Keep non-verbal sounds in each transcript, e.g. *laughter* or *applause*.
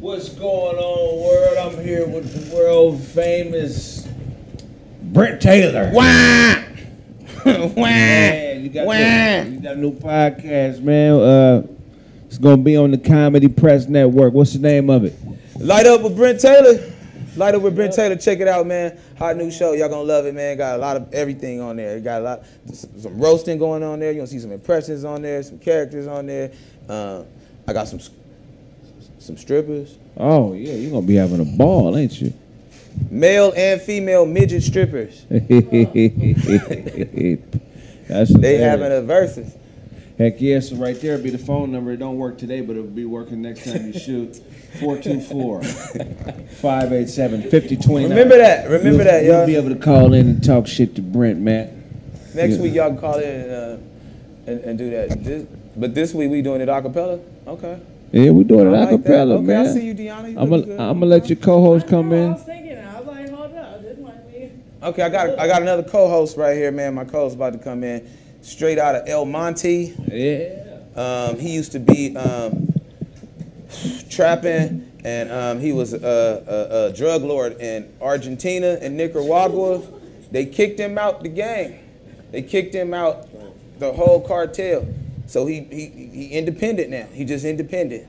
What's going on, world? I'm here with the world famous Brent Taylor. Wah! *laughs* Wah! Man, you got, Wah! you got a new podcast, man. Uh, it's gonna be on the Comedy Press Network. What's the name of it? Light up with Brent Taylor. Light up with Brent Taylor. Check it out, man. Hot new show. Y'all gonna love it, man. Got a lot of everything on there. Got a lot, some roasting going on there. You gonna see some impressions on there, some characters on there. Um, I got some some strippers, Oh yeah, you're gonna be having a ball, ain't you? male and female midget strippers. *laughs* That's They having a versus. Heck yeah, so right there be the phone number. It don't work today, but it'll be working next time you shoot. 424-587-5029. Remember that. Remember You'll- that, You'll y'all. be able to call in and talk shit to Brent, man. Next Yeah. week y'all can call in and, uh, and, and do that. This, but this week we doing it a cappella. Okay. Yeah, we doing it I a like that. cappella, Okay, man. I see you, Deanna. You I'm gonna good. I'm gonna let your co-host come I in. was thinking, I was like, hold up, this might be. Okay, I got I got another co-host right here, man. My co-host about to come in, straight out of El Monte. Yeah. Um, he used to be um, trapping, and um, he was a, a, a drug lord in Argentina and Nicaragua. They kicked him out the gang. They kicked him out the whole cartel. So he he he independent now. He just independent,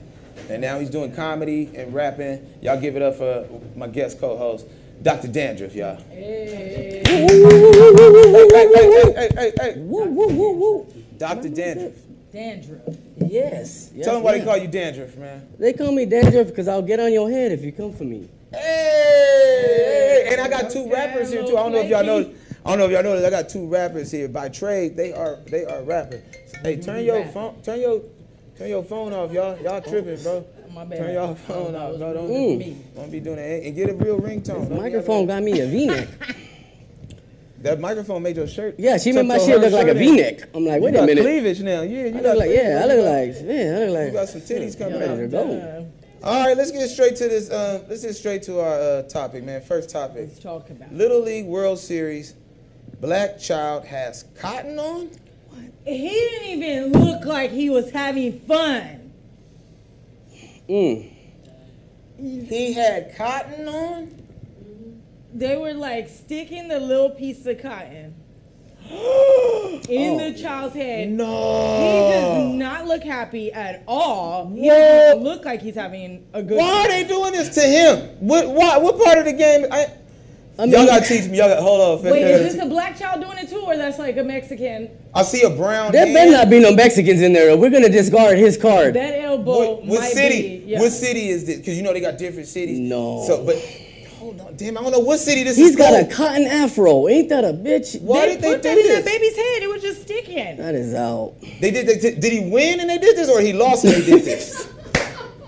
and now he's doing comedy and rapping. Y'all give it up for my guest co-host, Dr. Dandruff, y'all. Hey. Hey, hey, hey, hey, hey, hey. Woo, woo, woo, woo. Dr. Dandruff. Dandruff. Yes. yes Tell them why they call you Dandruff, man. They call me Dandruff because I'll get on your head if you come for me. Hey, and I got two rappers here too. I don't know if y'all know. I don't know if y'all know this. I got two rappers here by trade. They are they are rappers. Hey, turn your phone turn your turn your phone off, y'all. Y'all tripping, bro. My bad. Turn your phone off, bro. Don't, rude Mm. me. don't be doing that. And and get a real ringtone. Don't Microphone got me a V-neck. *laughs* That microphone made your shirt. Yeah, she made my tuck shit look like a shirt in. V-neck. I'm like, You wait a got minute. cleavage now. Yeah, you I got look like, yeah, I look like, yeah, I look like. You got some titties coming ready out. go. All right, let's get straight to this. Uh, let's get straight to our uh, topic, man. First topic. Let's talk about. Little League World Series. Black child has cotton on. He didn't even look like he was having fun. Mm. He had cotton on. They were like sticking the little piece of cotton *gasps* in the child's head. No, he does not look happy at all. He doesn't look like he's having a good Why are they doing this to him? What? Why? What part of the game? I, I mean, y'all gotta teach me. Y'all got hold on. Wait, is this a black child doing it too, or that's like a Mexican? I see a brown. there better not be no Mexicans in there. We're gonna discard his card. That elbow What, what might city? be. Yeah. What city is this? Because you know they got different cities. No. So, but hold on, damn, I don't know what city this He's is. He's got a cotton afro. Ain't that a bitch? Why they did they put do that in that baby's head. It was just sticking. That is out. They did. They, did he win and they did this, or he lost and they did this?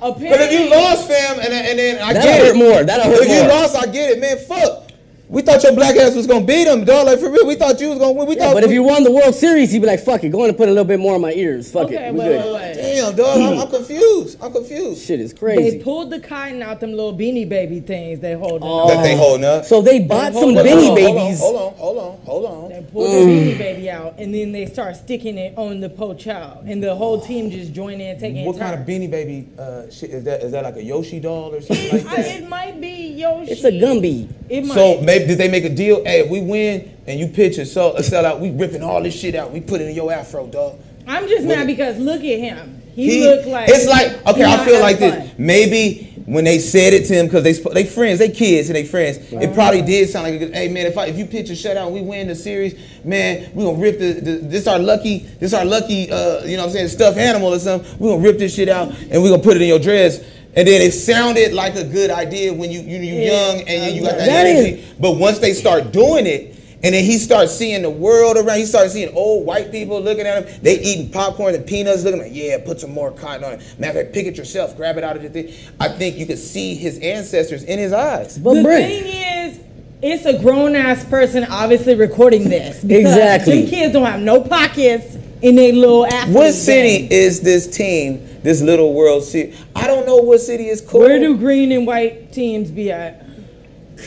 Apparently, *laughs* But if you lost, fam, and, and then I That'll get hurt it. more. That'll hurt If you lost, I get it, man. Fuck. We thought your black ass was gonna beat him, dog. Like for real, we thought you was gonna win. We Yeah, thought. but if you won the World Series, he'd be like, fuck it, go on and put a little bit more on my ears. Fuck Okay, it. We wait, good. wait, wait. damn, dog, I'm, I'm confused. I'm confused. Shit is crazy. They pulled the cotton out them little beanie baby things they hold. Oh. That they holding up. So they bought some Hold on, hold on, babies. Hold on, hold on, hold on. They pulled the beanie baby out, and then they start sticking it on the po child, and the whole team just joined in, taking What it. What kind of beanie baby uh, shit is that? Is that like a Yoshi doll or something like I, that? it might be Yoshi. It's a Gumby. It might. So maybe did they make a deal? Hey, if we win and you pitch and sell, a sell out, we ripping all this shit out. We put it in your afro, dog. I'm just mad because look at him. He, He- looked like it's like okay. I feel like fun. this. Maybe when they said it to him because they they friends, they kids and they friends. It probably did sound like, a hey man, if I, if you pitch a shutout, and we win the series, man, we gonna rip the, the this our lucky this our lucky uh you know what I'm saying stuffed animal or something. We gonna rip this shit out and we gonna put it in your dress. And then it sounded like a good idea when you you you Yeah, young and you, you got that, That is- energy. But once they start doing it, and then he starts seeing the world around. He starts seeing old white people looking at him. They eating popcorn and peanuts, looking like, yeah, put some more cotton on it. Matter of fact, pick it yourself, grab it out of the thing. I think you could see his ancestors in his eyes. But the Brent, thing is, it's a grown ass person obviously recording this. *laughs* Exactly. Them kids don't have no pockets in their little athlete What city bag. is this team, this little World city. I don't know what city is cool. Where do green and white teams be at?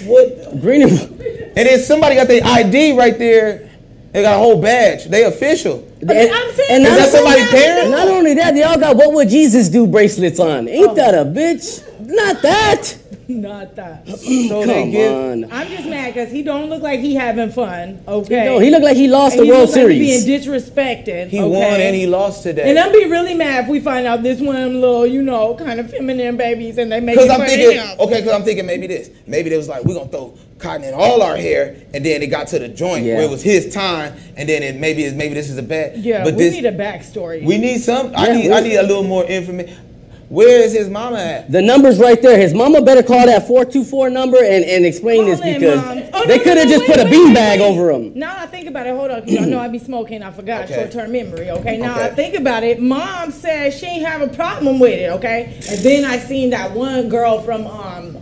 what? Green and And then somebody got their ID right there. They got a whole badge. They official. I'm saying- and Is that somebody's parent? Not only that, they all got "What Would Jesus Do" bracelets on. Ain't oh. that a bitch? Not that. *laughs* Not that. *clears throat* So Come give. on. I'm just mad because he don't look like he having fun. Okay. No, he looked like he lost And the he World look like Series. being disrespected. He okay? won and he lost today. And I'm be really mad if we find out this one of them little, you know, kind of feminine babies and they make Because I'm thinking, him. okay, because I'm thinking maybe this. Maybe they was like, we're going to throw cotton in all our hair, and then it got to the joint Yeah. where it was his time, and then it maybe maybe this is a bad. Yeah, but we this, need a backstory. we need some. I need I need a little more information. Where is his mama at? The number's right there. His mama better call that 424 number and, and explain this Call in, because Mom. Oh, they no, could have no, just wait, put a wait, beanbag wait, wait. over him. Now I think about it. Hold on, 'cause I know I be smoking. I forgot Okay. short-term memory. Okay. Now I think about it. Mom said she ain't have a problem with it. Okay. And then I seen that one girl from um.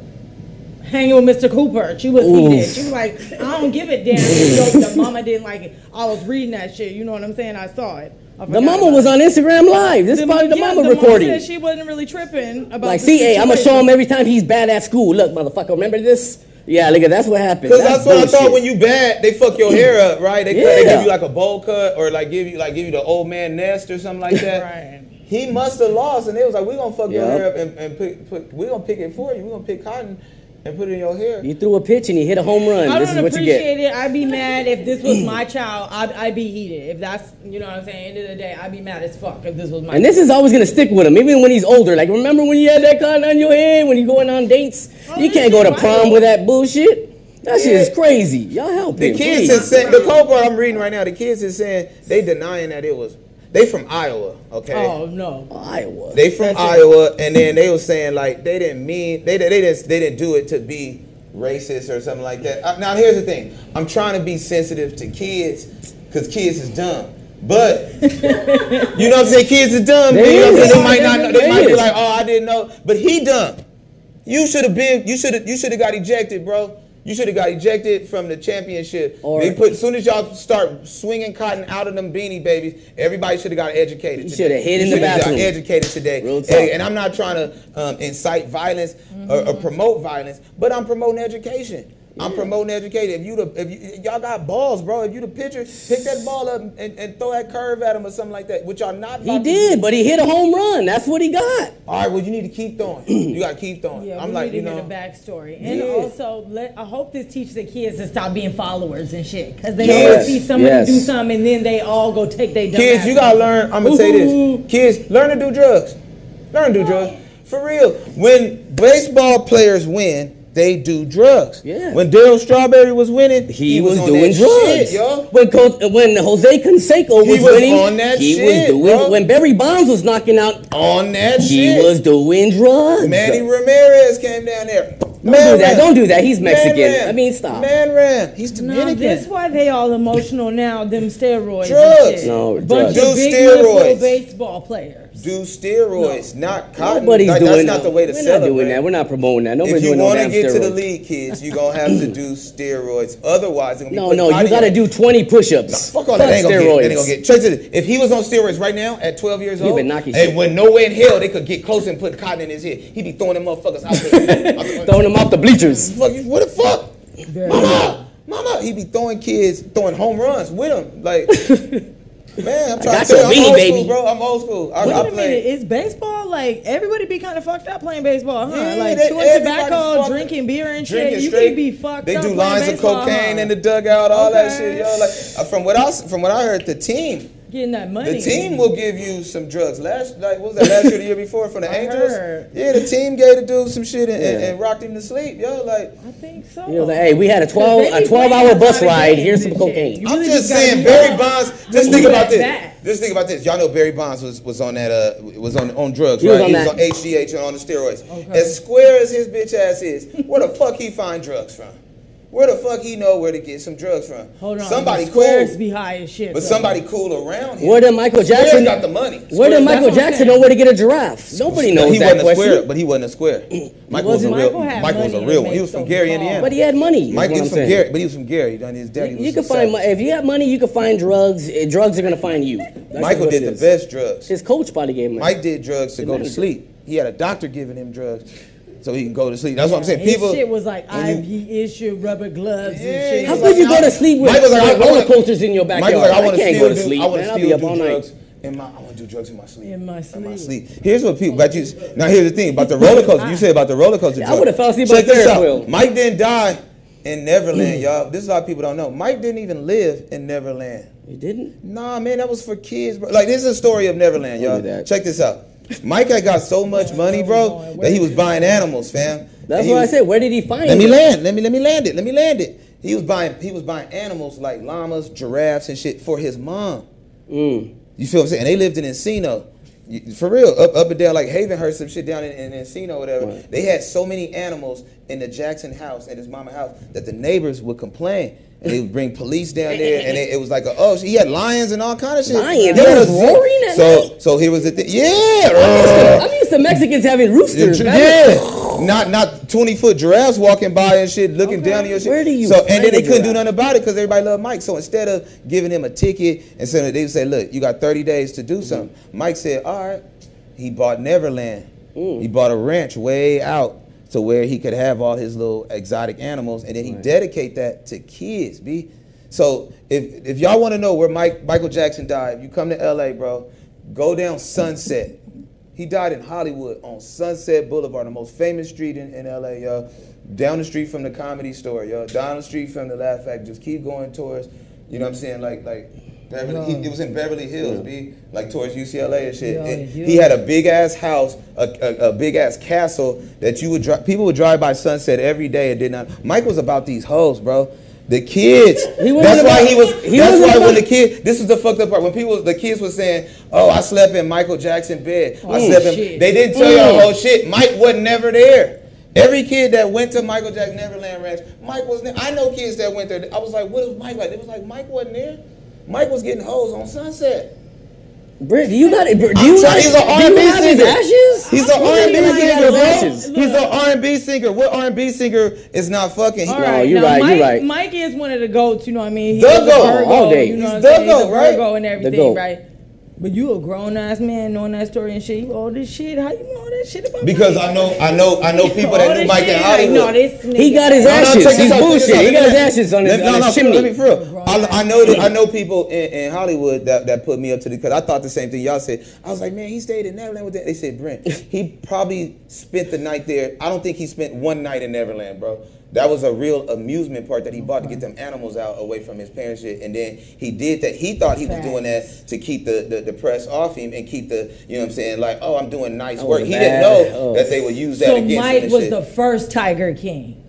Hanging with Mr. Cooper, she was Oof. heated. She was like, "I don't give a damn." if the mama didn't like it. I was reading that shit. You know what I'm saying? I saw it. I The mama was on Instagram Live. This is probably the yeah, mama the recording. Mom said she wasn't really tripping about. like, see, hey, I'm gonna show him every time he's bad at school. Look, motherfucker, remember this? Yeah, look at that's what happened. Because that's, what I thought when you bad, they fuck your hair up, right? They, they give you like a bowl cut or like give you like give you the old man nest or something like that. Right. He must have lost, and they was like, "We're gonna fuck your hair up and, and put, put we're gonna pick it for you. We're gonna pick cotton and put it in your hair." You threw a pitch and he hit a home run. I this is don't what you get. appreciate it. I'd be mad if this was my *clears throat* child. I'd, I'd be heated. If that's, you know what I'm saying, end of the day, I'd be mad as fuck if this was my And this is always gonna stick with him, even when he's older. Like, remember when you had that cotton on your head when you going on dates? Oh, you can't go to prom wild. with that bullshit. That shit is crazy. Y'all help me. The him, kids please. is saying the cold part I'm reading right now. The kids is saying they denying that it was. They from Iowa, okay? Oh, no. Iowa. They from That's it. Iowa, and then they was saying like they didn't mean they they didn't they didn't do it to be racist or something like that. Uh, now here's the thing: I'm trying to be sensitive to kids because kids is dumb. But *laughs* you know what I'm saying? Kids are dumb. They you know what I'm saying? They might not. know- They They might be like, "Oh, I didn't know," but he dumb. You should have been. You should have. You should have got ejected, bro. You should have got ejected from the championship. Or- they put soon as y'all start swinging cotton out of them beanie babies, everybody should have got educated. You today. shoulda hid in You the shoulda got bathroom. educated today. Real And, talk. and I'm not trying to um, incite violence or, or promote violence, but I'm promoting education. I'm promoting education. If you the if you, y'all got balls, bro. If you the pitcher, pick that ball up and, and throw that curve at him or something like that, which y'all not. He about to did, but he hit a home run. That's what he got. All right, well you need to keep throwing. *clears throat* you got to keep throwing. Yeah, I'm we like, need you to know, hear the backstory. And Yeah. also, let, I hope this teaches the kids to stop being followers and shit. Because they Yes. always see somebody Yes. do something and then they all go take their Kids, ass you gotta learn. I'm gonna say this. Kids, learn to do drugs. Learn to do drugs. For real. When baseball players win, they do drugs. Yeah. When Darryl Strawberry was winning, He, was, on doing drugs. Shit, yo. When Co- when Jose Canseco was, was winning, on that he shit, was doing. bro. When Barry Bonds was knocking out, On that he shit. was doing drugs. Manny Ramirez came down there. Don't do that. Don't do that. He's Mexican. Man I mean, stop. Man ran. He's Dominican. No, Dominican. this why they all emotional now. Them steroids. Drugs. And shit. No, A bunch drugs. of Do big steroids. baseball players. Do steroids, not cotton. Nobody's Like, doing That's that. not the way to We're celebrate. not doing that. We're not promoting that. Nobody's if you no want to get to the steroids. league, kids, you're gonna have to *clears throat* do steroids. Otherwise, they're gonna be No, no, you got to do 20 push-ups. Fuck all that. They ain't gonna get. steroids. They ain't gonna get. If he was on steroids right now at 12 years old, and when no way in hell they could get close and put cotton in his head, he'd be throwing them motherfuckers out there. *laughs* Throwing them off the bleachers. Fuck you. What the fuck? Mama, mama. He'd be throwing kids, throwing home runs with him. Like, *laughs* man, I'm trying got to tell your you, I'm old baby. school, bro. I'm old school. I, Wait I a minute, play. is baseball like everybody be kind of fucked up playing baseball, huh? Yeah, like they- chewing tobacco, drinking beer and drinking shit. You straight. can be fucked They up. do playing lines of cocaine huh? in the dugout, all that Okay. shit, yo. Like uh, from what I s- from what I heard, the team, getting that money. the team will give you some drugs. Last like what was that last year, the year before from the I Angels? heard. Yeah, the team gave the dude some shit and, and, Yeah. and rocked him to sleep, yo. Like I think so. You know, like, hey, we had a twelve a twelve hour bus ride. Here's some and cocaine. shit. I'm really just gotta saying, Barry Bonds. Just think about this. bat. Just think about this. Y'all know Barry Bonds was, was on that uh was on on drugs, He right? was on he that. was on HGH and on the steroids. Okay. As square as his bitch ass is, where the fuck he find drugs from? Where the fuck he know where to get some drugs from? Hold on. Somebody the squares cool, be high as shit. but though. somebody cool around him. Where did Michael Squares Jackson? got the money. Where did Michael That's Jackson know where to get a giraffe? Nobody knows he that wasn't a question. square, but he wasn't a square. *clears throat* Michael was a real. Michael Michael was a real one. He was from those Gary, calls. Indiana. But he had money. is Mike what he I'm was from saying. Gary, but he was from Gary. Done his daddy You, was you can find South. if you have money, you can find drugs. Drugs are gonna find you. That's Michael did the best drugs. His coach probably gave him. Mike did drugs to go to sleep. He had a doctor giving him drugs so he can go to sleep. That's what I'm saying. His People shit was like when you- IV issue, rubber gloves Yeah, and shit. How He's could you go to sleep with Mike was like, like roller wanna- coasters in your backyard? Mike like, I want to can't still go to sleep. I want man. to I'll be still up do all drugs night. In my, I want to do drugs in my sleep. In my In my sleep. sleep. Here's what people. But you, now here's the thing about the roller coaster. You *laughs* said about the roller coaster. Yeah, I would've fell asleep on Check the this out. wheel. Mike didn't die in Neverland, *clears throat* y'all. This is a lot of people don't know. Mike didn't even live in Neverland. He didn't? Nah, man, that was for kids, bro. Like, this is a story of Neverland, y'all. That. Check this out. Mike had got so much money, bro, that he was buying animals, fam. That's what I said. Where did he find Let me it? land. Let me let me land it. Let me land it. He was buying he was buying animals like llamas, giraffes, and shit for his mom. Mm. You feel what I'm saying? And they lived in Encino. For real, up up and down like Hayvenhurst, some shit down in, in Encino, whatever. Right. They had so many animals in the Jackson house and his mama house that the neighbors would complain. And they would bring police down there, and it, it was like, a, oh, he had lions and all kind of shit. Lions? They was roaring at So, night? so here was the thing. Yeah, I'm used to Mexicans having roosters. yeah, man. *laughs* not not twenty foot giraffes walking by and shit, looking Okay. down at your shit. Where do you So and then they couldn't do nothing about it because everybody loved Mike. So instead of giving him a ticket and saying they would say, "Look, you got thirty days to do something," mm-hmm. Mike said, "All right." He bought Neverland. Mm. He bought a ranch way out to where he could have all his little exotic animals, and then he dedicate that to kids. B. So if if y'all want to know where Mike Michael Jackson died, if you come to L.A., bro, go down Sunset. *laughs* He died in Hollywood on Sunset Boulevard, the most famous street in, in LA, yo. Down the street from the comedy store, yo. Down the street from the Laugh Factory. Just keep going towards, you know what I'm saying? Like, like Beverly, he, it was in Beverly Hills, be like towards UCLA and shit. And he had a big ass house, a, a, a big ass castle that you would drive. People would drive by Sunset every day and did not. Mike was about these hoes, bro. The kids. That's why about- he was. he that's why when the kid. This is the fucked up part. When people, the kids were saying, "Oh, I slept in Michael Jackson bed. I Oh, slept in." shit. They didn't tell y'all the whole shit. Mike wasn't never there. Every kid that went to Michael Jackson Neverland Ranch, Mike was there. I know kids that went there. I was like, "What is Mike like?" It was like Mike wasn't there. Mike was getting hoes on Sunset. Britt, do you got it? Do you, got, he's an R&B singer. ashes? He's an R&B you mean he singer, bro. He's an R&B singer. What R&B singer is not fucking? He- All No, you're now right, you're Mike, right. Mike is one of the goats, you know what I mean? He's The goat, Virgo, all day. You know He's what the saying? He's goat, a right? Virgo and The everything, goat. right? But you a grown ass man knowing that story and shit. You all this shit. How you know all that shit about Because Mike? I know, I know, I know people that knew Mike shit, in like, no, this nigga. He got his No, no, ashes. He's bullshit. He got his ashes on his, Let- on no, his no, chimney. Let me for real. I, I know that I know people in, in Hollywood that, that put me up to the because I thought the same thing y'all said. I was like, man, he stayed in Neverland with that. They said, Brent, he probably spent the night there. I don't think he spent one night in Neverland, bro. That was a real amusement park that he bought to get them animals out away from his parents shit. And then he did that. He thought he was doing that to keep the, the, the press off him and keep the, you know what I'm saying, like, oh, I'm doing nice work. He didn't know Oh. that they would use that So against him Mike was shit. the first Tiger King.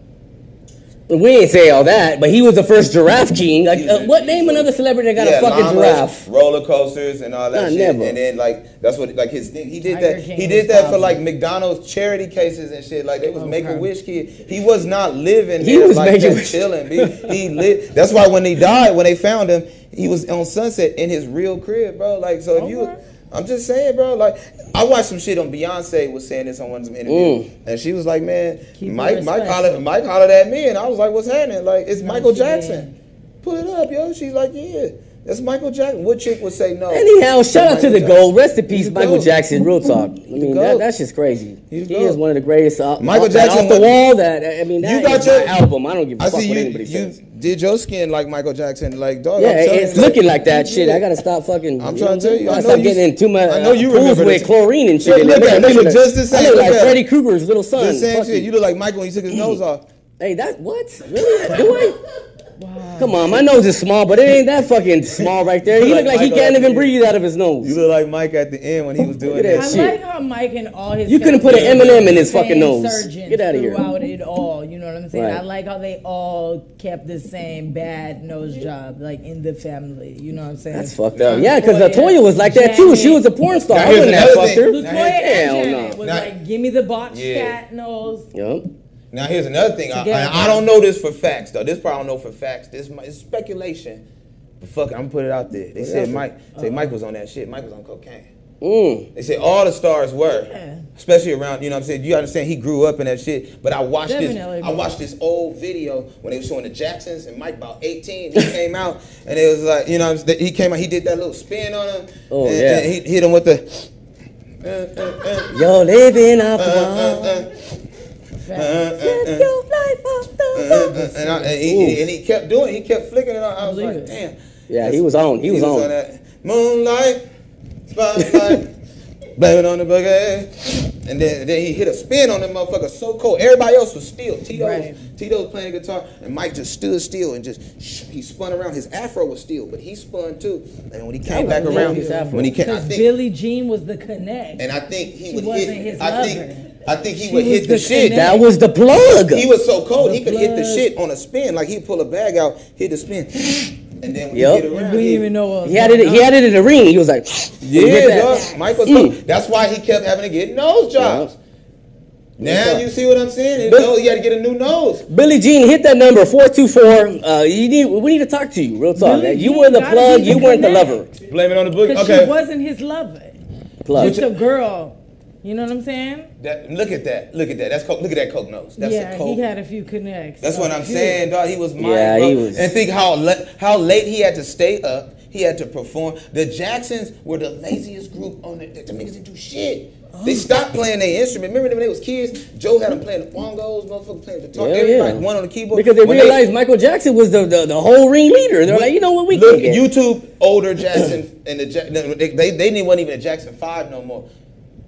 We ain't say all that, but he was the first giraffe king. Like, uh, what name another celebrity that got Yeah, a fucking llamas, giraffe? roller coasters, and all that Nah, shit. never. And then like that's what like his thing. He did Tiger that. King He did that for like McDonald's charity cases and shit. Like they was Okay. Make a Wish kid. He was not living. He there was like that, chilling. B. He lit. That's why when he died, when they found him, he was on Sunset in his real crib, bro. Like so, if you. Okay. I'm just saying, bro. Like, I watched some shit on Beyonce was saying this on one of them interviews, and she was like, "Man, Keep Mike, Mike hollered, Mike hollered at me," and I was like, "What's happening?" Like, it's Michael you Jackson. Pull it up, yo. She's like, "Yeah, that's Michael Jackson." What chick would say no? Anyhow, shout out to the Michael gold. Rest in peace, Michael GOAT. Jackson. Real *laughs* talk. I mean, that, that's just crazy. He's he is one of the greatest. Uh, Michael Jackson off the wall. That I mean, that You got your album. I don't give a I fuck see what you. anybody You says. did your skin like Michael Jackson, like dog. Yeah, I'm it's you, looking like that shit. I gotta stop fucking. I'm trying to tell you. I know Stop you- getting in too much. I know you uh, pools with chlorine and shit. Look, look at him. Look just the same. look Look like. Freddy Krueger's little son. The same shit. you. You look like Michael when he took his nose off. Hey, that what? Really? Do I? Come on, my nose is small, but it ain't that fucking small right there. He Look look like like he Michael can't even Jackson. breathe out of his nose. You look like Mike at the end when he was doing Look at that. I shit. like how Mike and all his You couldn't put an family M&M in his fucking nose. surgeons Get outta here. Throughout it all, you know what I'm saying? Right. I like how they all kept the same bad nose job, like in the family. You know what I'm saying? That's fucked up. Yeah, because Latoya, Latoya was like that too. She was a porn star. Now I here's wouldn't have fucked her. Latoya and hell Janet no. was Now- like, give me the botch Yeah. cat nose. Yup. Now here's another thing. I, I, I don't know this for facts though. This part I don't know for facts. This is speculation. But fuck it, I'm gonna put it out there. They said Mike. Say Mike was on that shit. Mike was on cocaine. Mm. They said all the stars were, Yeah. especially around. You know what I'm saying? You understand? He grew up in that shit. But I watched Definitely. this. I watched this old video when they were showing the Jacksons and Mike about 18. He came out and it was like, you know, what I'm he came out. He did that little spin on him. Oh, and, yeah. and he hit him with the. uh, uh, uh, Yo, living off the uh, wall. uh, uh. Live your life off the Uh, wall. uh, and, I, and, he, and he kept doing it. He kept flicking it. on. I was Believe like, it. damn. Yeah, he was on. He was on. that. Moonlight. spotlight, *laughs* blame it on the boogie. And then, then he hit a spin on that motherfucker so cold. Everybody else was still. Tito, Right. was, Tito was playing guitar, and Mike just stood still and just he spun around. His afro was still, but he spun too. And when he came back around, his afro. when he came, I Because think, Billie Jean was the connect. and I think he She would wasn't hit. his I lover. think, I think he She would hit the, the shit. That was the plug. He was so cold, he The could hit the shit on a spin. Like he'd pull a bag out, hit the spin, and then when Yep. he get we didn't even know what He had it. going He had it in the ring. He was like, Yeah, hit that. dog. Michael's Mm. That's why he kept having to get nose jobs. Now you see what I'm saying? He, But- know he had to get a new nose. Billie Jean, hit that number four two four. Uh, you need. We need to talk to you. Real talk. Billie you Jean were the plug. You weren't the lover. Blame it on the book. Because Okay. she wasn't his lover. Plug. Just a girl. You know what I'm saying? That, look at that. Look at that. That's coke. Look at that coke nose. That's yeah, a coke. he had a few connects. That's what I'm saying, dog. He was mine, Yeah, bro. he was- And think how le- how late he had to stay up. He had to perform. The Jacksons were the laziest group on it. The niggas didn't do shit. Oh. They stopped playing their instrument. Remember when they was kids? Joe had them playing the bongos, motherfuckers playing the guitar. Yeah, Everybody, yeah. one on the keyboard. Because they When realized Michael Jackson was the, the, the whole ring leader. They're like, you know what, we look can get. YouTube older Jackson and the Ja- they they, they didn't wasn't even a Jackson Five no more.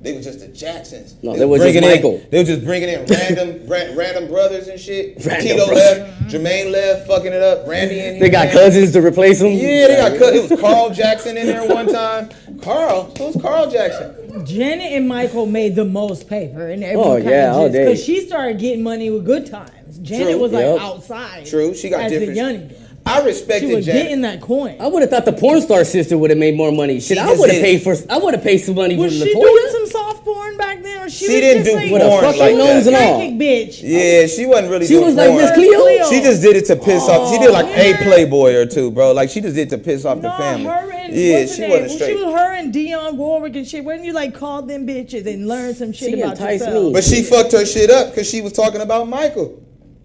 They was just the Jacksons. No, they was just Michael. In, they were just bringing in random *laughs* ra- random brothers and shit. *laughs* Random Tito brothers. left, Jermaine left, fucking it up. Randy in here. they got man. cousins to replace them. Yeah, they got cousins. It was Carl Jackson in there one time. Carl, who's Carl Jackson? Janet and Michael made the most paper and every Oh, kind yeah, all of day. Because she started getting money with good times. Janet True, was like yep. outside. True, she got as different- a youngin. I respected. She respected was getting that coin. I would have thought the porn star sister would have made more money. Shit, She I would have paid for. I would have paid some money Was for she doing some soft porn back then, or she, She was didn't just do like With a porn fucking like nose that. and all. bitch? Yeah, she wasn't really She doing was like porn. Miss Cleo. Cleo. She just did it to piss off. She did like a. Oh, Playboy or two, bro. Like she just did it to piss off the No, family. her and yeah, what's she her wasn't straight. She was her and Dionne Warwick and shit. When you like called them bitches and learned some shit She about enticed yourself. me. But she fucked her shit up because she was talking about Michael.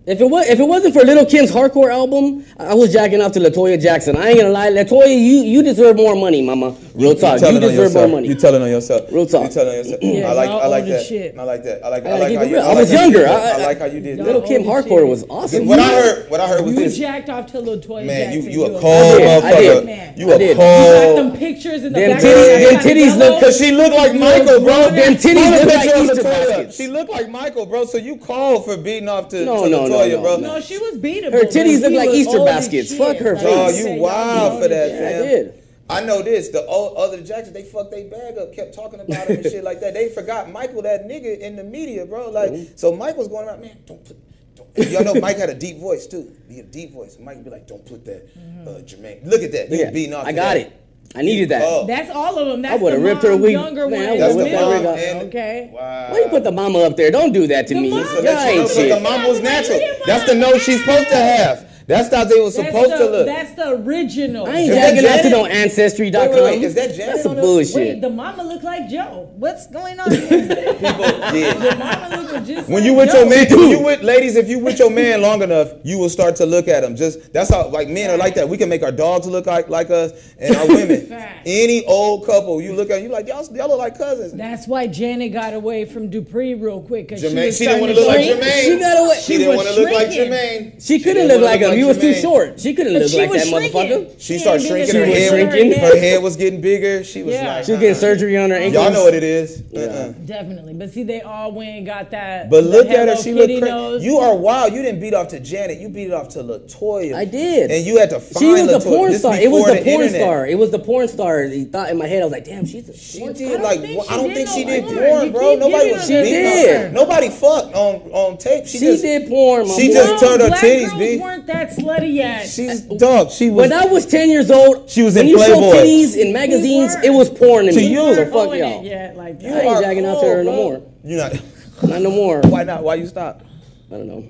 If it was, if it wasn't for Lil' Kim's hardcore album, I was jacking off to Latoya Jackson. I ain't gonna lie, Latoya, you you deserve more money, mama. Real talk, you, telling on deserve more money. You telling on yourself. Real talk. You telling on yourself. Yeah, I like. y'all I like that. shit. I like that. I like. I I like how you. real. I I like was younger. I- I like how you did Y'all that. Lil' Kim hardcore was awesome. What I heard. What I heard was You jacked off to Latoya Man, you you a a- cold I did, I motherfucker. You I a did. You got them pictures in the Them back. titties- them titties look- Cause she looked like Michael, bro. Them titties look like Easter baskets. She looked like Michael, bro. So you called for beating off to, No, to no, no, Latoya, bro. No, she was beatable. Her titties look like Easter baskets. Fuck her Like, Oh, face. I said, you wild for that, shit. Yeah, I did. I know this. The old other Jacksons, they fucked their bag up, kept talking about him and shit like that. They *laughs* forgot Michael, that nigga in the media, bro. Like, so Mike was going around, man, don't put. Don't. Y'all know Mike had a deep voice too. He had a deep voice. Mike would be like, "Don't put that, uh, Jermaine. Look at that. You Yeah, beating off." I got that. it. I needed that. Oh. That's all of them. That's I would've ripped her mom, wig- younger man, I one. would've That's the that mom and Okay. Wow. Why you put the mama up there? Don't do that to The me. mom- So Y'all that's ain't but the mama was natural. That's the nose she's supposed to have. That's how they were supposed the, to look. That's the original. I ain't Is that jacking out to Janet? no ancestry.com. Wait, wait, wait, is that Janet That's some on there? bullshit. Wait, the mama look like Joe. What's going on here? *laughs* People, yeah. the mama look just When like you with Joe. your man, when you with ladies, if you with your man long enough, you will start to look at him. Just that's how like men are like that. We can make our dogs look like like us and our women. *laughs* Fact. Any old couple, you look at you like y'all, y'all look like cousins. That's why Janet got away from Dupri real quick. Cause Jermaine, was she didn't want starting to look like shrink. Jermaine. She got away- She, She didn't want to look like shrinking. Jermaine. She couldn't didn't look wanna like him. He was too short. She couldn't But look she like that shrinking. motherfucker. She She started shrinking. Her the hair. Shrinking. her hair was getting bigger. She was Yeah. like, She was getting uh-uh. surgery on her ankles. Y'all know what it is. Uh-uh. Definitely, but see, they all went and got that. But look at her, she looked crazy. You are wild. You didn't beat off to Janet. You beat it off to Latoya. I did. And you had to find She was the Latoya. porn This star. It was before the porn internet. star. It was the porn star. He thought in my head, I was like, damn, she's a She porn did star. don't like think well, she I don't think she did porn. porn, bro. Nobody was She beating did. Nobody fucked on on tape. She, She just did porn, my She boy. just turned her black titties, girls B. weren't that slutty yet. She's dog. She was When I was 10 years old, She was in when in you showed titties in magazines, weren't. it was porn to, To me. you. So fuck y'all. it yet like You. I ain't are jacking out to cold, her no more. You not. *laughs* Not no more. Why not? Why you stop? I don't know.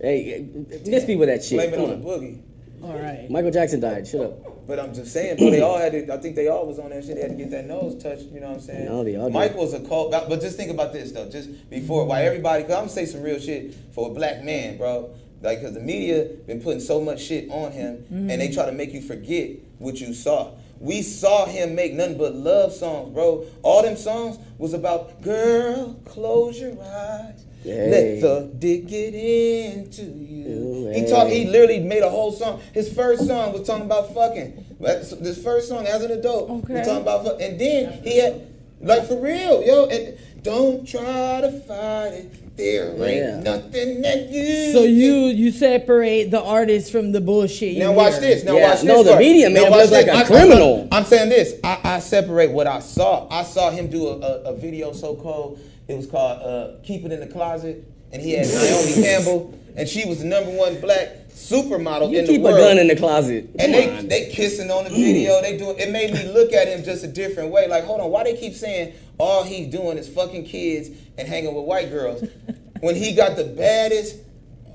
Hey, miss me with that shit. Blame it Come on the boogie. All right. Michael Jackson died. Shut up. But I'm just saying, bro, they all had to, I think they all was on that shit. They had to get that nose touched, you know what I'm saying? No, they all did. Mike was a cult, but but just think about this, though. Just before, why everybody, because I'm going to say some real shit for a black man, bro. Like, because the media been putting so much shit on him, and they mm. try to make you forget what you saw. We saw him make nothing but love songs, bro. All them songs was about, girl, close your eyes. Let the dick get into you. He talked. He literally made a whole song. His first song was talking about fucking. This first song as an adult Okay. was talking about fuck. And then he had like for real, yo. And don't try to fight it. There ain't Yeah. nothing that you. So you you separate the artist from the bullshit. Now watch this. Now Yeah, watch this. no, the media him look like a I- I- criminal. I'm saying this. I, I separate what I saw. I saw him do a, a, a video so called. It was called uh, "Keep It in the Closet," and he had Naomi *laughs* Campbell, and she was the number one black supermodel You in the world. keep a gun in the closet. And they on. they kissing on the video. They do it made me look at him just a different way. Like, hold on, why they keep saying all he's doing is fucking kids and hanging with white girls *laughs* when he got the baddest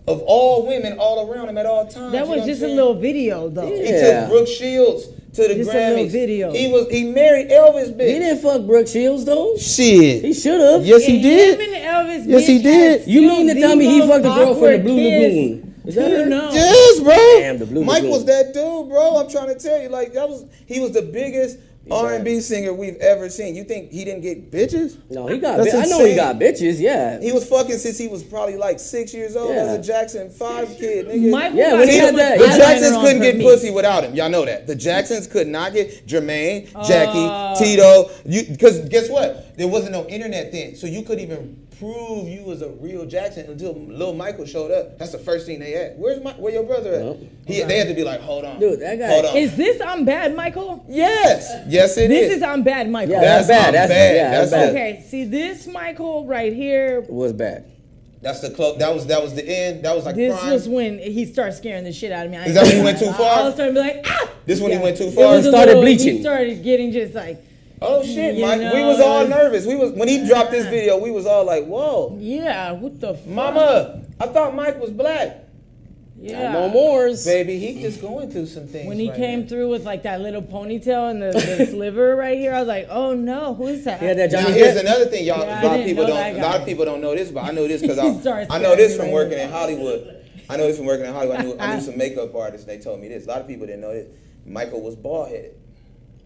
of all women all around him at all times. That you know was just a little video though. He took Brooke Shields to the Just a Grammys. little video. He was he married Elvis bitch. He didn't fuck Brooke Shields though. Shit. He should have. Yes, he did. Him and Elvis Yes, he did. You mean to the tell me he fucked a girl from the Blue kiss. Lagoon? Is that her? No. Yes, bro. Damn, the Blue Mike Lagoon. was that dude, bro. I'm trying to tell you, like that was he was the biggest R&B singer we've ever seen. You think he didn't get bitches? No, he got. That's Bi- I know he got bitches. Yeah. He was fucking since he was probably like six years old Yeah. as a Jackson Five kid, nigga. Michael Yeah, when he had that- the Jacksons couldn't get me. pussy without him. Y'all know that. The Jacksons could not get Jermaine, Jackie, Uh. Tito. You because guess what? There wasn't no internet then, so you couldn't even prove you was a real Jackson until Lil Michael showed up. That's the first thing they asked. Where's my where your brother at? Yep. He, they had to be like, hold on, Dude, that guy- Hold on. Is this I'm bad, Michael? yes, yes, it This is. is I'm bad, Michael. Yeah, That's that's bad. That's bad. Yeah, That's that's bad. Okay, see this Michael right here. Was bad. That's the close. That was that was the end. That was like This prime. was when he started scaring the shit out of me. I Is that when he *laughs* went too I- far? I was starting to be like, ah! This when he went too far? was a Started little- bleaching. He started getting just like, oh shit, You Mike. we was all nervous. We was when he dropped this video. We was all like, whoa, yeah, what the fuck? mama. I thought Mike was black. Yeah. No mores. Baby, he just going through some things. When he right came now. through with like that little ponytail and the, the *laughs* sliver right here, I was like, oh no, who is that? Yeah, had that Now here's another thing, y'all. Yeah, I a lot of people don't. A lot of people don't know this, but I know this *laughs* because I, I know this from working in. Hollywood. I know this from working in Hollywood. I knew, I knew *laughs* some makeup artists. and They told me this. A lot of people didn't know this. Michael was bald headed.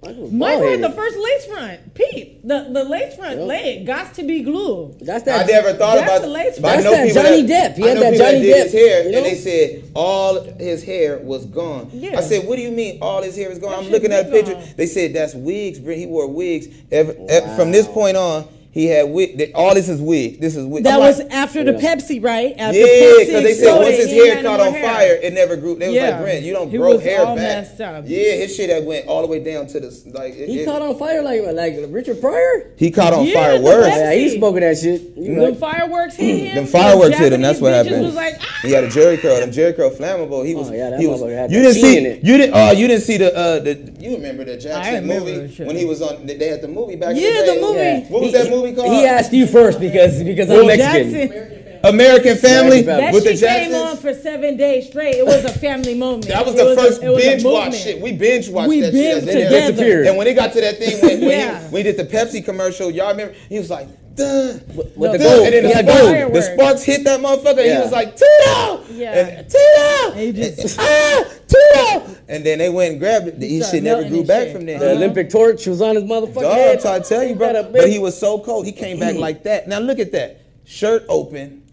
Michael was Michael had the first lace front. Pete, the, the lace front Yep. leg got to be glued. That's that. I never thought That's about the lace front. That's that people Johnny Depp. He had that people Johnny did his hair, you know? and they said all his hair was gone. Yeah. I said, "What do you mean all his hair is gone?" That I'm looking at a been picture. They said that's wigs. Bro. He wore wigs. Ever, ev- from this point on, he had wig. they- All this is wig. This is wig. That I'm was like, after the Yeah. Pepsi, right? After yeah, because they said once his hair caught on hair. fire, it never grew. They was Yeah. like, Brent, you don't He grow was hair all back. messed up. Yeah, his shit that went all the way down to the like. It, He it- caught on fire like like Richard Pryor. He caught on Yeah, fire worse. Yeah, he spoke of that shit. You The right. fireworks hit *clears throat* him. Them fireworks the hit him. That's what happened. Was like, ah! He had a Jheri curl. Them Jheri curl flammable. He was. Oh, yeah, that he was. had You didn't see. it. You didn't. Uh, you didn't see the. Uh, the. You remember the Jackson movie when he was on. They had the movie back. Yeah, in the, day. movie. Yeah. What was that movie called? He asked you first because because I'm Mexican. Jackson. American Family American Family. That with the shit came on for seven days straight. It was a family moment. That was the a- first it was a binge watch shit. We binge watched We that binged shit. as it together. Disappeared. And when it got to that thing when, when, *laughs* Yeah. he, when he did the Pepsi commercial, y'all remember? He was like, duh. With No, the the- gold. And then He the had sparks, gold. the sparks hit that motherfucker. And he was like, Tito! Yeah. And, Tito! He just- *laughs* ah, Tito! And then they went and grabbed it. His started shit never grew back shit. from there. The Olympic torch was on his motherfucking Dog, head. I'm trying to tell you, He bro. But he was so cold. He came back *clears throat* like that. Now look at that. Shirt open.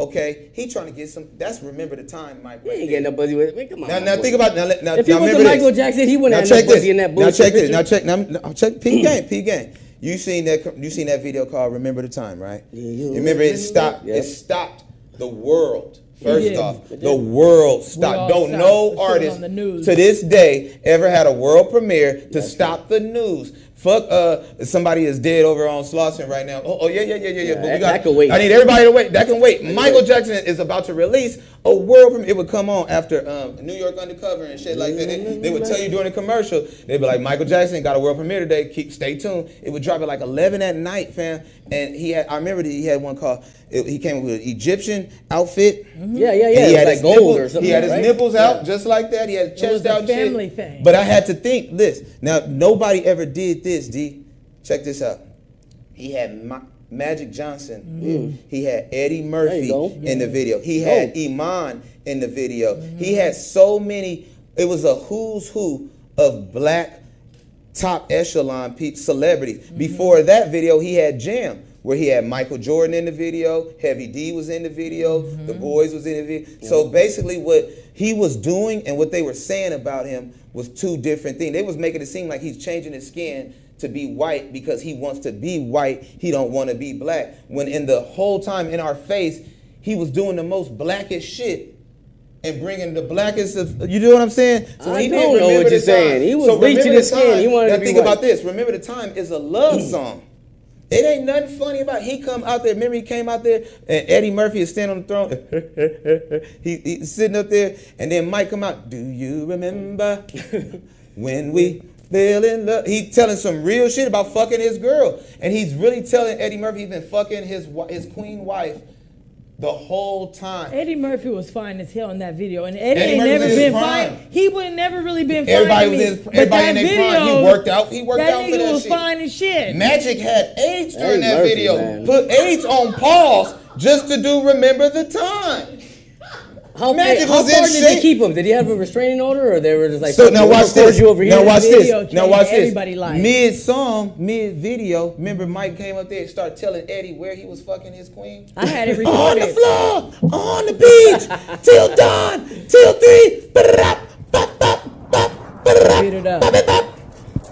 Okay. He trying to get some. That's remember the time, Mike. He right ain't getting no pussy with it. Come on. Now, now think about now. now If he now wasn't Michael this. Jackson, he wouldn't now have check no pussy this. in that Now check this. picture. Now check. Now, now check. P *clears throat* game. P game. You seen that? You seen that video called "Remember the Time," right? Yeah, you remember it stopped. Yeah. It stopped the world. First off, the world stopped. Don't stopped. no The shit was artist the news. to this day ever had a world premiere to stop the news. Fuck, uh, somebody is dead over on Slauson right now. Oh, oh yeah, yeah, yeah, yeah, yeah. But we got. that could wait. I need everybody to wait. That can wait. Michael Jackson is about to release a world premiere. It would come on after um, New York Undercover and shit like that. They, they would tell you during the commercial. They'd be like, Michael Jackson got a world premiere today. Keep stay tuned. It would drop at like 11 at night, fam. And he had. I remember that he had one called. It, he came with an Egyptian outfit. Yeah, yeah, And yeah. he had was his like gold nipples, or something. He had his right? nipples out Yeah. just like that. He had chest out. and family shit. thing. But I had to think this. Now nobody ever did this. D. Check this out. He had Ma- Magic Johnson. He had Eddie Murphy in the video. He had Iman in the video. He had so many. It was a who's who of black top echelon pe- celebrities. Before that video, he had Jam, where he had Michael Jordan in the video, Heavy D was in the video, Mm-hmm. the boys was in the video. So basically, what he was doing and what they were saying about him was two different things. They was making it seem like he's changing his skin to be white because he wants to be white. He don't want to be black. When in the whole time in our face, he was doing the most blackest shit and bringing the blackest of you know what I'm saying? I he don't didn't know what you're saying. He was So remember his skin. He wanted to Now think white. about this. Remember the time is a love mm. song. It ain't nothing funny about it. he come out there. Remember he came out there and Eddie Murphy is standing on the throne. *laughs* he, he's sitting up there and then Mike come out. Do you remember *laughs* when we fell in love? He telling some real shit about fucking his girl, and he's really telling Eddie Murphy he's been fucking his his queen wife the whole time. Eddie Murphy was fine as hell in that video, and Eddie, Eddie ain't Murphy never was in his been prime. fine. He would never really been fine. Everybody to was in his- everybody that in their prime. He video, worked out- he worked that out for that was shit. fine as shit. Magic had AIDS during Eddie that Murphy, video. man. Put AIDS on pause just to do remember the time. How, Magic how far did they keep him? Did he have a restraining order, or they were just like, So now watch this. You over here. Now watch this. Now watch this. Mid song, mid video. Remember Mike came up there and started telling Eddie where he was fucking his queen. I had *laughs* it on the floor, on the beach, till dawn, till three. Ba-da-da, ba-ba, ba-da-da, Beat it up. ba-ba-ba.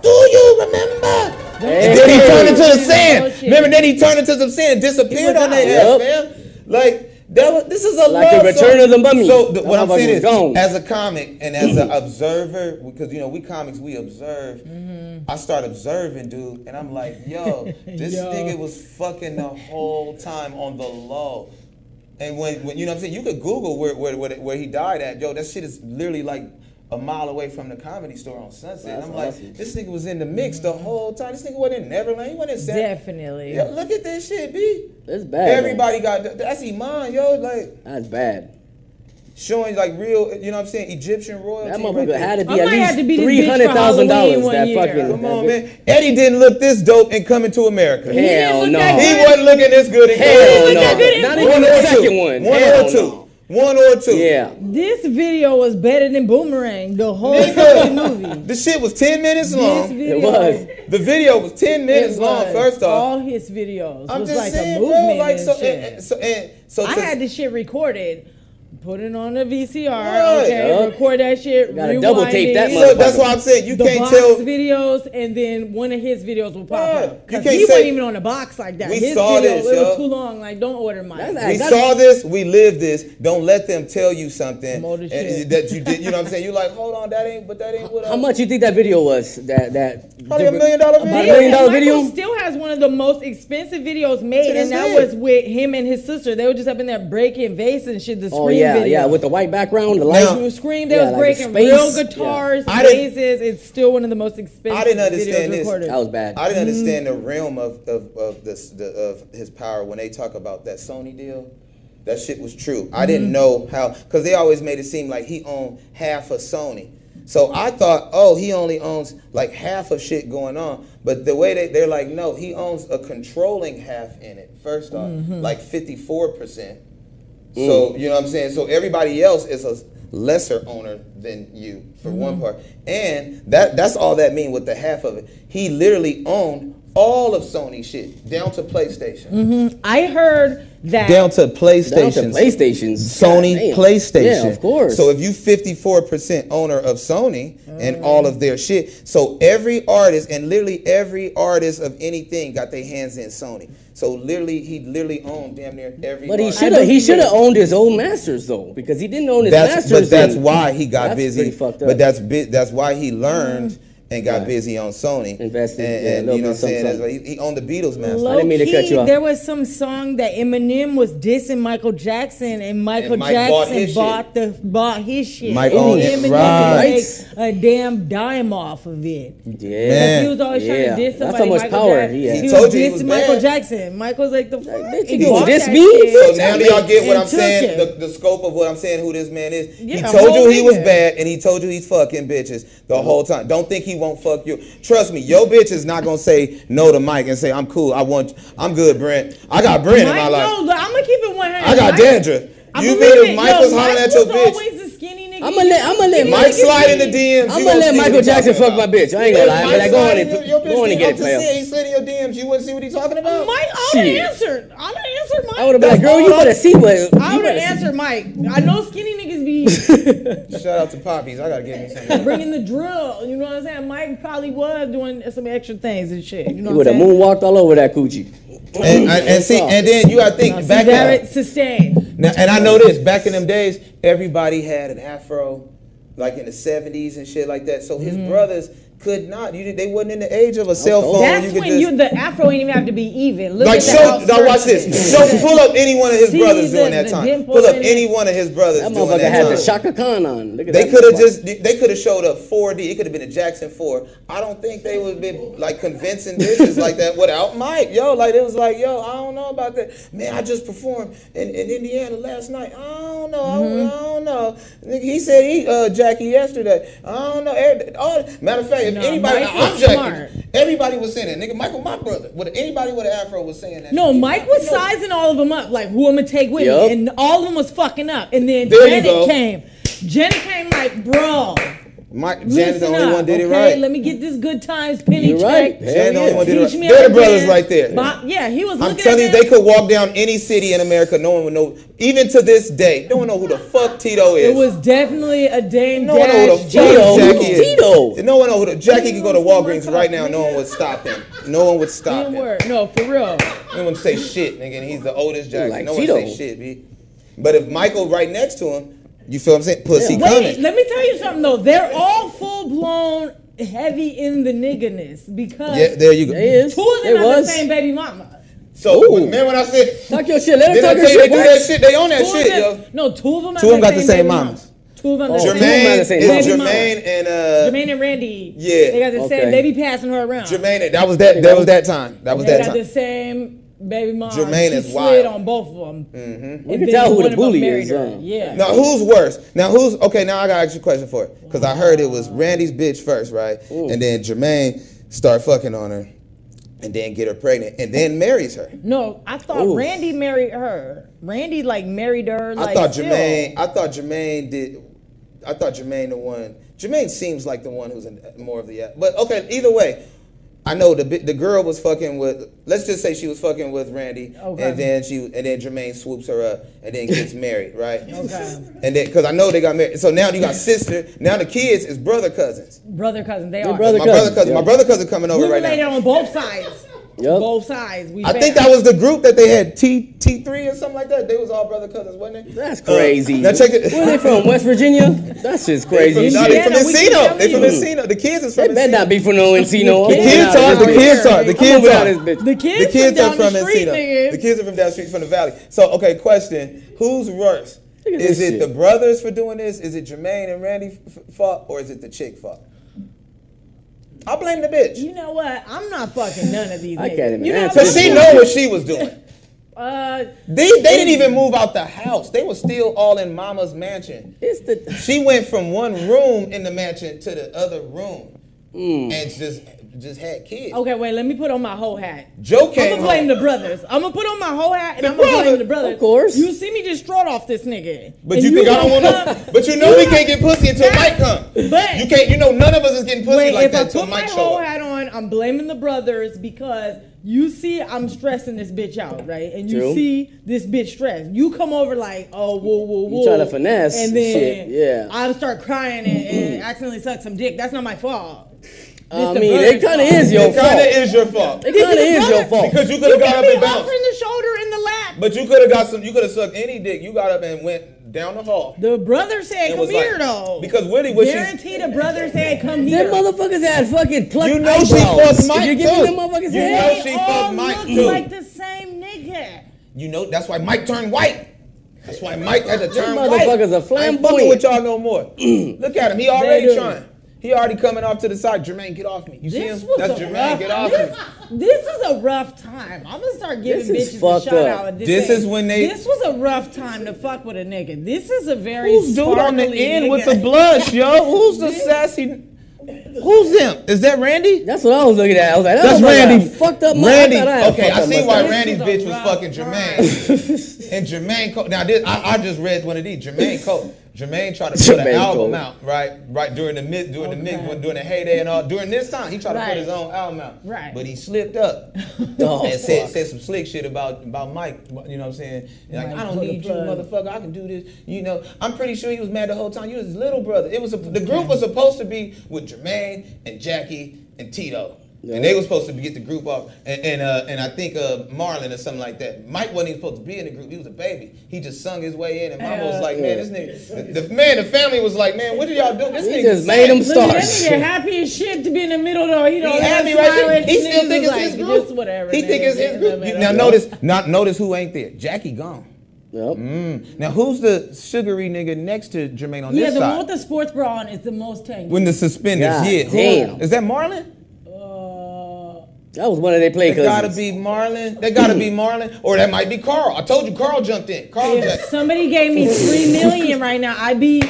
Do you remember? Hey. And then he turned into the Oh, sand. Remember, then he turned into some sand and disappeared on out. ass, man. Like that was. This is a Like the Return song. of the Mummy. So the, what I'm saying is, gone. as a comic and as an observer, because you know we comics we observe. Mm-hmm. I start observing, dude, and I'm like, yo, *laughs* this Yo. nigga was fucking the whole time on the low. And when, when you know what I'm saying, you could Google where, where, where, where he died at. Yo, that shit is literally like a mile away from the comedy store on Sunset. That's I'm like, awesome. this nigga was in the mix the whole time. This nigga wasn't in Neverland. He wasn't in San- Definitely. Yo, look at this shit, B. That's bad. Everybody got that's Iman, yo, like That's bad. showing like real, you know what I'm saying, Egyptian royalty. That motherfucker there. had to I be at might have to least be this three bitch for hundred thousand dollars. That year. fucking. Come on, man. Eddie didn't look this dope in Coming to America. Hell look no. He wasn't looking this good in Hell Coming no. good in- Not even the second one. One Hell or two. no. One or two. Yeah. This video was better than Boomerang. The whole movie. *laughs* The shit was 10 minutes This long. video It was. The video was 10 it minutes long, first off. all his videos I'm was just like saying, a bro, like and so, shit. and, so, and, so I had this shit recorded. Put it on the VCR, Right. okay? Yup. Record that shit. Gotta double rewind tape that it. so that's why I'm saying you the can't box tell. videos, and then one of his videos will pop Right. up. You Because can't he say- wasn't even on the box like that. We his saw video, this, it yo. was too long. Like, don't order mine. That's- We That's- saw this, we lived this. Don't let them tell you something and- shit. that you did. You know what I'm saying? You like, hold on, that ain't, but that ain't what. How I- much you think that video was? That that Probably a million dollar About a video. million dollar Michael video. still has one of the most expensive videos made, and that was with him and his sister. They were just up in there breaking vase and shit. The oh, scream Oh yeah, video. Yeah, with the white background, the light. Now, you. They yeah, was like breaking real guitars, yeah. It's still one of the most expensive. I didn't understand this. Recorded. That was bad. I didn't mm. understand the mm. realm of of of, this, the, of his power when they talk about that Sony deal. That shit was true. I didn't mm-hmm. know how because they always made it seem like he owned half of Sony. So I thought, oh, he only owns like half of shit going on. But the way they, they're like, no, he owns a controlling half in it, first off, mm-hmm. like 54%. Mm. So you know what I'm saying. So everybody else is a lesser owner than you for mm-hmm. one part, and that that's all that mean with the half of it. He literally owned all of Sony shit down to PlayStation, mm-hmm. I heard that. down to Down to PlayStation, PlayStations. Sony God. PlayStation. Yeah, of course. So if you 54% owner of Sony and mm. all of their shit, so every artist and literally every artist of anything got their hands in Sony. So literally, he literally owned damn near every. but he should have he should have owned his own masters though, because he didn't own his That's masters. but that's why he got That's busy. fucked up. But that's bi- that's why he learned mm. And got Right. busy on Sony. Invested, and, yeah, a and you know what I'm saying. That's he, he owned the Beatles master. Low didn't mean to cut you off. there was some song that Eminem was dissing Michael Jackson, and Michael And Mike bought Jackson his bought, the bought his shit. Mike and owned it, Eminem right. didn't make a damn dime off of it. yeah. Man. He was always Yeah. trying to diss somebody. That's somebody. how much Michael power Jackson. he had. He, He was told you he dissing was Michael bad. Jackson. Michael's like the fuck. bitch, he you gonna diss me? So now do y'all get what I'm saying? The, the scope of what I'm saying, who this man is. He told you he was bad, and he told you he's fucking bitches the whole time. Don't think he won't fuck you. Trust me, your bitch is not gonna say no to Mike and say I'm cool. I want. I'm good, Brent. I got Brent in my life. no, I'm gonna keep it 100. I got Mike- dandruff. I You believe mean it. if Mike Yo, was hollering Mike at your bitch? Always a skinny nigga nigga. I'ma let- I'ma let Mike Mike slide in the DMs. I'm gonna gonna let Michael Jackson fuck my bitch. I ain't gonna lie. I'm like, go on and your- your go on and get it, just player. saying, he slid in your DMs. You wouldn't see what he talking about. Mike, I would Shit. have answered. I would have answered Mike. I would have been like, girl, you better see what. I you would have better answered Mike. I know skinny niggas be *laughs* Shout out to Poppies. I gotta give me something. *laughs* bringing the drill. You know what I'm saying? Mike probably was doing some extra things and shit. You know He what would I'm have saying? moonwalked all over that coochie. And, and, and see, and then you gotta think back Barrett sustained. Now, and I know this. Back in them days, everybody had an afro, like in the '70s and shit like that. So his mm-hmm. brothers could not. You, they wasn't in the age of a cell phone. That's you could when just, you the afro ain't even have to be even. Look like at show. outskirts Now watch this. it. Show, pull up any one of his See brothers the- during that time. Pull up any one of his brothers That during motherfucker that had time. the Chaka Khan on. Look at They could have just they could have showed up 4D. It could have been a Jackson 4. I don't think they would have been like convincing bitches like that without Mike. Yo, like it was like, yo, I don't know about that. Man, I just performed in, in Indiana last night. I don't know. I- Mm-hmm. I, don't know. He said he uh Jackie yesterday. I don't know. All- matter of fact, if No, anybody Mike I'm was Everybody was saying that. Nigga, Michael, my brother. Would anybody with an afro was saying that. No, shit. Mike was sizing all of them up, like who I'm gonna take with Yup. me, and all of them was fucking up. And then There Janet came. Janet came like, bro, Mike Janet's the only up, one did okay? it right. Let me get this good times penny You're check. right. Hell Jan the only one did it right. They're the brothers dance. right there. Bob- yeah, he was I'm looking telling you, they could walk down any city in America. No one would know. Even to this day, no one know who the fuck Tito is. It was definitely a Dame no one know who the fuck Tito. Jackie is. Tito? No one know who the Jackie could go to Walgreens right now. No one would stop him. No one would stop him. work. No, for real. No one would say shit, nigga. And he's the oldest Jackie. like no one Tito. say shit, b. But if Michael right next to him, you feel what I'm saying? Pussy Yeah. Wait, coming. let me tell you something though. They're all full blown heavy in the nigganess because Yeah, there you go. They is. two of They them are the same baby mama. So Ooh. remember when I said? Talk your shit. Let her Did I talk her tell you they shit. do that shit? They own that Two shit, them, yo. no, two of them. Two of them got the same baby mamas. mamas. Two of them. Oh. the Two of them same. got Jermaine the same is baby mama. mama. Jermaine and uh Jermaine and Randy. Yeah. they got the Okay. same. They be passing her around. Jermaine. That was that. That was that time. That was they that time. They got time. the same baby mama. Jermaine she is slid wild. on both of them. Mm-hmm. We can tell who the bully is, huh? Yeah. Now who's worse? Now who's okay? Now I gotta ask you a question for it because I heard it was Randy's bitch first, right? And then Jermaine start fucking on her, and then get her pregnant, and then marries her. No, I thought Ooh. Randy married her. Randy like married her. Like, I thought still. Jermaine. I thought Jermaine did. I thought Jermaine the one. Jermaine seems like the one who's in, more of the. But okay, either way. I know the the girl was fucking with. Let's just say she was fucking with Randy, Okay. and then she and then Jermaine swoops her up and then gets *laughs* married, right? Okay. And then because I know they got married, so now you got *laughs* sister. Now the kids is brother cousins. brother cousin. They Your are. brother my brother cousins, cousin, my brother cousin coming over we right related now. on both sides. Yup. Both sides. We I think that was the group that they had T T three or something like that. They was all brother cousins, wasn't it? That's crazy. Uh, now check it. Where they from? *laughs* West Virginia? That's just crazy. No, they from Encino. They from. Encino. The kids is They from better not be from no Encino. The kids are- the kids are- the kids are. out of this bitch. The kids, The kids from are from street, Encino. nigga. The kids are from down the street from the valley. So okay, question: Who's worse? Is it shit. the brothers for doing this? Is it Jermaine and Randy f- f- fault, or is it the chick fault? I blame the bitch. You know what? I'm not fucking none of these. *laughs* I niggas. can't even you know answer what Cause she know what she was doing. Uh, They, they didn't even move out the house. They were still all in Mama's mansion. It's the She went from one room in the mansion to the other room, Mm. and just just had kids. okay, wait. Let me put on my whole hat. Joe I'm gonna blame home. the brothers. I'm gonna put on my whole hat and The I'm gonna blame the brothers. Of course. You see me just strut off this nigga. But And you think I don't want to? But you know we can't get pussy until Mike come. But- you can't. You know none of us is getting pussy Wait, like if I that until put my Mike show whole up. hat on, I'm blaming the brothers because you see I'm stressing this bitch out, right? And you True. see this bitch stressed. You come over like, oh, whoa, whoa, whoa. You try to finesse And then shit, yeah. I start crying and, and accidentally suck some dick. That's not my fault. I mean, it kind of is your fault. It kind of is your fault. It kind of is your fault. Because you could have got up be and bounced. offering the shoulder in the lap. But you could have got some. You could have sucked any dick. You got up and went down the hall. The brother said, come here, like- though. Because Willie, what she's Guarantee the brother said, come here. Them motherfuckers had fucking plucked You know she fucked Mike, If you give too. me them motherfuckers You head, know she They fucked all Mike, look too. like the same nigga. You know that's why Mike turned white. That's why Mike had to turn white. motherfuckers are flamboyant. I ain't fucking with y'all no more. *clears throat* Look at him. He already trying. He already coming off to the side. Jermaine, get off me. You see This him? That's a Jermaine. rough. Get off this, me. this is a rough time. I'm gonna start giving This bitches a shout up. out. At this This is when they- This was a rough time to fuck with a nigga. This is a very Who's dude on the sparkly end with the blush, yo? *laughs* Who's the sassy? Who's them? Is that Randy? That's what I was looking at. I was like, that That's motherfucker Randy. Fucked up Randy. I I okay, I see why. Randy's This is a bitch was fucking time. Jermaine. And Jermaine Cole. Now this, I, I just read one of these. Jermaine Cole. Jermaine tried to put an album Cole. out, right? Right during the mid, during the mid, Okay. during the heyday and all. During this time, he tried to put his own album out. Right. But he slipped up *laughs* Oh, and said, said some slick shit about about Mike. You know what I'm saying? Like Mike I don't need you, motherfucker. I can do this. You know, I'm pretty sure he was mad the whole time. You was his little brother. It was a, the group was supposed to be with Jermaine and Jackie and Tito. And they were supposed to get the group off, and and, uh, and I think uh, Marlon or something like that. Mike wasn't even supposed to be in the group. He was a baby. He just sung his way in, and Mama was like, "Man, this nigga." The, the man, the family was like, "Man, what did y'all do? This He nigga just made him sang." Look at that nigga happy as shit to be in the middle though. He don't He have happy right there. He still Niggas think it's like, his group. Just whatever. He think it's his in the group. middle. Now notice, not notice who ain't there. Jackie gone. Yep. Mm. Now who's the sugary nigga next to Jermaine on Yeah, this the side? one with the sports bra on is the most tanky. when the suspenders, God yeah. damn. Is that Marlon? That was one of their play That gotta be Marlon. They gotta be Marlon, or that might be Carl. I told you, Carl jumped in. Carl if jumped. somebody gave me three million right now, I'd be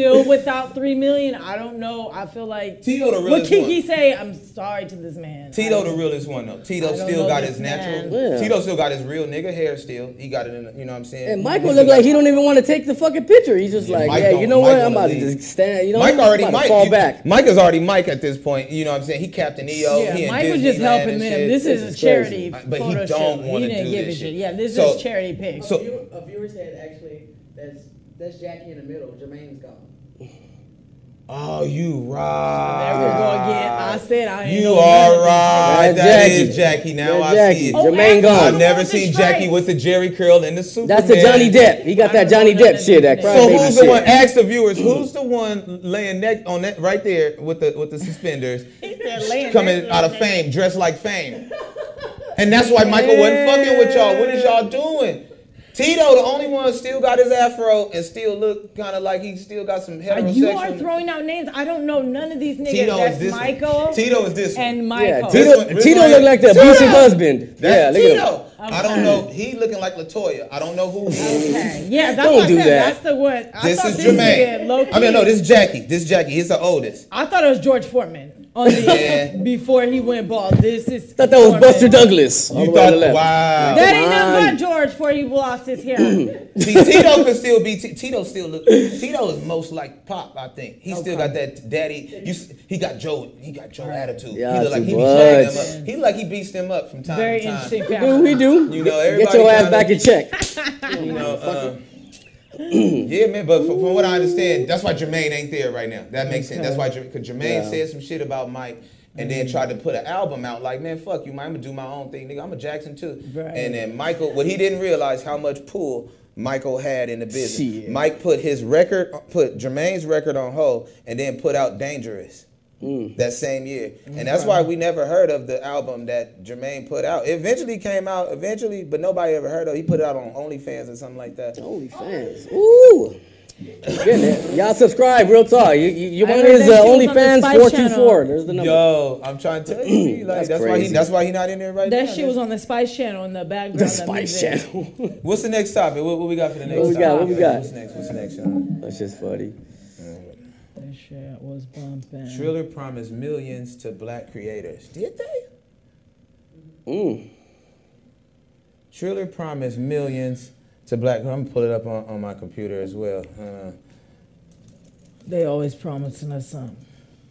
still without three million. I don't know. I feel like Tito the What Kiki one. say? I'm sorry to this man. Tito I- the realest one though. Tito still got this his natural. Yeah. Tito still got his real nigga hair still. He got it in. The, you know what I'm saying? And Michael He looked like he don't even want to take the fucking picture. He's just like, Mike yeah, you know Mike what? I'm wanna about to just stand. You know, Mike I'm already about to Mike. fall you- back. Mike is already Mike at this point. You know what I'm saying? He Captain EO. Yeah, he Mike was just helping them. This is a is charity crazy. But he photo don't shoot. wanna do this shit. shit. Yeah, this is charity pick. So- a, viewer, a viewer said actually that's that's Jackie in the middle. Jermaine's gone. Oh, you there we right. go again. I said I ain't You are of this. right. That's That Jackie. is Jackie. Now That's I Jackie. see it. Oh, Jermaine and gone. I've the never one with seen Jackie with the Jheri curl and the Superman. That's the Johnny Depp. He got that Johnny Depp shit. That So crybaby who's the one? shit. Ask the viewers. *clears throat* Who's the one laying neck on that right there with the with the suspenders, *laughs* He said laying coming out of fame, dressed like fame? And that's why Michael wasn't fucking with y'all. What is y'all doing? Tito, the only one, still got his afro and still look kind of like he still got some Uh, heterosexual. You are throwing out names. I don't know none of these niggas. Tito That's is this one. Michael. Tito is this one. And Yeah, Michael. This Tito, one- Tito one- looked like the Shut abusive up. husband. yeah, That's look at him. Tito. I don't know. He looking like Latoya. I don't know who. Okay. Yeah, that's Don't what I do said. that. That's the one. I This thought is this Jermaine. I mean, no, this is Jackie. This is Jackie. He's the oldest. I thought it was George Foreman on the Yeah. *laughs* before he went bald. This is. Thought that was Foreman. Buster Douglas. You on thought, the left. wow. That Come ain't on. nothing but George before he lost his hair. *clears throat* See, Tito could still be. T- Tito still look. Tito is most like Pop. I think he still got that daddy. You, s- he got Joe. He got Joe attitude. Yeah, he look like he too be shutting them up. He look like he beats them up from time Very to time. Very interesting We family. do, we do. You know, Get your ass back in check. *laughs* You know, uh, yeah, man. But from, from what I understand, that's why Jermaine ain't there right now. That makes sense. That's why because Jermaine Yeah. said some shit about Mike. And then tried to put an album out like, man, fuck you, man. I'm gonna do my own thing, nigga. I'm a Jackson too. Right. And then Michael, what he didn't realize how much pull Michael had in the business. Shit. Mike put his record, put Jermaine's record on hold, and then put out Dangerous that same year. And that's why we never heard of the album that Jermaine put out. It eventually came out, eventually, but nobody ever heard of. it. He put it out on OnlyFans or something like that. OnlyFans. Ooh. Getting. Y'all subscribe, real talk. You, you, you I want heard his uh, she on OnlyFans 424. There's the number. Yo, I'm trying to tell you, *clears throat* like, That's that's, why he that's why he not in there right That now. That shit was on the Spice Channel in the background. The Spice. Channel. What's the next topic? What, what we got for the next What we got? topic? What we got? What's next? What's next? Sean? That's just funny. That shit was bumping. Triller promised millions to black creators. Did they? Mm. Triller promised millions to black. I'm gonna pull it up on, on my computer as well. Uh, They always promising us something.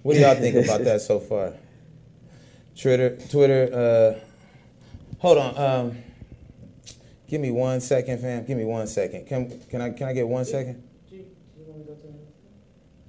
what do y'all think *laughs* about that so far? Twitter, Twitter. Uh, hold on. Um, give me one second, fam. Give me one second. Can can I can I get one second?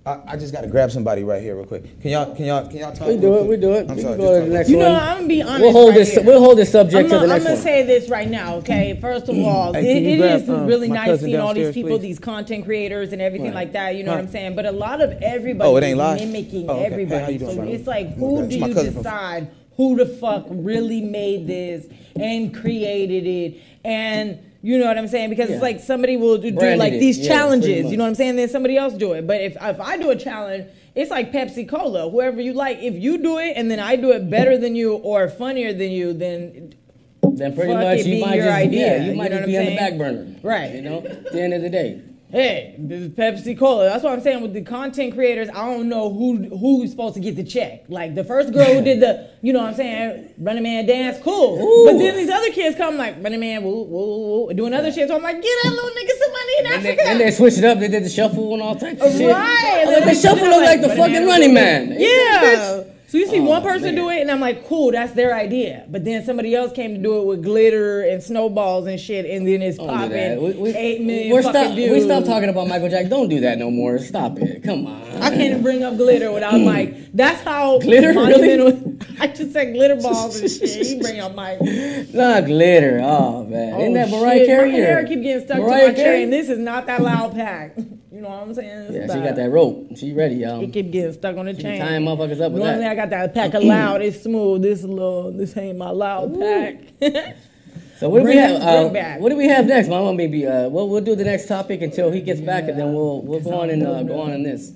I, I just gotta grab somebody right here real quick. Can y'all can y'all can y'all talk? We do it. We do it. I'm we sorry. go to the next You know. I'm gonna be honest. We'll hold right this. here. We'll hold this subject I'm to gonna, the I'm gonna one. say this right now, okay? First of all, Hey, it, it grab, is um, really nice seeing all these people, please? these content creators and everything Right. like that. You know what I'm saying? But a lot of everybody Oh, it ain't is live? mimicking Oh, okay. Everybody. how you doing, so brother? it's like, who do you decide who the fuck really made this and created it? And you know what I'm saying? Because Yeah. it's like somebody will do, do like these Yeah, pretty challenges. much. You know what I'm saying? Then somebody else do it. But if if I do a challenge, it's like Pepsi Cola. Whoever you like, if you do it and then I do it better than you or funnier than you, then Then pretty much it, you be might your just idea, yeah, you you might know just be on the back burner. Right. You know, at the end of the day. Hey, this is Pepsi Cola. That's what I'm saying with the content creators. I don't know who who's supposed to get the check. Like the first girl who did the, *laughs* you know what I'm saying, Running Man dance, cool. But then these other kids come like Running Man, woo, woo, woo, doing other shit. So I'm like, get that little nigga some money in And they, Africa. and they switched it up. They did the shuffle and all types of shit. Right. Like, the shuffle looked like the fucking Running Man. Yeah. So you see Oh, one person man. do it, and I'm like, cool, that's their idea. But then somebody else came to do it with glitter and snowballs and shit, and then it's Don't do that. popping We, we, eight million we're fucking stop, views. we stop talking about Michael Jackson. Don't do that no more. Stop it. Come on. I can't bring up glitter without Mike. *laughs* That's how Glitter, monumental- *laughs* I just said glitter *laughs* balls and shit. He bring up Mike. Not glitter. Oh man, isn't oh, that Oh, Mariah shit. Carey? My hair keep getting stuck Mariah to my Carey? chain. This is not that loud pack. You know what I'm saying? It's Yeah, she got that rope. She ready, y'all. It keep getting stuck on the chain. tying motherfuckers up with Normally that. I got that pack of loud. It's smooth. This little. This ain't my loud pack. *laughs* So what do we have? it- bring Uh, back. what do we have next, Mama? Maybe uh, we'll we'll do the next topic until he gets back, and then we'll we'll go on and uh, go on in this.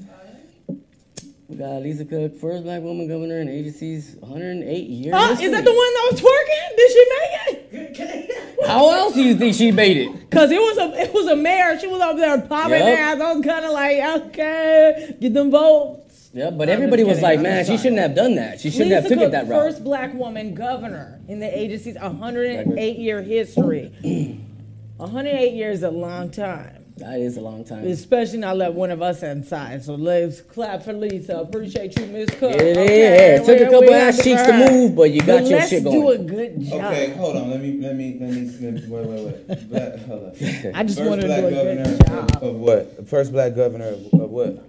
We got Lisa Cook, first black woman governor in the agency's 108 years. oh, is that the one that was twerking? Did she make it? How else do you think she made it? Cause it was a it was a mayor. She was up there popping Yup. ass. I was kind of like, okay, get them votes. Yeah, but I'm everybody was like, I'm man, she shouldn't have done that. She shouldn't have Lisa took it that route. First black woman governor in the agency's 108 year history. *clears throat* 108 years is a long time. That is a long time. Especially not let one of us inside. So let's clap for Lisa. Appreciate you, Miss Cook. It is. Okay, Took a couple ass cheeks to move, but you got But your let's do a good job. Okay, hold on. Let me let me let me, let me wait wait wait. Black, hold on. *laughs* I just First wanted to black do a governor good of, job. of what? The First black governor of, of what?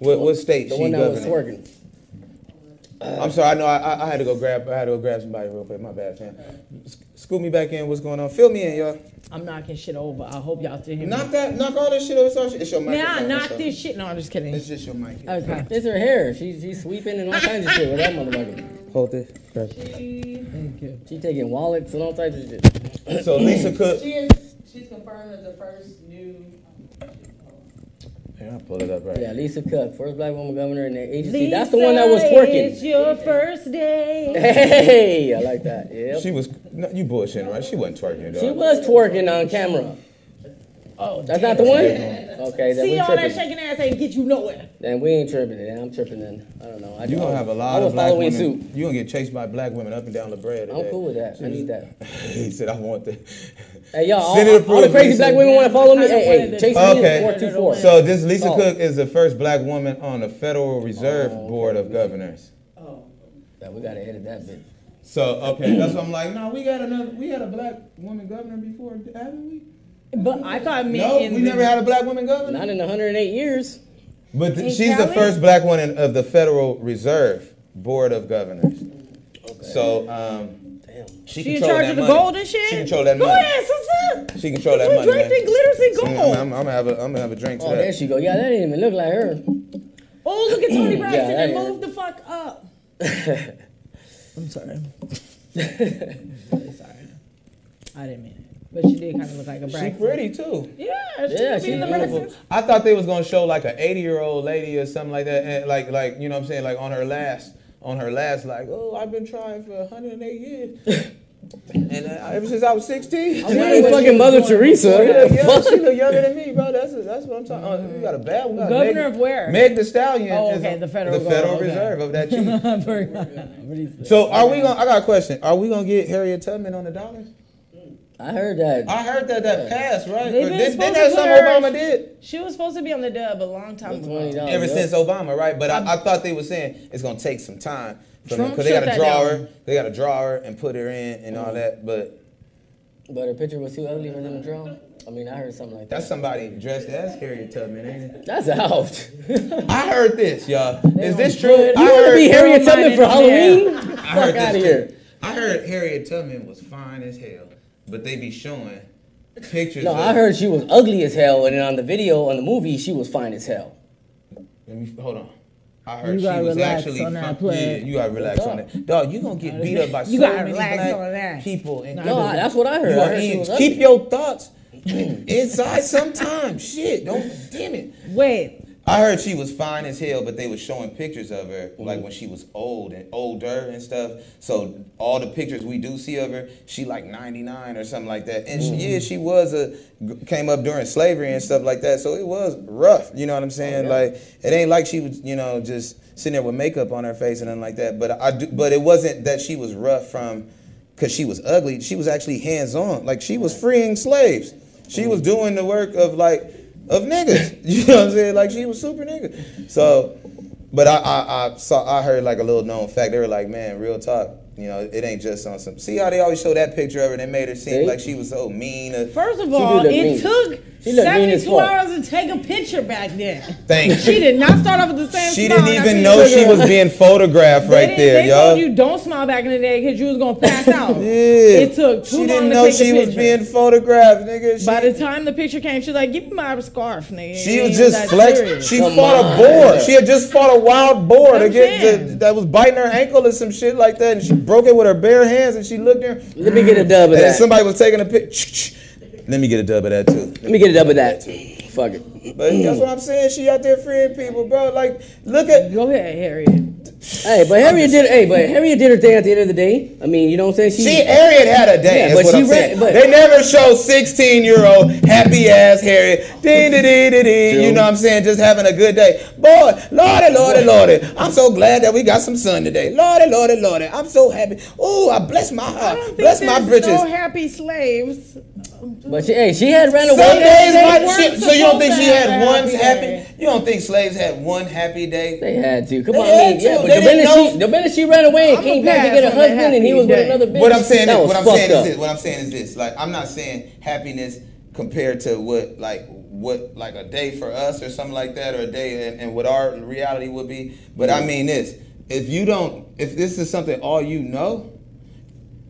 What what state The she one that was governing? Twerking. I'm sorry. I know. I, I- I had to go grab. I had to go grab somebody real quick. My bad, fam. Scoot me back in. What's going on? Fill me in, y'all. I'm knocking shit over. I hope y'all still hear me. Knock that. Knock all this shit over. So it's your mic. Nah, knock this shit. No, I'm just kidding. It's just your mic. Okay. *laughs* It's her hair. She's she's sweeping and all kinds of shit with that motherfucker. Hold this. Grab. Thank you. She taking wallets and all types of shit. So Lisa *coughs* Cook. She is. She's confirmed as the first new. Here, I'll pull it up right. Yeah, Lisa Cook, first black woman governor in the agency. That's the one that was twerking. It's your first day. *laughs* Hey, I like that. Yeah. She was. No, you bullshitting, right? She wasn't twerking, dog. She was twerking on camera. Oh, That's not the one? Okay, then See we all that shaking ass ain't get you nowhere. Then we ain't tripping. Then I'm tripping. Then I don't know. I You gonna have a lot I was of black following women. suit. You gonna get chased by black women up and down La Brea today. I'm cool with that. I need that. *laughs* he said, "I want that." Hey, y'all, all, Send it all the crazy Lisa. black women want to follow me. I Hey, hey, wanted to- chase me Okay. in 424. So this Lisa Oh. Cook is the first black woman on the Federal oh, Reserve Board of Governors. Oh. Yeah, we gotta edit that bit. So okay, that's what I'm like. No, we got another. We had a black woman governor before, haven't we? But I thought me No, in we the- never had a black woman governor. Not in 108 years. But th- In she's the first black one in, of the Federal Reserve Board of Governors. Okay. So um, Damn. she, She in control charge that of the money. gold and shit. She control that Go money. ahead, sister. She control that Who money. draped man. in glitters and I'm, gold? I'm, I'm gonna have a, I'm gonna have a drink to Oh, that. there she go. Yeah, that didn't even look like her. Oh, look at Toni *clears throat* Braxton that and move the fuck up. *laughs* I'm sorry. I'm *laughs* sorry. I didn't mean it. But she did kind of look like a She Braxton. pretty too. Yeah, she Yeah, could be she in the beautiful. Braxton. I thought they was gonna show like an 80 year old lady or something like that, and like like you know what I'm saying, like on her last on her last like oh I've been trying for 108 years, *laughs* and uh, ever since I was 16. She ain't fucking Mother Teresa. She look, young, she look younger than me, bro. That's that's what I'm talking. Oh, you got a bad one. Governor Meg- of where? Meg the Stallion. Oh, is okay, a- the federal the Federal government, okay. Reserve of that cheap. *laughs* *laughs* What he said. So are we gonna? I got a question. Are we gonna get Harriet Tubman on the dollar? I heard that. I heard that that passed, right? They've Or been did, supposed didn't that to something put her- Obama did? She was supposed to be on the dub a long time ago. $20. Ever yeah. since Obama, right? But I, um, I thought they were saying it's gonna take some time for them Trump because they got to draw down. her, they got to draw her and put her in and all mm. that. But But her picture was too ugly for them to draw. I mean, I heard something like that. that's somebody dressed as Harriet Tubman, ain't it? That's out. I heard this, y'all. Is this true? You want to be Harriet Tubman for Halloween? in I heard this too. I heard Harriet Tubman was fine as hell, but they be showing *laughs* pictures. No, of, I heard she was ugly as hell, and then on the video, on the movie, she was fine as hell. Let me hold on. I heard You she was relax actually on that fun- play. Yeah, you gotta relax on that. Dog, you gonna get beat up by You so gotta many relax black on that. people. And No, I- that's what I heard. You I heard she keep your thoughts *clears throat* inside sometimes. Shit, don't damn it. Wait, I heard she was fine as hell, but they were showing pictures of her like mm-hmm. when she was old and older and stuff. So all the pictures we do see of her, she like 99 or something like that. And she, yeah, mm-hmm. she was a came up during slavery and stuff like that. So it was rough. You know what I'm saying? Oh, like it ain't like she was, you know, just sitting there with makeup on her face and nothing like that. But I do, but it wasn't that she was rough from because she was ugly. She was actually hands on. Like she was freeing slaves. She was mm-hmm. doing the work of like of niggas. *laughs* You know what I'm saying? Like she was super nigga. So, but I I, I saw I heard like a little known fact. They were like, man, real talk. You know, it ain't just on some. See how they always show that picture of her? They made her seem See? like she was so mean. First of all, it mean. took She look mean as 72 fuck. hours to take a picture back then. Thank She did not start off with the same She smile. didn't even know she was being *laughs* photographed right didn't- there, they y'all. told you don't smile back in the day because you was gonna pass *laughs* out. Yeah. It took too She long didn't to know take she the was being photographed, nigga. She, By the time the picture came, she's like, "Give me my scarf, nigga." she was just that flex. serious. She Come fought on. a boar. She had just fought a wild boar to get the, that was biting her ankle or some shit like that, and she broke it with her bare hands, and she looked there. Let me get a dub of And that. somebody was taking a picture. Let me get a dub of that too. Let me get a dub of that. Too. Fuck it. But that's what I'm saying. She out there freeing people, bro. Like, look at. Go ahead, Harriet. Hey, but Harriet did. Hey, but Harriet did her thing at the end of the day. I mean, you know what I'm saying? She, Harriet had a day. Yeah, but what she I'm ran- but- they never show 16 year old happy ass Harriet. Ding, ding, ding, ding, ding. You know what I'm saying? Just having a good day. Boy, lordy, lordy, lordy. I'm so glad that we got some sun today. Lordy, lordy, lordy. I'm so happy. Oh, I bless my I heart. don't think Bless my britches. no happy slaves. But she, hey, she had ran Some away. days, they she- so you don't think she had one happy happy? You don't think slaves had one happy day? They had to. Come They on, had I mean, yeah, but the minute she, the minute she ran away and I'm came back to get a husband, and he happy was with another bitch. What I'm saying that is, was what I'm saying up. is this. What I'm saying is this. Like, I'm not saying happiness compared to what, like, what, like a day for us or something like that, or a day and, and what our reality would be. But I mean this: if you don't, if this is something all you know.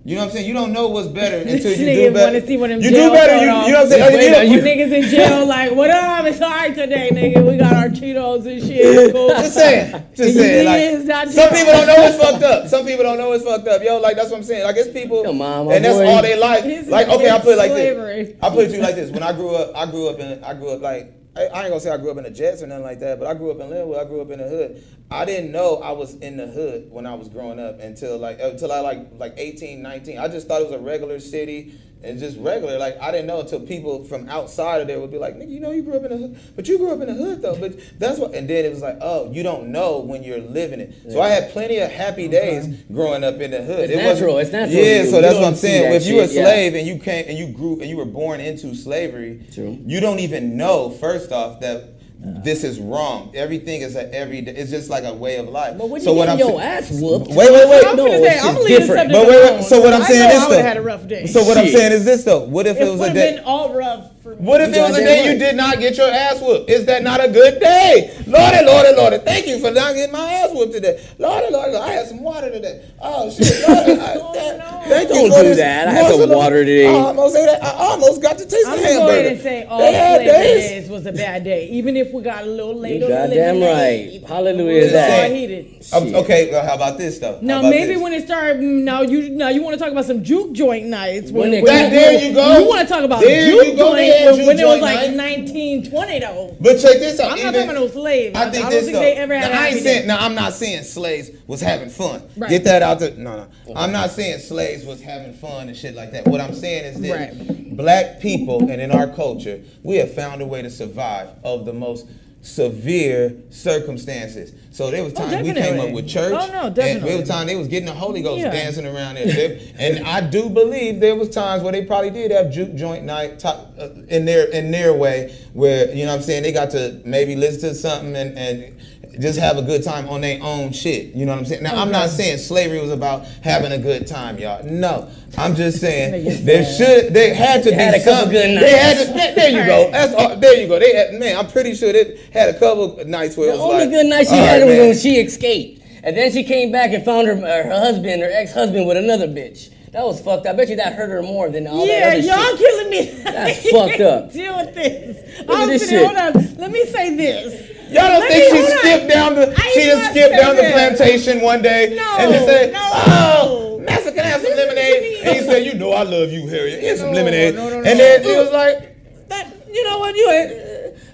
You know what I'm saying? You don't know what's better *laughs* until you do better. see what you do better. You, you know what I'm saying? Wait, You know- you- niggas in jail, like, what up? It's all right today, nigga. We got our Cheetos and shit. Cool. *laughs* Just saying, just saying. Like, some true. people don't know it's fucked up. Some people don't know it's fucked up. Yo, like that's what I'm saying. Like it's people, Come on, my and that's boy. all they like. This Like okay, I put it like slavery. this. I put it to you like this. When I grew up, I grew up in, I grew up like. I ain't gonna say I grew up in the Jets or nothing like that, but I grew up in Linwood. I grew up in the hood. I didn't know I was in the hood when I was growing up until like until I like like 18, 19. I just thought it was a regular city and just regular. Like I didn't know until people from outside of there would be like, "Nigga, you know you grew up in the hood, but you grew up in the hood though." But that's what. And then it was like, "Oh, you don't know when you're living it." So I had plenty of happy days growing up in the hood. It's It natural. It's natural Yeah, so that's what I'm saying. If you were a shit, yeah. slave and you came and you grew and you were born into slavery, True. you don't even know first off that this is wrong. Everything is a every. It's just like a way of life. But when so you what I'm your sa- ass whooped, Wait, wait, wait. I'm No, gonna it's I'm just gonna leave the different. But wait, wait. So what I'm I saying is though. had a rough day. So what I'm saying is this though. What if it it was a day? been all rough. What if You it was a goddamn day you did not get your ass whooped? Is that not a good day? Lordy, Lordy, Lordy, thank you for not getting my ass whooped today. Lordy, Lordy, Lordy, I had some water today. Oh shit, Lordy, I, *laughs* that- thank you Don't for do this that. I had some morsel of- water today. I almost ate that. I almost got to taste I'm the gonna go hamburger. ahead and say all They had slavery days. days was a bad day, even if we got a little late You on the goddamn lemonade. right. Hallelujah to It's that. heated. Okay, well, how about this though? How Now maybe this? when it started, mm, now you now you want to talk about some juke joint nights. When When, it- when- That- there you go. You want to talk about There juke you go, joint when it was like night. 1920 though. But check this out. I'm not even- talking about no slaves. I think I don't this think they ever had now, I ain't saying. Now I'm not saying slaves was having fun. Right. Get that out there. No, no. I'm not saying slaves was having fun and shit like that. What I'm saying is this: Right. black people and in our culture, we have found a way to survive of the most severe circumstances. So there was Oh, times we came up with church. Oh, no, And there was times they was getting the Holy Ghost Yeah. dancing around there. And I do believe there was times where they probably did have juke joint night top, uh, in their in their way, where you know what I'm saying they got to maybe listen to something and, and just have a good time on their own shit. You know what I'm saying? Now I'm not saying slavery was about having a good time, y'all. No, I'm just saying *laughs* there should they had to They be had a couple some- good They had nights. to, there, there you go. That's all, there you go. They had, man, I'm pretty sure they had a couple nights where The it was only like, good night she had right, was man. when she escaped. And then she came back and found her, her husband, her ex-husband with another bitch. That was fucked up. I bet you that hurt her more than all Yeah, that other y'all shit. killing me. That's *laughs* fucked up. Deal with this. Look I'm at this sitting, shit. hold on. Let me say this. Y'all don't Let think me- she hold on. skipped down the I she just skipped say down the plantation one day No, and just said, no. "Oh, Master, can I have some lemonade?" And he said, "You know I love you, Harriet. Here's some No, lemonade." no, no, no. And then he was like, That you know what you ain't.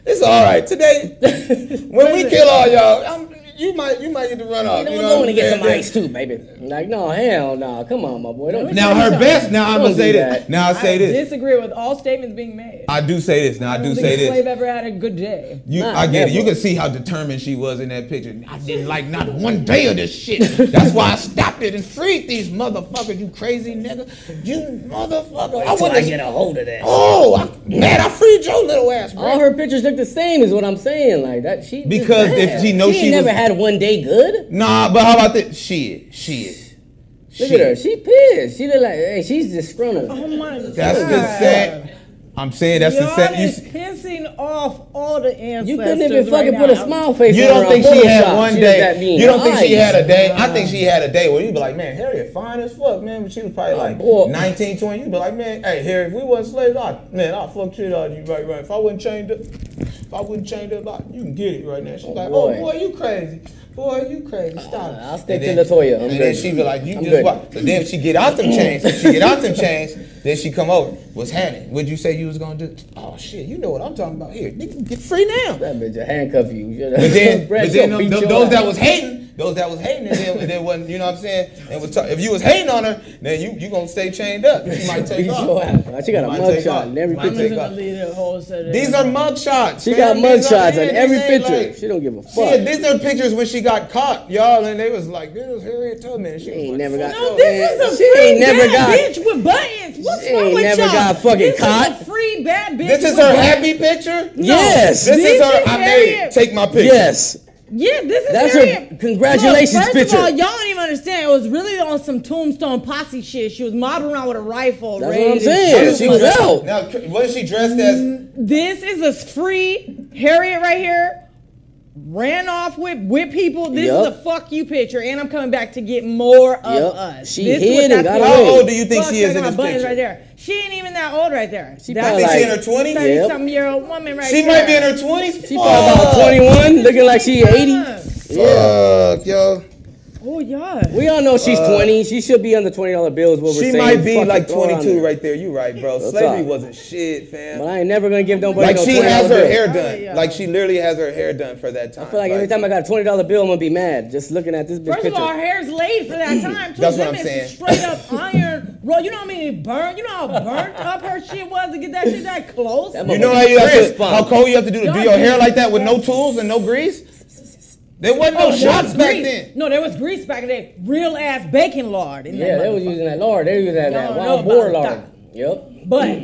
It's all right today. *laughs* when we kill all y'all, I'm, you might you might get to run off. You You know, know I want to get some I'm ice too, baby. Like, no, hell no. Come on, my boy. Don't Now her best. Now I'm gonna say this. that. Now I say I this. disagree with all statements being made. I do say this. Now I I do say think this. slave ever had a good day. You, Nah, I get it. You can see how determined she was in that picture. I didn't like not one day of this shit. That's why I stopped it and freed these motherfuckers. You crazy nigga. You motherfucker. I I want to get a hold of that. Oh, I, man, I freed your little ass, bro. All her pictures look the same, is what I'm saying. Like that, she Because if she knows she, she never was- had one day good. Nah, but how about this? Shit, shit. Look at her. She pissed. She look like, hey, she's disgruntled. Oh my God. That's the sad. I'm saying that's the Y'all sad. You, is pissing off all the ancestors You couldn't even fucking right put a smile face you don't her think she had Photoshop. one She day? You don't think she had a day? I think she had a day where you'd be like, man, Harriet fine as fuck, man. But she was probably oh, like boy. 19, 20. You'd be like, man, hey, Harriet, if we wasn't slaves, I, man, I'll fuck shit out of you right, right. If I wasn't chained up, if I wouldn't change that I, you can get it right now. She's oh, like, oh, boy. boy, you crazy. Boy, you crazy. Ah, Stop. it." I'll stick And to Latoya. I'm and good. then she'd be like, you I'm just good. what? So then if she get out them chains, if she get out them chains, then she come over. What's happening? What'd you say you was gonna do? Oh shit, you know what I'm talking about here. Nigga, get free now. That bitch will handcuff you. You know? But then, *laughs* but then them- them- those that was hating, those that was hating, and then, and then wasn't, you know what I'm saying? And was ta- if you was hating on her, then you you gonna stay chained up. You might take beat off. ass. She got a Might take mugshot in every picture. take off. leave the whole set of These are mugshots. She fam. got These are- mugshots in every picture. like- she don't give a Yeah, fuck. these are pictures when she got caught, y'all, and they was like, "This is Harriet Tubman." She, She ain't like, never got. No, this is a She free ain't never bad got- bitch with buttons. What's She wrong ain't with never y'all? got fucking this caught. Is a free bad bitch. This is with her buttons. happy picture. Yes. This This is her. I made Take my picture. Yes. Yeah, this is That's Harriet. her congratulations Look, first picture. of all, y'all don't even understand. It was really on some tombstone posse shit. She was mobbing around with a rifle. That's what I'm saying. She was out. Now, wasn't she dressed as? This is a free Harriet right here. Ran off with with people. This Yup. is a fuck you picture, and I'm coming back to get more of Yup. us. She this hid what and got. How old do you think Fuck, she is in this picture? right there. She ain't even that old right there. She probably Think she in her twenties? thirty Yep. something year old woman right She there. might be in her twenties. She probably about 21, looking like she 80. Fuck, yo. Oh yeah. We all know she's uh, 20. She should be on the $20 bills. What we're She saying. might be Fucking like throw her on 22 right there. You right, bro. That's Slavery all. wasn't shit, fam. But I ain't never gonna give nobody Like no Like she $20 has her bill. hair Oh, done. yeah. Like she literally has her hair done for that time. I feel like every time I got a $20 bill, I'm gonna be mad just looking at this bitch First of picture. all, her hair's laid for that *clears throat* time too. That's what I'm saying. Straight up *laughs* iron, bro. You know how many burnt? You know how burnt *laughs* up her shit was to get that shit that close. That You know how you have to, how cold you have to do to do your hair like that with no tools and no grease? There wasn't no Oh, there shots was back grease. then. No, there was grease back then. the. Real ass bacon lard. In Yeah, that they was using that lard. They was using that, that wild about boar that. lard. Yep. But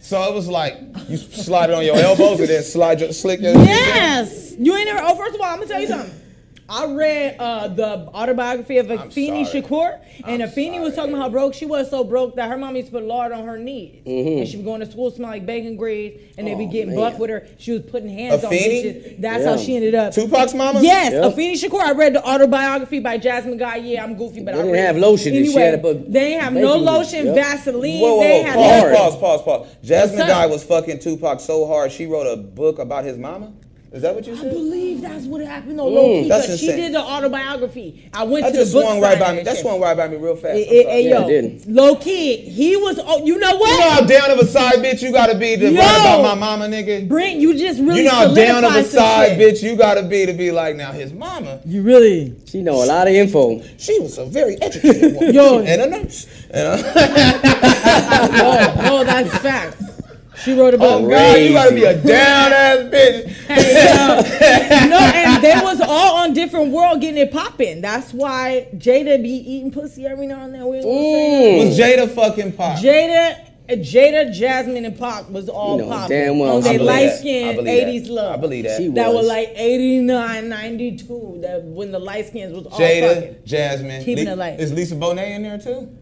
So it was like you slide it on your elbows and then slide your slick your yes, you ain't never. Oh, first of all, I'm gonna tell you something. I read uh, the autobiography of Afeni. Shakur, and I'm Afeni was talking about how broke she was, so broke that her mom used to put lard on her knees, and she was going to school smelling like bacon grease, and they'd be Oh, getting man. buck with her. She was putting hands on Afeni? bitches. That's Yeah. how she ended up. Tupac's mama? Yes, Yep. Afeni Shakur. I read the autobiography by Jasmine Guy. Yeah, I'm goofy, but They I didn't read have lotion Anyway, had to put they have no lotion, Yep. Vaseline. Whoa, whoa, they whoa. had Pause, nothing. pause, pause, pause. Jasmine Guy was fucking Tupac so hard she wrote a book about his mama? Is that what you said? I believe that's what happened on mm, low key. Because she did the autobiography. I went That to the just book swung right by me. and That swung right by me real fast. Hey, hey, sorry. Yeah, yo, it did. low key, he was. Oh, you know what? You know how down of a side bitch you gotta be to Yo. write about my mama, nigga? Brent, you just really. You know how down of a side shit. bitch you gotta be to be like, now his mama, You really. She know a lot of info. she was a very educated woman. *laughs* Yo. And a nurse. And a- *laughs* No, no, that's facts. She wrote a book. oh God, you gotta be a down ass *laughs* bitch. Hey, yo. *laughs* no, and they was all on different world getting it popping. That's why Jada be eating pussy every now and then. We ain't gonna say it. Was Jada fucking pop? Jada, Jada, Jasmine, and Pac was all You know popping. damn well on she they was. light I skin believe that. 80s love. I believe that. She That was. was like 89, 92. That when the light skins was all Jada, fucking. Jasmine. Keeping Le- it light. Is Lisa Bonet in there too?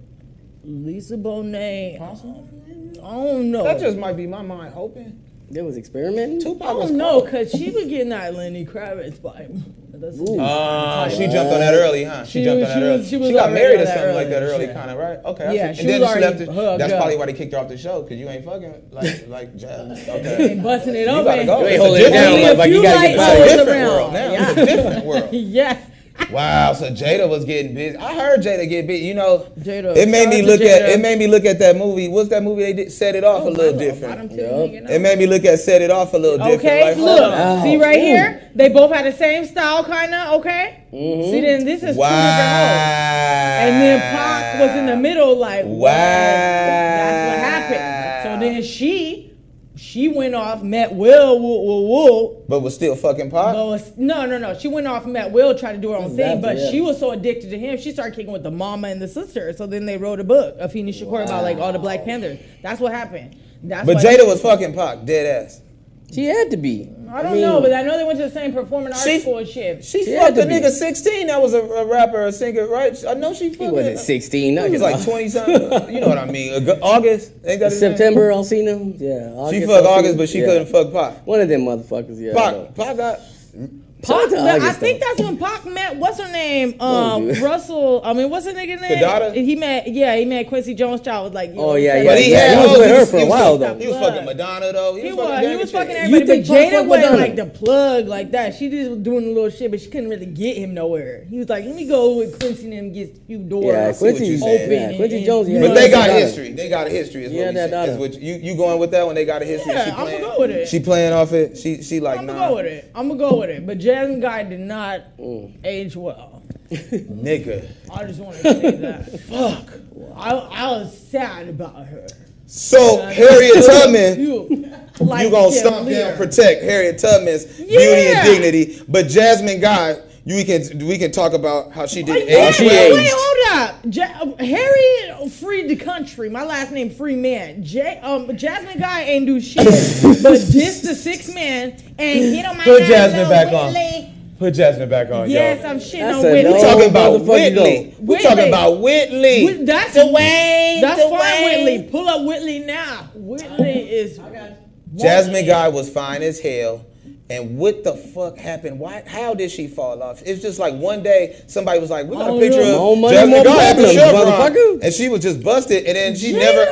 Lisa Bonet. I don't know. That just might be my mind open. There was experimenting. I Tupac was don't know, cause she was getting that Lenny Kravitz vibe. That's- Ooh. Uh, she jumped on that early, huh? She, She jumped on that she early. was- She, she got married or that something like that early, early, yeah. kind of, right? Okay. Yeah, see. she and then she left it. That's up. probably why they kicked her off the show, because you ain't fucking like like *laughs* jazz. Okay. busting it You open. gotta go. You ain't It's a holding it down like, like you Few gotta light get It's a different world now. It's a different *laughs* world. yeah. Wow, so Jada was getting busy. I heard Jada get busy. You know, Jada, it made me look at it made me look at that movie. What's that movie they did? Set it off a Oh, little my different. bottom titty Yup. It made me look at Set It Off a little different. Okay, Like, look, on. see right Ooh. here, they both had the same style, kind of. Okay, Mm-hmm. see then this is Wow. two different hoes. And then Pac was in the middle, like, wow, that's what happened. So then she, she went off, met Will, woo, woo, woo. But was still fucking Pac. But was, no, no, no. She went off met Will, tried to do her own thing, but yeah. she was so addicted to him, she started kicking with the mama and the sister. So then they wrote a book, Afeni Shakur, about like all the Black Panthers. That's what happened. That's But why- Jada was fucking Pac, dead ass. She had to be. I don't mean, know, but I know they went to the same performing arts She- school and shit. She, She fucked a to be. nigga 16 that was a, a rapper, a singer, right? I know she He fucked wasn't 16. No, He was like 20 something. you know what I mean? August? Ain't that his name? September, Alsina. Yeah. August, She fucked Alsina. August, but she Yeah. couldn't fuck Pac. One of them motherfuckers, yeah. I know. Pac, Pac got. Shout out to I think that's when Pac met what's her name? Oh, Um, dude. Russell. I mean, what's her nigga name? Kidada? He met. Yeah, he met Quincy Jones. Child was like. Oh, know, yeah, said- yeah, But he yeah. had He was hoes. with her was- for a while, though. He was fucking Madonna though. He, He was was. fucking He was fucking everybody. You think but Jada fucked wasn't like the plug like that. She just was doing a little shit, but she couldn't really get him nowhere. He was like, let me go with Quincy and them get a few doors. Yeah, Quincy, you saying. open. yeah, Quincy Jones. Yeah, But they got saying? history. They got a history. Is Yeah, what that saying. What you you going with that when They got a history. Yeah, she I'ma playing. go with it. She playing off it. She she like I'm gonna go with it. I'm gonna go with it. But Jasmine Guy did not Mm. age well. *laughs* Nigga. I just want to say that. Fuck. I, I was sad about her. So Harriet *laughs* Tubman. You, like you gonna Kim stomp Lear. down, protect Harriet Tubman's beauty and dignity, but Jasmine Guy, you can we can talk about how she Oh, did yeah, age she wait, hold up. Ja- Harriet freed the country. My last name, Free Man. J- um, Jasmine Guy ain't do shit, *laughs* but this the six man and get on my Put Jasmine little back on. Put Jasmine back on, Yes, I'm shitting That's on a Whitley. no- We talking about motherfucker Whitley. go. We talking Whitley. about Whitley. Whit- That's Dwayne. That's fine, Dwayne. Whitley. Pull up Whitley now. Whitley is. Jasmine Guy was fine as hell. And what the fuck happened? Why? How did she fall off? It's just like one day somebody was like, "We got Oh, a picture no. of More money, Jasmine more Guy at the problems, Chevron," motherfucker. and she was just busted. And then she Jada, never.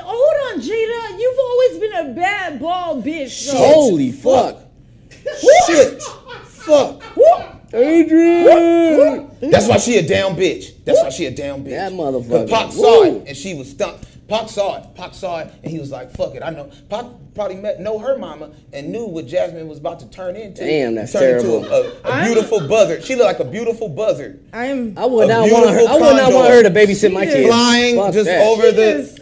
hold on, Jada. You've always been a bad ball bitch. So. Holy fuck. Shit. Fuck. Adrian. That's why she a down bitch. That's why she a down bitch. That motherfucker. But Pac saw it and she was stumped. Pac saw it. Pac saw it and he was like, "Fuck it, I know." Pac probably met know her mama and knew what Jasmine was about to turn into. Damn, that's turn terrible. into a, a, a beautiful buzzard. She looked like a beautiful buzzard. I am. I would not want her. beautiful I would not want her to babysit my kids. Flying Fuck just that. over the. is-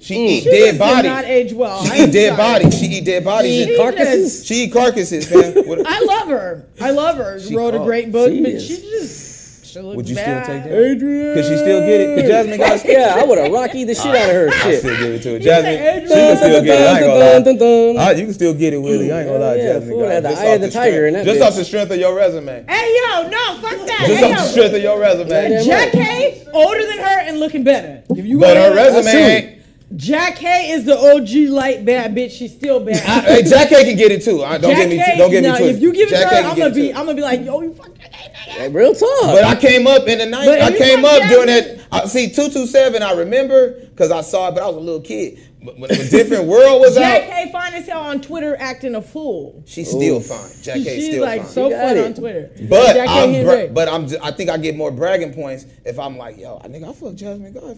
She eat She dead just did bodies. not age well. She eat dead sorry. bodies. She eat dead bodies. She and- Carcasses. She eat carcasses, man. I love her. I love her. She Wrote a great book, She but is. she just she looks Would you still take that? Adrian. Could she still get it? Could Jasmine got Yeah, I would have rocky the shit out of her I shit. still give it to her. said Jasmine, Adrian. she can still get it. I ain't gonna lie. Dun, dun, dun, dun. Ah, you can still get it, Willie. I ain't gonna lie, Yeah, Jasmine. fool, God. had the Just eye off of the tiger strength- in that Just bitch. off the strength of your resume. Hey yo, no, fuck that. Just hey, off the strength of your resume. Goddamn Jack K, older than her and looking better. If you But go her resume ain't. Jackée is the OG light bad bitch. She's still bad. I- Hey, Jackée can get it too. I- Don't Jack get me. K, Don't get me no, twisted. If you give it Jack to K her, I'm gonna be. I'm gonna be like, yo, you fucking. Hey, real talk. But I came up in the night. I came fuck up during that. I, see, two two seven. I remember because I saw it, but I was a little kid. But when a different *laughs* world was Jack out, K fine as hell on Twitter acting a fool. she's still Oof. fine. Jackée She's still like fine. so You got fun it. on Twitter. But Jackée I'm, bra- but I'm, j- I think I get more bragging points if I'm like, yo, I nigga, I fuck Jasmine Guy,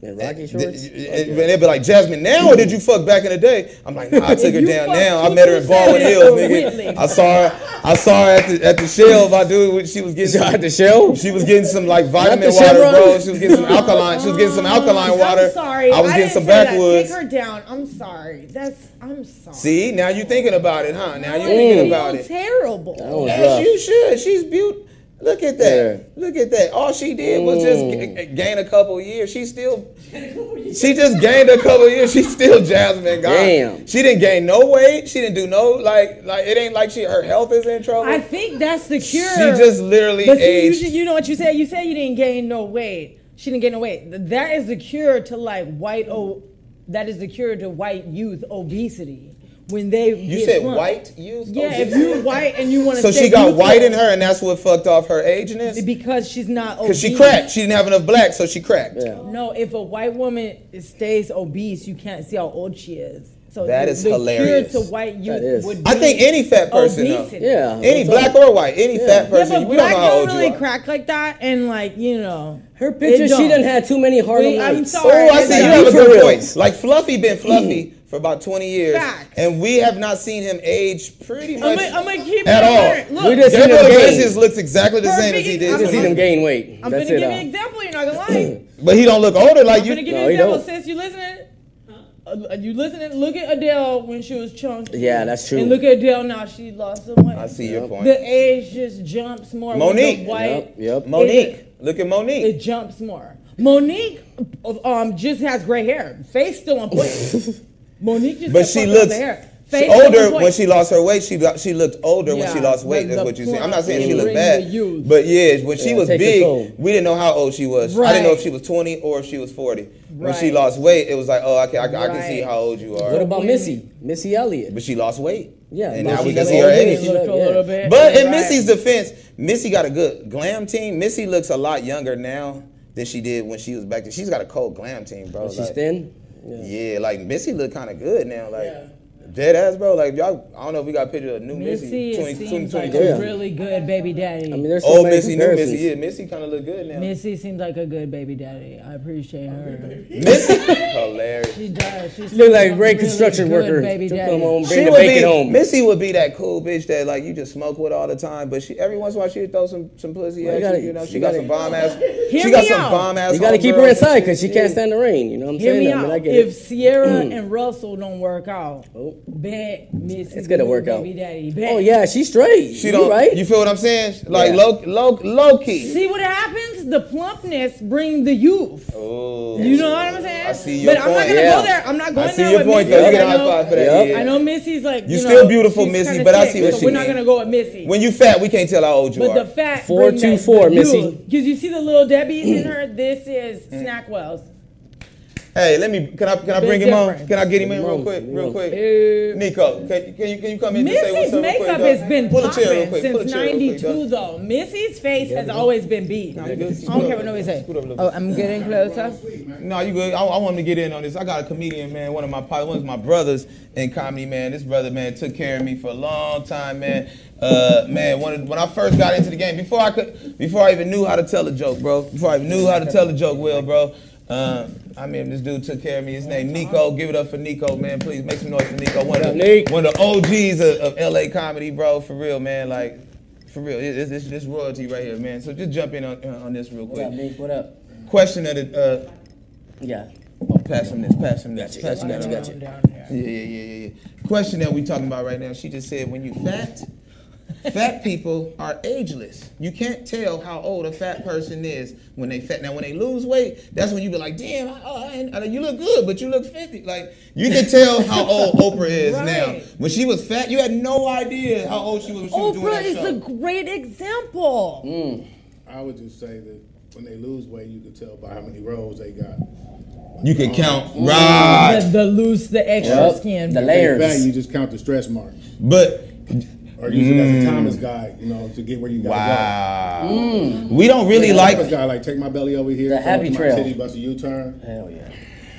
fam. And Rocky shorts. and They'd be like, Jasmine, now or did you fuck back in the day? I'm like, nah, I took her down now. I met her in 227 Baldwin Hills, nigga. I saw her. I saw her at the at the shelf. I do. when She was getting At the show? She was getting some like vitamin water, Chevron? bro. She was getting some alkaline. She was getting some oh, alkaline water. I'm sorry. I was getting didn't some say that. backwoods. Take her down. I'm sorry. That's. I'm sorry. See, now you're thinking about it, huh? Now you I thinking about it. Terrible. That was Yes, rough. you should. She's beautiful. Look at that. Look at that. All she did was just Mm. g- gain a couple years. She still, she just gained a couple years. She's still Jasmine Guy. Damn. She didn't gain no weight. She didn't do no like like it ain't like she her health is in trouble. I think that's the cure. she just literally But see, you, aged. should- you know what you said? You said you didn't gain no weight. She didn't gain no weight. That is the cure to like white oh, that is the cure to white youth obesity. When they you get said plump. white youth. Yeah, if obesity? you white and you want to So she got white in her, and that's what fucked off her ageness. because she's not Because she cracked. She didn't have enough black, so she cracked. Yeah. No, if a white woman stays obese, you can't see how old she is. So That the, is the hilarious. cure to white youth That is. would be I think any fat person, obesity. Yeah. any black up? or white, any Yeah. fat Yeah, person, but we don't black know how don't old really you are. crack like that, and like you know, Her picture, she don't. have too many Harlem Wait, I'm sorry. Oh, I see. You not. have a good real. point. Like Fluffy been Fluffy *clears throat* for about 20 years, Facts. and we have not seen him age pretty I'm much I'm gonna keep at it all. current. Look, We just- seen Gabriel him gain. Iglesias looks exactly the same as he did. I'm just see them when- gain weight. I'm That's gonna it. give uh. you an example. You're not gonna lie. *laughs* But he don't look older like I'm you. gonna give No, you an he example. don't. Sis, you listening? Uh, you listening? Look at Adele when she was chunky. Yeah, that's true. And look at Adele now. She lost some weight. I see your point. The age just jumps more. with Mo'Nique. the white. Yep, yep. Mo'Nique, look at Mo'Nique. It jumps more. Mo'Nique, um, just has gray hair. Face still on point. *laughs* Mo'Nique just But she fucked looks the she Face still on older when she lost her weight. She got she looked older when she lost weight. That's what you see. I'm not saying she looked bad, but yeah, when she Yeah, was it takes a big, we didn't know how old she was. I didn't know if she was 20 or if she was 40. When she lost weight, it was like, oh, okay, I, can- I can see how old you are. What about Missy? Missy Elliott. But she lost weight. Yeah, and now we can see her age. age. Look a Yeah. But in Missy's defense, Missy got a good glam team. Missy looks a lot younger now than she did when she was back there. She's got a cold glam team, bro. She's like- thin. Yeah, like Missy look kind of good now. Like dead ass, bro. Like y'all, I don't know if we got a picture of new Missy, Missy 20, seems 20, like a really good baby daddy. I mean, there's so Old many Missy, new. Missy. Yeah, Missy kind of look good now. Missy seems like a good baby daddy. I appreciate her. Missy, *laughs* hilarious. She does. She Look like a great really construction good worker. Baby daddy. come home, She bring the would bacon be, home. Missy would be that cool bitch that like you just smoke with all the time, but she every once in a while she would throw some some pussy Well, at you gotta- you. You know, she got some bomb ass. Hear She got some bomb ass. You got to keep her inside because she can't stand the rain. You know what I'm Hear saying? me out. If. Ciara mm. and Russell don't work out, Oh. Bet Missy It's gonna work out. baby daddy. Bet. Oh yeah, she's straight. She You don't. right. You feel what I'm saying? Like Yeah. low, low, low key. See what happens? The plumpness bring the youth. Oh, You know what I'm saying? I see your but I'm not gonna Yeah. go there. I'm not going I see there your with point Missy. though. You get a I high know- five for that. Yep. Yeah. I know Missy's like You you still beautiful, Missy, kinda but I see what so you We're not gonna go with Missy. When you fat, we can't tell how old you but are. the fat Four, bring two, that- four, the Missy. youth. Because you see the little Debbie's in her. *clears throat* This is mm. Snackwell's. Hey, let me. Can I? Can I bring him on? Can I get him in real quick? Real quick. Nico, can, can you can you come in and say what's Missy's up? real makeup quick, has been Pull a chair real popping quick. Pull a since chair real quick, '92, dog. though. Missy's face has always been beat. I you good? don't care what nobody say. Scoot up a little Oh, bit. I'm getting closer. No, you good. I, I want him to get in on this. I got a comedian, man. One of my pi- one of my brothers in comedy, man. This brother, man, took care of me for a long time, man. Uh, man, when, when I first got into the game, before I could, before I even knew how to tell a joke, bro. Before I even knew how to tell a joke, well, bro. Um, I mean, this dude took care of me. His name Nico. Give it up for Nico, man. Please make some noise for Nico. One of the, one of the OGs of, of LA comedy, bro. For real, man. Like, for real. It- It's, it's, it's royalty right here, man. So just jump in on, on this real quick. What up, quick. Nick? What up? Question of the. Uh, Yeah. Pass him this, pass him this, Gotcha, pass him that. gotcha, around. gotcha. Yeah, yeah, yeah, yeah, yeah. Question that we talking about right now. She just said when you fat, fat people are ageless. You can't tell how old a fat person is when they fat. Now, when they lose weight, that's when you be like, damn, I, oh, I I- you look good, but you look 50. Like, you can tell how old *laughs* Oprah is now. When she was fat, you had no idea how old she was when she was doing Oprah that is show. a great example. Mm. I would just say that when they lose weight, you can tell by how many rolls they got. you can uh, count, mm. right. The, the loose, the extra Yep. skin. The If layers. they fat, you just count the stress marks, But, or use it as a mm. Thomas guide, you know, to get where you gotta wow. Mm. We don't really go. like Thomas guide, like take my belly over here, The come happy to trail. my titty, bust a U-turn, Hell yeah.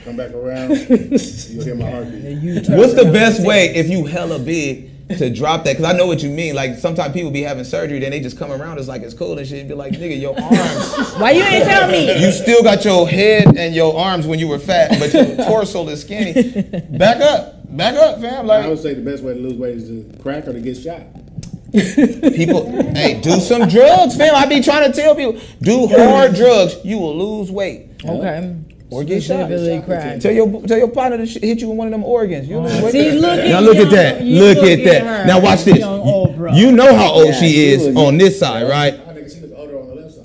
come back around, *laughs* you'll hear my heartbeat. What's the best way if you hella big to drop that? Because I know what you mean. Like sometimes people be having surgery, then they just come around. It's like it's cool and shit. Be like, nigga, your arms. *laughs* Why you ain't tell me? You still got your head and your arms when you were fat, but your *laughs* torso is skinny. Back up, back up, fam. Like I would Like say the best way to lose weight is to crack or to get shot. *laughs* people, hey, do *laughs* some drugs, fam. I be trying to tell people, do hard drugs. You will lose weight. Okay. Or get shot. Specifically crack. Tell your tell your partner to sh- hit you with one of them organs. You lose oh, weight. See, look at now look at that. Look look at at that. Now watch this. young You know how old Yeah, she she is on this side, right?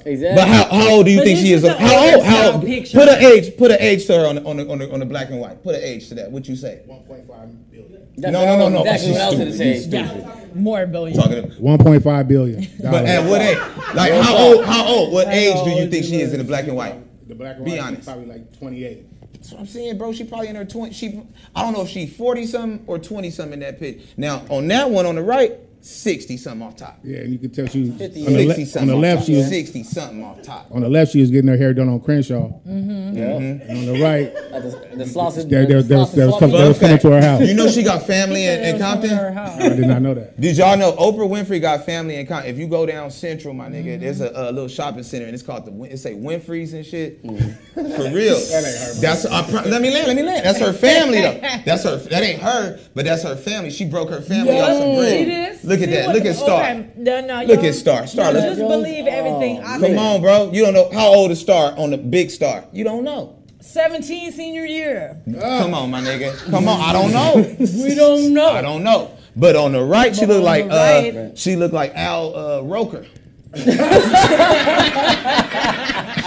Exactly. But how, how old do you But think she is? is How old? How old? picture. Put an age. Put an age to her on the, on the, on the, on the black and white. Put an age to that. What you say? 1.5 billion. That's No, no, no, no. Exactly She's what I was gonna stupid. say. Yeah. More billion. Talking. 1.5 billion. but at what age? Like how old? How old? What age do you think she is in the black and white? The black and Be white, honest. probably like 28. That's what I'm saying, bro. She probably in her 20. She, I don't know if she 40 something or 20 something in that pitch. Now on that one on the right, 60 something off top. Yeah, and you can tell she was on 50 the, le- 60 on something the off left. top. She was 60 something off top. on the left. She was getting her hair done on Crenshaw, Mm-hmm. Yeah. and on the right, At the, the sausage. they, they, the was- sausage was coming, they was coming to her house. You know she got family in, in Compton? I did not know that. Did y'all know Oprah Winfrey got family in Compton? If you go down Central, my nigga, there's a, a little shopping center and it's called the Win- it say Winfrey's and shit. For real. *laughs* That ain't her. That's I let me land. Let me land. That's her family though. *laughs* That's her. That ain't her, but that's her family. She broke her family off some See bread. this? Look at that. Look at Star. No, no, Look at Star. Star, You just believe everything I Come on, bro. You don't know how old is Star on the big Star. You don't know. 17 senior year. Come on, my nigga. Come on. I don't know. *laughs* We don't know. I don't know. But on the right, she But look like uh, she look like Al uh, Roker.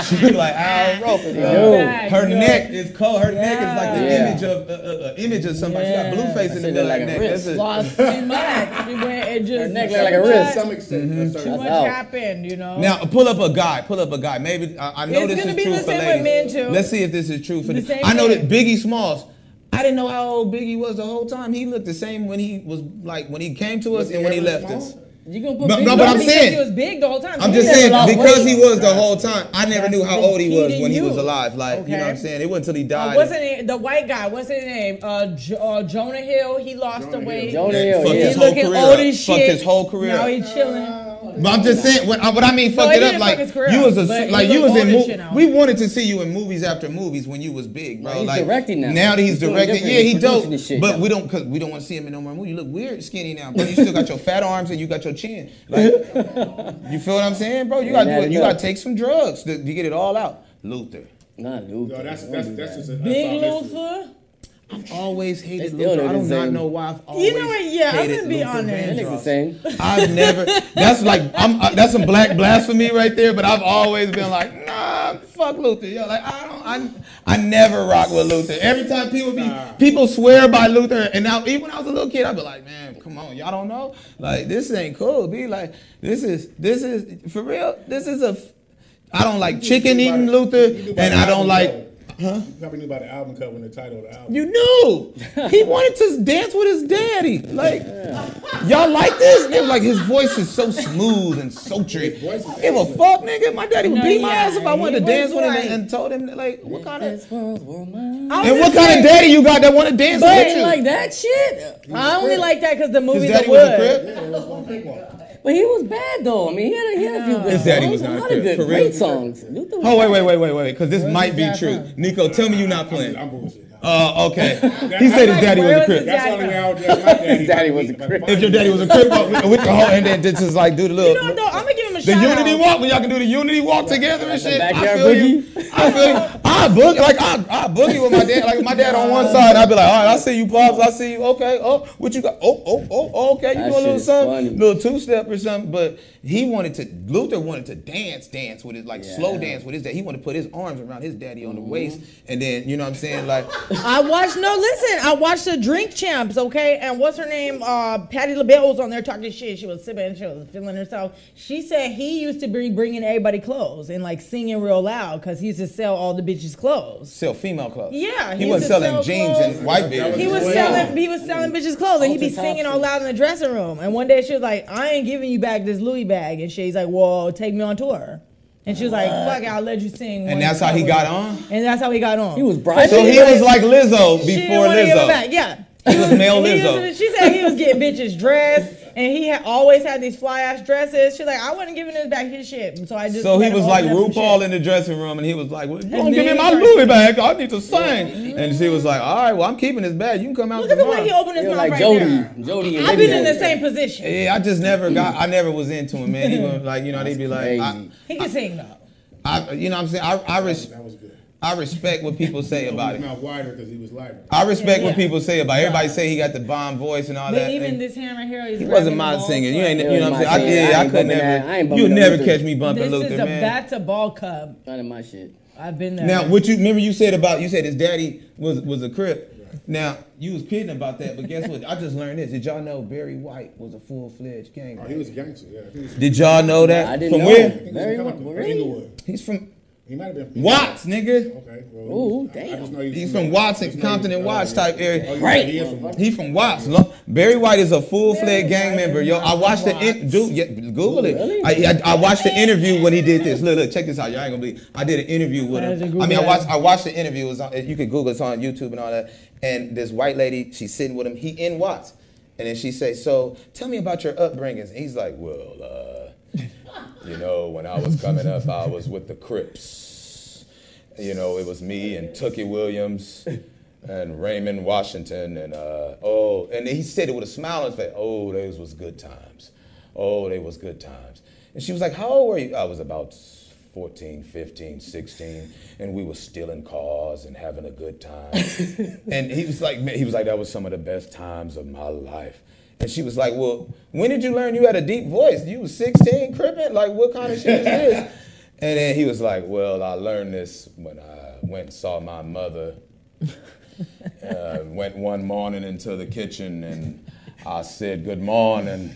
She look like Al Roker. yo. Yo. Her neck is cold. Her neck is like the Yeah. image of uh, uh, uh, image of somebody. She got blue face in the That shit middle look of like that a neck. wrist. That's a- Lost too much. She went and just. Her neck look like a too wrist. much- To some extent, Mm-hmm. Too certain. much out. happened, you know. Now pull up a guy. Pull up a guy. Maybe I, I know It's this gonna is be true the for same with ladies. men, too. Let's see if this is true for The the. same I know thing. that Biggie Smalls. I didn't know how old Biggie was the whole time. He looked the same when he was like when he came to us Was and when he left small? us. You gonna put But- big no, but I'm saying- he was big the whole time. I'm He just saying because weight. he was the whole time. I never That's knew how old he was key to when he was alive. Like you know what I'm saying. It wasn't until he Uh, died. what's his name? The white guy. What's his name? Uh, jo- uh, Jonah Hill. He lost the Jonah weight. Hill. Jonah Hill, Fucked yeah. his whole looking career old up. as Fucked his whole career Now up. he's chilling. But I'm just saying what, what I mean. Fucked he it up like career you was a like you was in. old Mo- we wanted to see you in movies after movies when you was big, bro. He's like directing now. Now that he's, He's directing, yeah, he dope. producing this shit but now. we don't cause we don't want to see him in no more movie. You look weird skinny now, but you still got your fat arms and you got your chin. Like *laughs* you feel what I'm saying, bro? You got Yeah, to you got to take some drugs to, to get it all out. Luther. Not Luke. No, that's that's that's just a Big that's all history. Luther. Always hated Luther. I do not same. know why. I've always You know what? Yeah, I'm gonna be Luther honest. That nigga's the Vandross. same. I've never. That's like I'm. Uh, that's some black blasphemy right there. But I've always been like, nah, fuck Luther. Yo, like I don't. I, I never rock with Luther. Every time people be people swear by Luther, and now even when I was a little kid, I'd be like, man, come on, y'all don't know. Like this ain't cool. Be like, this is this is for real. This is a. I don't like chicken eating Luther, and I don't album like. Cover. You probably knew about the album cover and the title of the album. You knew he wanted to dance with his daddy. Like y'all like this? They were like his voice is so smooth and sultry. His voice is Give a fuck, nigga. My daddy would No, beat my yeah, ass if I wanted to he dance was with him like- and, and told him like what kind of This world were. I was and what just kind saying, of daddy you got that want to dance But- with you? Like that shit. I only like that because the his movie daddy The was a Wood. crip. Yeah, it was one big one. But he was bad though. I mean, he had a, he had a few good His daddy songs. was a not lot good, of good, for real. great songs. Luther was Oh wait, bad. wait, wait, wait, wait, because this might be dad true. from? Nico, tell me you're not playing. I'm bullshit. Uh, okay. *laughs* He said his daddy was a was crip. his That's the daddy only way? I would judge my daddy. His daddy was a crip. If your daddy was a crip, we, we can hold and then just like do the little. You know, though, I'm gonna give him a The shout unity out. walk when y'all can do the unity walk together and the shit. I backyard feel you. I feel you. *laughs* I boogie like I, I boogie with my dad. Like my dad on one side, I'd be like, all right, I see you, pops. I see you. Okay. Oh, what you got? Oh, oh, oh. Okay. You That do a little something, funny. little two step or something. But he wanted to. Luther wanted to dance, dance with his like slow dance with his dad. He wanted to put his arms around his daddy on the waist, and then you know what I'm saying, like. I watched no listen. I watched the Drink Champs, okay, and what's her name? Uh, Patti LaBelle was on there talking shit. She was sipping, she was feeling herself. She said he used to be bringing everybody clothes and like singing real loud because he used to sell all the bitches clothes. Sell female clothes. Yeah, he, he wasn't used to selling sell jeans clothes. and white bitches. He was selling. He was selling bitches clothes, and he'd be singing all loud in the dressing room. And one day she was like, "I ain't giving you back this Louis bag," and she's like, "Well, take me on tour." And she was like, "Fuck, it, I'll let you sing." and that's how he got on. And that's how he got on. He was bribing. So he was like Lizzo She didn't before give it back. Lizzo. Yeah. He was male Lizzo. used to- she said he was getting bitches dressed, and he had always had these fly ass dresses. She's like, I wasn't giving this back his shit, so I just. So he was like open up some RuPaul in the dressing room, and he was like, well, "You don't give me my he Louis bag. I need to sing." And she was like, "All right, well, I'm keeping this bag. You can come out Look at the way he opened his He mouth like right Jody. there. Jody and I've been in the same position. Yeah, I just never got. I never was into him, man. He was *laughs* like, you know, they'd be like, I, He can sing though. I, you know, what I'm saying, I, I, res, That was good. I respect what people say about His it. mouth wider because he was lighter. I respect Yeah, what yeah. people say about it. Everybody say he got the bomb voice and all But that. even and this hand right here, he wasn't the my balls, singing. You ain't, you know what I'm saying? I, singing. yeah, I I ain't could bumping never. that. I ain't You'll never catch me bumping This Luther, is a man. that's a ball cup. Not in my shit. I've been there. Now, what you remember you said about you said his daddy was was a crip. Now you was kidding about that, but guess what? I just learned this. Did y'all know Barry White was a full fledged gang? Oh, he was gangster. Yeah, he was, Did y'all know that? I didn't From know. where? he was from well. Inglewood. He's from. He might have been. From Watts, nigga. Okay. Well, Ooh, I- I damn. just know He's from Watts, and Compton and Watts type area. Oh, Right. said He from He from Watts. Lo- Barry White is a full fledged gang member. Yo, I watched the in- dude. Yeah, Google it. Really? I, I I watched the interview when he did this. Look, look, check this out. Y'all ain't gonna believe. I did an interview with him. I mean, I watched I watched the interview. It was on, you could Google it. It's on YouTube and all that. And this white lady, she's sitting with him. He in Watts, and then she say, "So tell me about your upbringings." And he's like, "Well, uh, you know, when I was coming up, I was with the Crips." you know, it was me and Tookie Williams and Raymond Washington and uh, oh, and he said it with a smile on his face. Oh, those was good times. Oh, they was good times. And she was like, "How old were you?" I was about 14, 15, 16, and we were stealing cars and having a good time. *laughs* and he was like, man, he was like, that was some of the best times of my life. And she was like, well, when did you learn you had a deep voice? You was 16, crippin'? Like, what kind of shit is this? *laughs* And then he was like, Well, I learned this when I went and saw my mother. *laughs* uh, went one morning into the kitchen and I said, Good morning.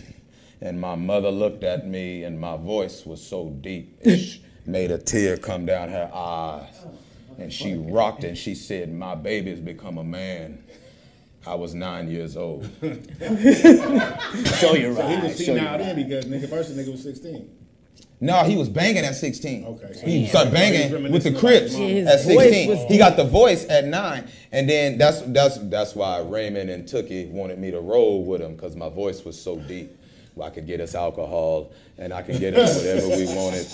And my mother looked at me and my voice was so deep, it made a tear come down her eyes. And she rocked and she said, My baby's become a man. I was nine years old. *laughs* Show your So he was eyes. Seen your out then because nigga first the nigga was 16. No, he was banging at 16. Okay. He started banging He's with the Crips at 16. He got the voice at nine, and then that's that's that's why Raymond and Tookie wanted me to roll with him because my voice was so deep. I could get us alcohol, and I could get us whatever we *laughs* wanted.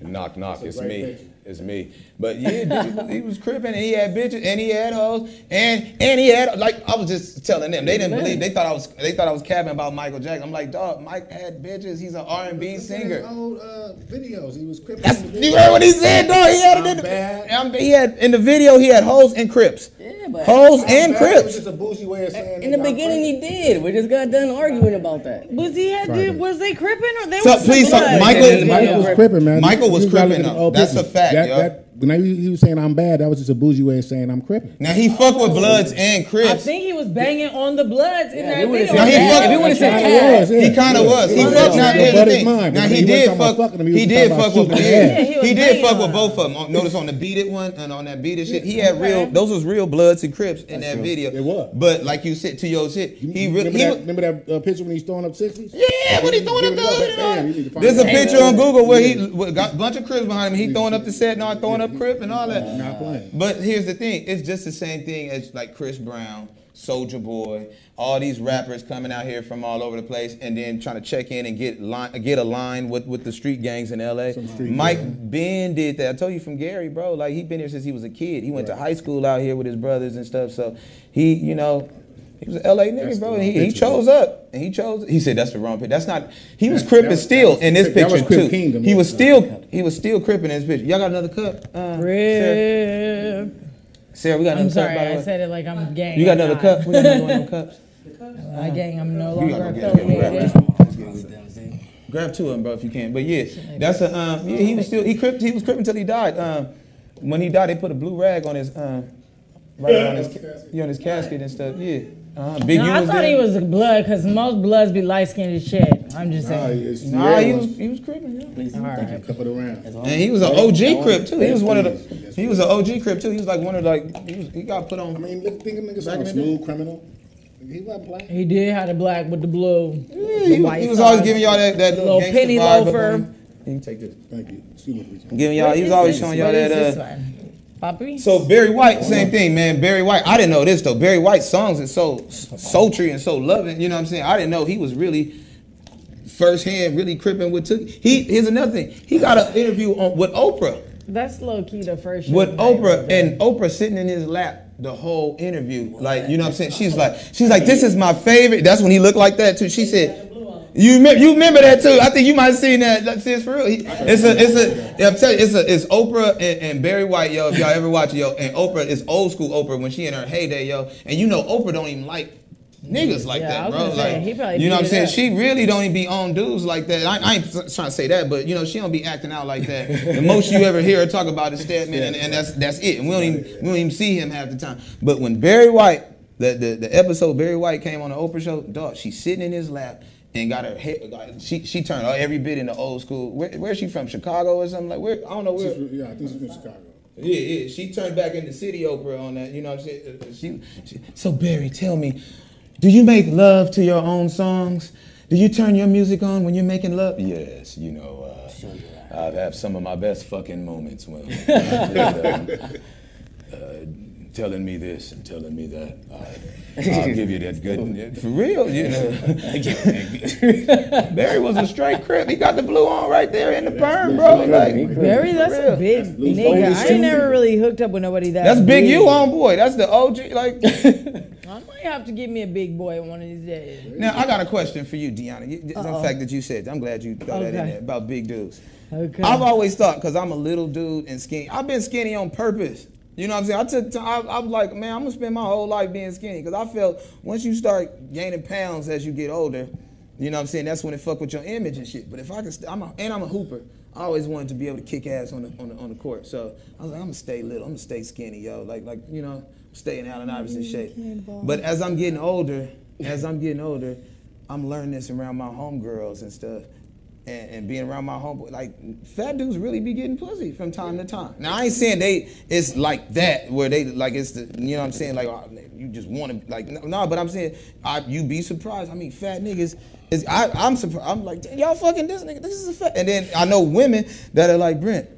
Knock knock, it's me, picture. it's me. But yeah, dude, he was- cripping, and he had bitches, and he had hoes, and and he had like I was just telling them, they didn't believe, they thought I was they thought I was capping about Michael Jackson. I'm like, dog, Mike had bitches. He's an R&B Look at singer. his Old uh, videos. He was crippling. That's, in the you heard what he said, dog. He had it in the, bad. He had in the video. He had hoes and Crips, Yeah, but hoes and bad. Crips. just a bougie way of saying. in the nigga, I'm beginning he did. We just got done arguing about that. Was he had? Friday. Did, was they cripping or they So, was some please, so? Michael- Yeah. Michael was cripping, man. Michael was You gotta cripping, look the though. That's a fact, That, yo. that, when he, he was saying I'm bad, that was just a bougie way of saying I'm cripping. Now he fuck with Bloods and Crips. I think he was banging on the Bloods in Yeah, that video. said Yeah, he If he would've said said that. that. was, yeah. He kind of was. He Yeah. fucked. Now here's the thing. mine, Now he he wasn't did talking about fuck. fucking he He was did fuck with. Yeah, Yeah, he was he did fuck on with both of them. Notice on the beaded one and on that beaded shit. He had real. Those was real Bloods and Crips in that video. It was. But like you said to your shit, he really. remember that, was, remember that uh, picture when he's throwing up 60s? Yeah, when he throwing up Give it up, the man, you need to find There's a picture on Google where he got a bunch of Crips behind him. He throwing up the set and all throwing up Crip and all that. Not playing. But here's the thing: it's just the same thing as like Chris Brown, Soulja Boy, all these rappers coming out here from all over the place, and then trying to check in and get line, get a line with, with the street gangs in L.A. Mike gangs. Ben did that. I told you from Gary, bro. Like he been here since he was a kid. He went to high school out here with his brothers and stuff. So he, you know. He was an LA nigga, That's bro. And he, wrong he picture, chose up. And he chose. He said that's the wrong picture. That's not. He was That- cripping still in this Crip- that was picture too. Kingdom, he was still he was still cripping in this picture. Y'all got another cup? Uh, Sarah? Rip. Sarah, we got another I'm sorry, cup. By the I way. said it like I'm gang. You got I'm another not. cup? We got another one of them *laughs* cups. My gang, I'm no longer gotta go get it, get it, affiliated. grab. Grab two of them, bro, if you can. But yeah, that's a um. Yeah, he was still he cripped. He was cripping until he died. Um, when he died, they put a blue rag on his um, right on his yeah, on his casket and stuff. Yeah, uh, Big No, U I was thought there. he was blood because most bloods be light skinned as shit. I'm just Nah, saying. it's Nah, he was he was cripping. Yeah. Please, All right. you. Of the. And he was an OG crip too. He was one of the. He was an OG crip too. He was like one of the, like he, was, he got put on. I mean, look, think of niggas Back like a the smooth criminal. He wasn't black. He did have the black with the blue. Yeah, the he, was, white he was always giving y'all that that Little penny loafer. on. You can take this. Thank you. Excuse me, please. Giving y'all. He was always is showing y'all What is that. this Uh, Poppy? So Barry White, same thing, man. Barry White, I didn't know this though. Barry White's songs is so sultry and so loving. You know what I'm saying? I didn't know he was really firsthand, really cripping with Took. He here's another thing. He got an interview on with Oprah. That's low key the first. with Oprah and Oprah sitting in his lap the whole interview. Like, you know what I'm saying? She's like, she's like, this is my favorite. That's when he looked like that too. She said, you remember, you remember that too. I think you might have seen that. Let's see, it's for real. He- it's a, it's a, yeah, I'm telling you, it's a, it's Oprah and, and Barry White, yo. If y'all ever watch it, yo, and Oprah is old school Oprah when she in her heyday, yo. And you know, Oprah don't even like niggas like Yeah, that, bro. say, like, you know what I'm saying? up. She really don't even be on dudes like that. I, I ain't trying to say that, but you know, she don't be acting out like that. The most you ever hear her talk about is Stedman, and, and that's that's it. And we don't even we don't even see him half the time. But when Barry White, the, the the episode Barry White came on the Oprah show, dog, she's sitting in his lap. And got her hair. got- She she turned every bit into old school. Where, where's she from? Chicago or something like? Where I don't know where. She's Yeah, I think she's from Chicago. Yeah, yeah. She turned back into City Oprah on that. You know what I'm saying? Uh, She, she, so Barry, tell me, do you make love to your own songs? Do you turn your music on when you're making love? Yes, you know. Uh, I've had some of my best fucking moments when *laughs* uh, uh, telling me this and telling me that. I, I'll give you that good. *laughs* For real, you know. *laughs* *laughs* Barry was a straight crip. He got the blue on right there in the perm, bro. Like, Barry, that's a big Luke nigga. I ain't never really hooked up with nobody that. that's big you on boy. That's the OG. Like. I might have to give me a big boy one of these days. Now I got a question for you, Deanna. The fact that you said, I'm glad you throw that in there about big dudes. Okay. I've always thought, cause I'm a little dude and skinny. I've been skinny on purpose. You know what I'm saying? I took. Time, I, I'm like, man, I'm gonna spend my whole life being skinny, cause I felt once you start gaining pounds as you get older, you know what I'm saying? That's when it fuck with your image and shit. But if I can, st- I'm a, and I'm a hooper. I always wanted to be able to kick ass on the on the, on the court. So I was like, I'm gonna stay little. I'm gonna stay skinny, yo. Like like you know, stay in Allen Iverson shape. But as I'm getting older, as I'm getting older, I'm learning this around my homegirls and stuff. And, and being around my homeboy, like fat dudes really be getting pussy from time to time. Now I ain't saying they it's like that where they like it's the you know what I'm saying like oh, you just want to like no, no, but I'm saying I, you be surprised. I mean fat niggas is I I'm surprised. I'm like y'all fucking this nigga. This is a fat. And then I know women that are like Brent.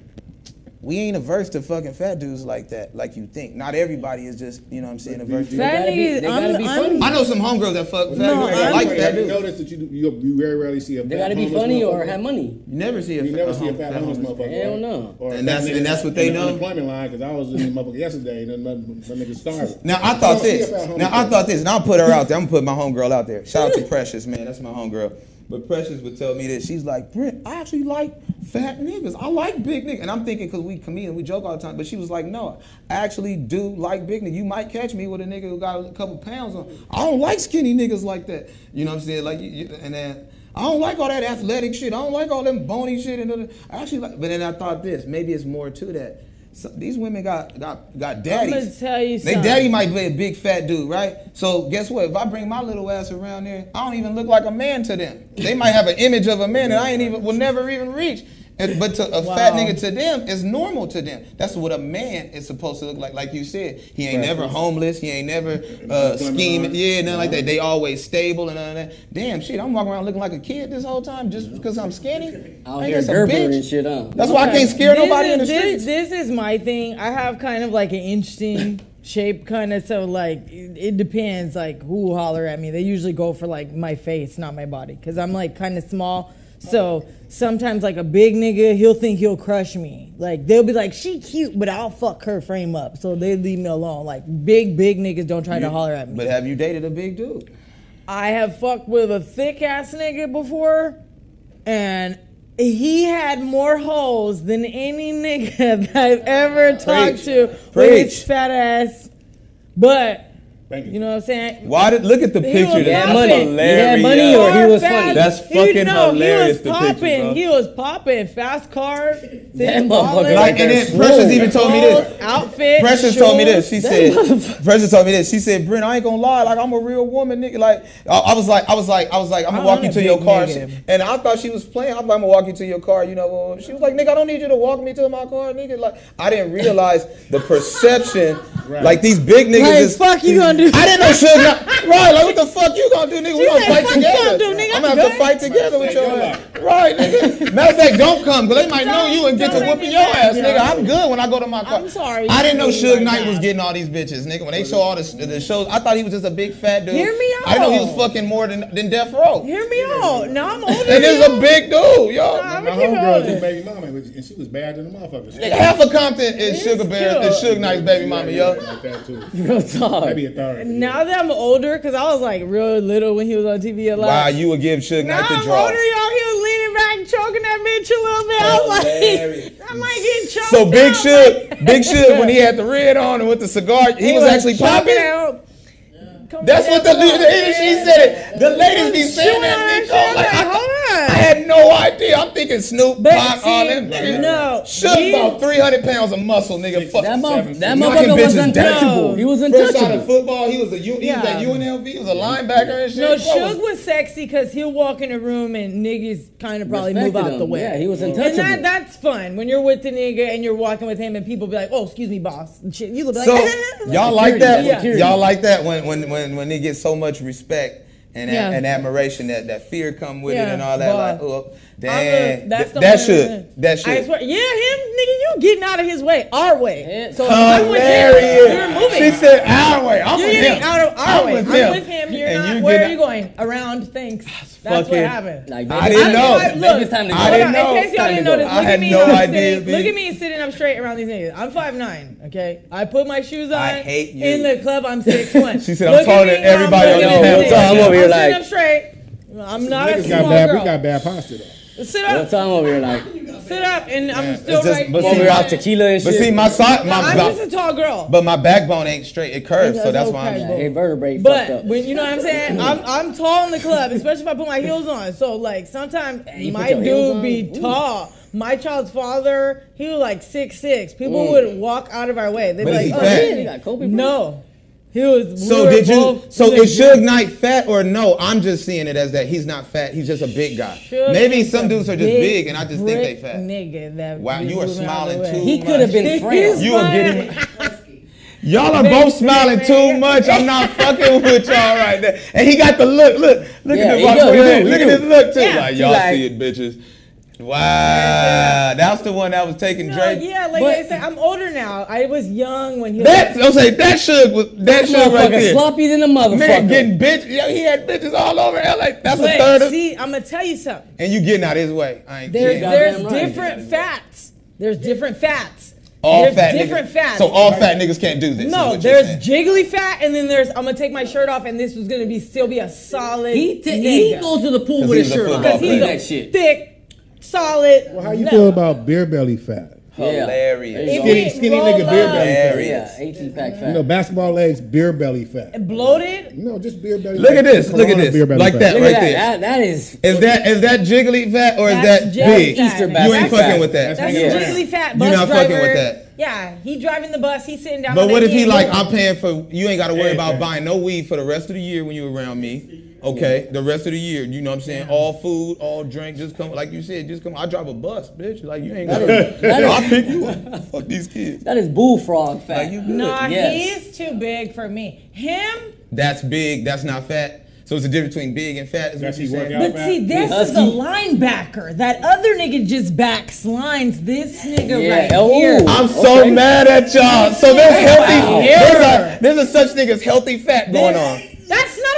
We ain't averse to fucking fat dudes like that, like you think. Not everybody is just, you know what I'm saying, averse to Fat gotta niggas, they gotta I'm, be funny. I know some homegirls that fuck fat No, dudes that I'm- like Have fat you dudes. noticed that you, you, you very rarely see a They fat gotta be funny or have money. You never see a You fat, never see a hom- fat fat homeless homeless. motherfucker. Hell no. Or And that's- and that's what they in the know? unemployment line because I was in the motherfucker yesterday and then that nigga starving. Now I thought don't see a this. Now I thought this, and I'll put her out there. I'm gonna put my homegirl out there. Shout out to *laughs* Precious, man. That's my homegirl. But Precious would tell me that She's like, Brent, I actually like fat niggas. I like big niggas. And I'm thinking, because we comedian, we joke all the time. But she was like, no, I actually do like big niggas. You might catch me with a nigga who got a couple pounds on. I don't like skinny niggas like that. You know what I'm saying? Like, you, you, and then I don't like all that athletic shit. I don't like all them bony shit. And I actually like, but then I thought this, maybe it's more to that. So, these women got got got daddies. I'ma tell you They something. daddy might be a big fat dude, right? So guess what? If I bring my little ass around there, I don't even look like a man to them. They might have an image of a man that I ain't even will never even reach. And, but to a fat nigga to them is normal to them. That's what a man is supposed to look like. Like you said, he ain't never homeless. He ain't never uh, scheming. Yeah, nothing like that. They always stable and none of that. Damn shit, I'm walking around looking like a kid this whole time just because I'm skinny. Out I here guess a Gerber bitch. and shit, huh? That's why I can't scare This nobody is, in the this, streets. This is my thing. I have kind of like an interesting *coughs* shape, kind of. So like, it, it depends like who holler at me. They usually go for like my face, not my body, because I'm like kind of small. So sometimes like a big nigga, he'll think he'll crush me. Like they'll be like, she cute, but I'll fuck her frame up. So they leave me alone. Like big big niggas don't try to holler at me. But have you dated a big dude? I have fucked with a thick ass nigga before, and he had more holes than any nigga *laughs* that I've ever talked Preach. to with Preach. his fat ass. But you. you know what I'm saying? Why did look at the He picture? was He had That's money. He hilarious. had money or he was funny. That's He- fucking no, hilarious, He was popping. bro. He was popping. Fast car. That thin motherfucker wallet, Like, and then Swole. Precious even told me clothes, this. Outfit. Precious told me this. She said, Precious told me this. She said, Brent, I ain't gonna lie, like I'm a real woman, nigga. Like I, I was like, I was like, I was like, I'm gonna walk you to your car. nigga. And I thought she was playing. I'm like, I'm gonna walk you to your car. You know, she was like, nigga, I don't need you to walk me to my car, nigga. Like I didn't realize the perception. Like these big niggas Like, is fuck you gonna do? I didn't know Suge Knight. Right, like what the fuck you gonna do, nigga? We gonna said, fight "Fuck you together. gonna do, nigga? I'm gonna have to fight together with your ass. Right, nigga. Matter of fact, don't come, because they might know you and get to whooping your ass, nigga. I'm good when I go to my car. I'm sorry. I didn't know You Suge Knight was getting all these bitches, nigga. When they show all the, the shows, I thought he was just a big fat dude. Hear me out. I know he was fucking more than, than Death Row. Hear me out. Now I'm older. And than this is a big dude, yo. I'm My gonna keep it homegirl was on. his baby mama, and she was bad than the motherfucker. Nigga, half of Compton is Sugar Bear, is cute. Suge Knight's baby mama, yo. Like that too. Real talk. Maybe a third. Now that I'm older, because I was like real little when he was on TV a lot. Wow, you would give Suge Now Knight the I'm draw. older, y'all. He was leaning back, choking that bitch a little bit. I was Hilarious. like, *laughs* I'm like getting choked So Big out, Suge, Big *laughs* Suge, when he had the red on and with the cigar, he was actually popping. out. Come That's what the, come on. the, she said it. The ladies be saying that, that Nico. Like, I, hold on. I had no idea. I'm thinking thinking Snoop, But Pac, all see, them. nigga. no, Shook he- about 300 pounds of muscle, nigga. Fuck. That, mother, that motherfucker was bitches down. untouchable. He was untouchable. First out of football, he was a U, he Yeah. was at UNLV, he was a linebacker and shit. No, Bro, Suge was sexy because he'll walk in a room and niggas kind of probably move Respected out the way. Yeah, he was And untouchable. that, that's fun when you're with the nigga and you're walking with him and people be like, "Oh, excuse me, boss." And shit. You look like, So *laughs* y'all like that? Yeah. Y'all like that when when when when they get so much respect and Yeah. and admiration that that fear come with it and all that. Like, oh, damn, a- that's the that should reason. that I should. swear, yeah, him, nigga, you getting out of his way, our way. So if I'm with him, Hilarious. you're moving. She said our way. I'm You're with getting him. out of our I'm way. with I'm him. with him. You're And not. you where are you going? Around. Thanks. *sighs* That's fucking- what happened. Like, I didn't know. I- look, it's time to go. I didn't know. In case y'all didn't to go. notice, I look had at me no I'm idea, sitting. Look at me sitting up straight around these niggas. I'm 5'9", okay? I put my shoes on. I hate you. In the club, I'm 6'1". *laughs* She said, I'm Look taller than everybody on the panel. this. I'm over here I'm like- sitting up straight. I'm not a small got bad, we got bad posture though. Sit One up. time over here, like, Sit up, and I'm still It's just- right. but over see, here my- off tequila and But shit. see, my side, my, I'm my- just a tall girl. but my backbone ain't straight. It curves, so It's that's why okay, I'm. bro. Hey, vertebrae fucked But up. when you know what I'm saying, *laughs* I'm I'm tall in the club, especially if I put my heels on. So like sometimes you my put your heels dude on? be Ooh. tall. My child's father, he was like six six. People mm. would walk out of our way. They'd But be is like, he "Oh, fat? You got Kobe, bro? No, he was. So we did you? both- So we were is Suge Knight fat or no? I'm just seeing it as that he's not fat. He's just a big guy. Suge Maybe some dudes are just big, and I just think they fat. Nigga, that Wow, you are smiling too He could have been *laughs* frail. You are getting. *laughs* y'all are both smiling too much. I'm not *laughs* fucking with y'all right there. And he got the look. Look, look Yeah, at the he Look he at do, he look at do. his look too. Yeah. Like y'all like- see it, bitches. Wow, that's the one that was taking No, Drake. yeah, like But- I said, I'm older now. I was young when he was. That I'm saying that should was that should right Motherfucker there. sloppy than a motherfucker. Man, getting bitch. Yo, he had bitches all over LA. That's a third of. see, I'm gonna tell you something. And you getting out his way. I ain't There's kidding. Goddamn there's right. different fats. There's different fats. all there's fat different niggas. fats. So all fat niggas can't do this. no, there's saying. jiggly fat, and then there's I'm gonna take my shirt off, and this was gonna be still be a solid. He, t- he goes to the pool with his a shirt on. Because he's Look a that shit. thick, solid. Well, how you no. feel about beer belly fat? Hilarious. There you Skinny, skinny nigga beer belly There fat. Yeah, 18 pack fat. You know, basketball legs, beer belly fat. bloated? No, just beer belly. Look like at this. Look at this. beer belly Like fat. that. Look right at that. there. that. That is. Is that is that jiggly fat or is that big? Easter man. basket You ain't That's- fucking with that. That's Yeah. jiggly fat. You Bus not driver. fucking with that. Yeah, he driving the bus. He's sitting down. But what if he like I'm paying for you ain't got to worry about *laughs* buying no weed for the rest of the year when you around me. Okay, the rest of the year, you know what I'm saying? All food, all drink, just come like you said, just come. I drive a bus, bitch. Like you ain't got that to. is- *laughs* I'll pick you up. Fuck these kids. That is bullfrog fat. Like you good. Nah, Yes. he's too big for me. Him. That's big. That's not fat. So it's a difference between big and fat. Is what Does you he work saying? out? But see, this Husky. is a linebacker. That other nigga just backs lines. This nigga Yeah, right oh. here. I'm so Okay. mad at y'all. So there's healthy. Wow. There's a, there's a such thing as healthy fat going on. That's not a fat man.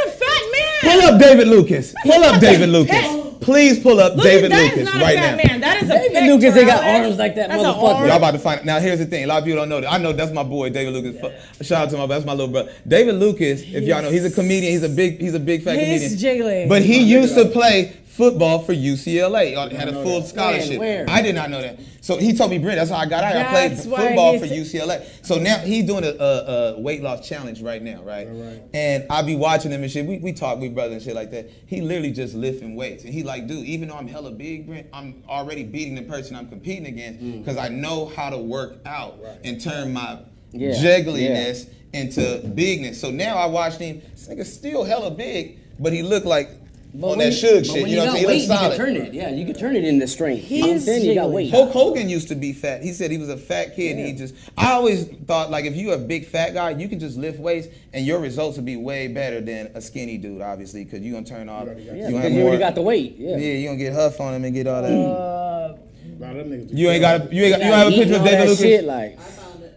Pull up David Lucas. Pull up David Lucas. Please pull up Look, David that is Lucas not right a fat now. man. That is a David Lucas They got pectoral. arms like that That's a motherfucker. Y'all about to find it. now. Here's the thing. A lot of people don't know that. I know that's my boy David Lucas. Fu- Shout out to my that's my little brother David Lucas. If y'all know, he's a comedian. He's a big he's a big fat He's comedian. jiggly. But he used to play football for UCLA. Y'all Had a full scholarship. Where? I did not know that. So he told me, Brent, that's how I got out. I played football for UCLA. So now he's doing a, a, a weight loss challenge right now, right? right. And I be watching him and shit. We, we talk, we brother and shit like that. He literally just lifting weights. And he like, dude, even though I'm hella big, Brent, I'm already beating the person I'm competing against Mm. because I know how to work out and turn my Yeah, juggliness into bigness. So now I watched him. This nigga still hella big, but he looked like But on when that you- Suge shit. when You know what I'm got saying? He weight, looked you can solid. turn it. Yeah, you can turn it into strength. He's I'm you got weight. Hulk Hogan used to be fat. He said he was a fat kid. And he just, I always thought like if you're a big fat guy, you can just lift weights and your results will be way better than a skinny dude, obviously, because you're gonna turn off. already got Yeah, you because you already got the weight. Yeah. yeah, you gonna get huff on him and get all that. Uh, Nah, them you ain't got. A, you ain't got. You Gotta have a picture of David Lucas. Shit, like, I found it.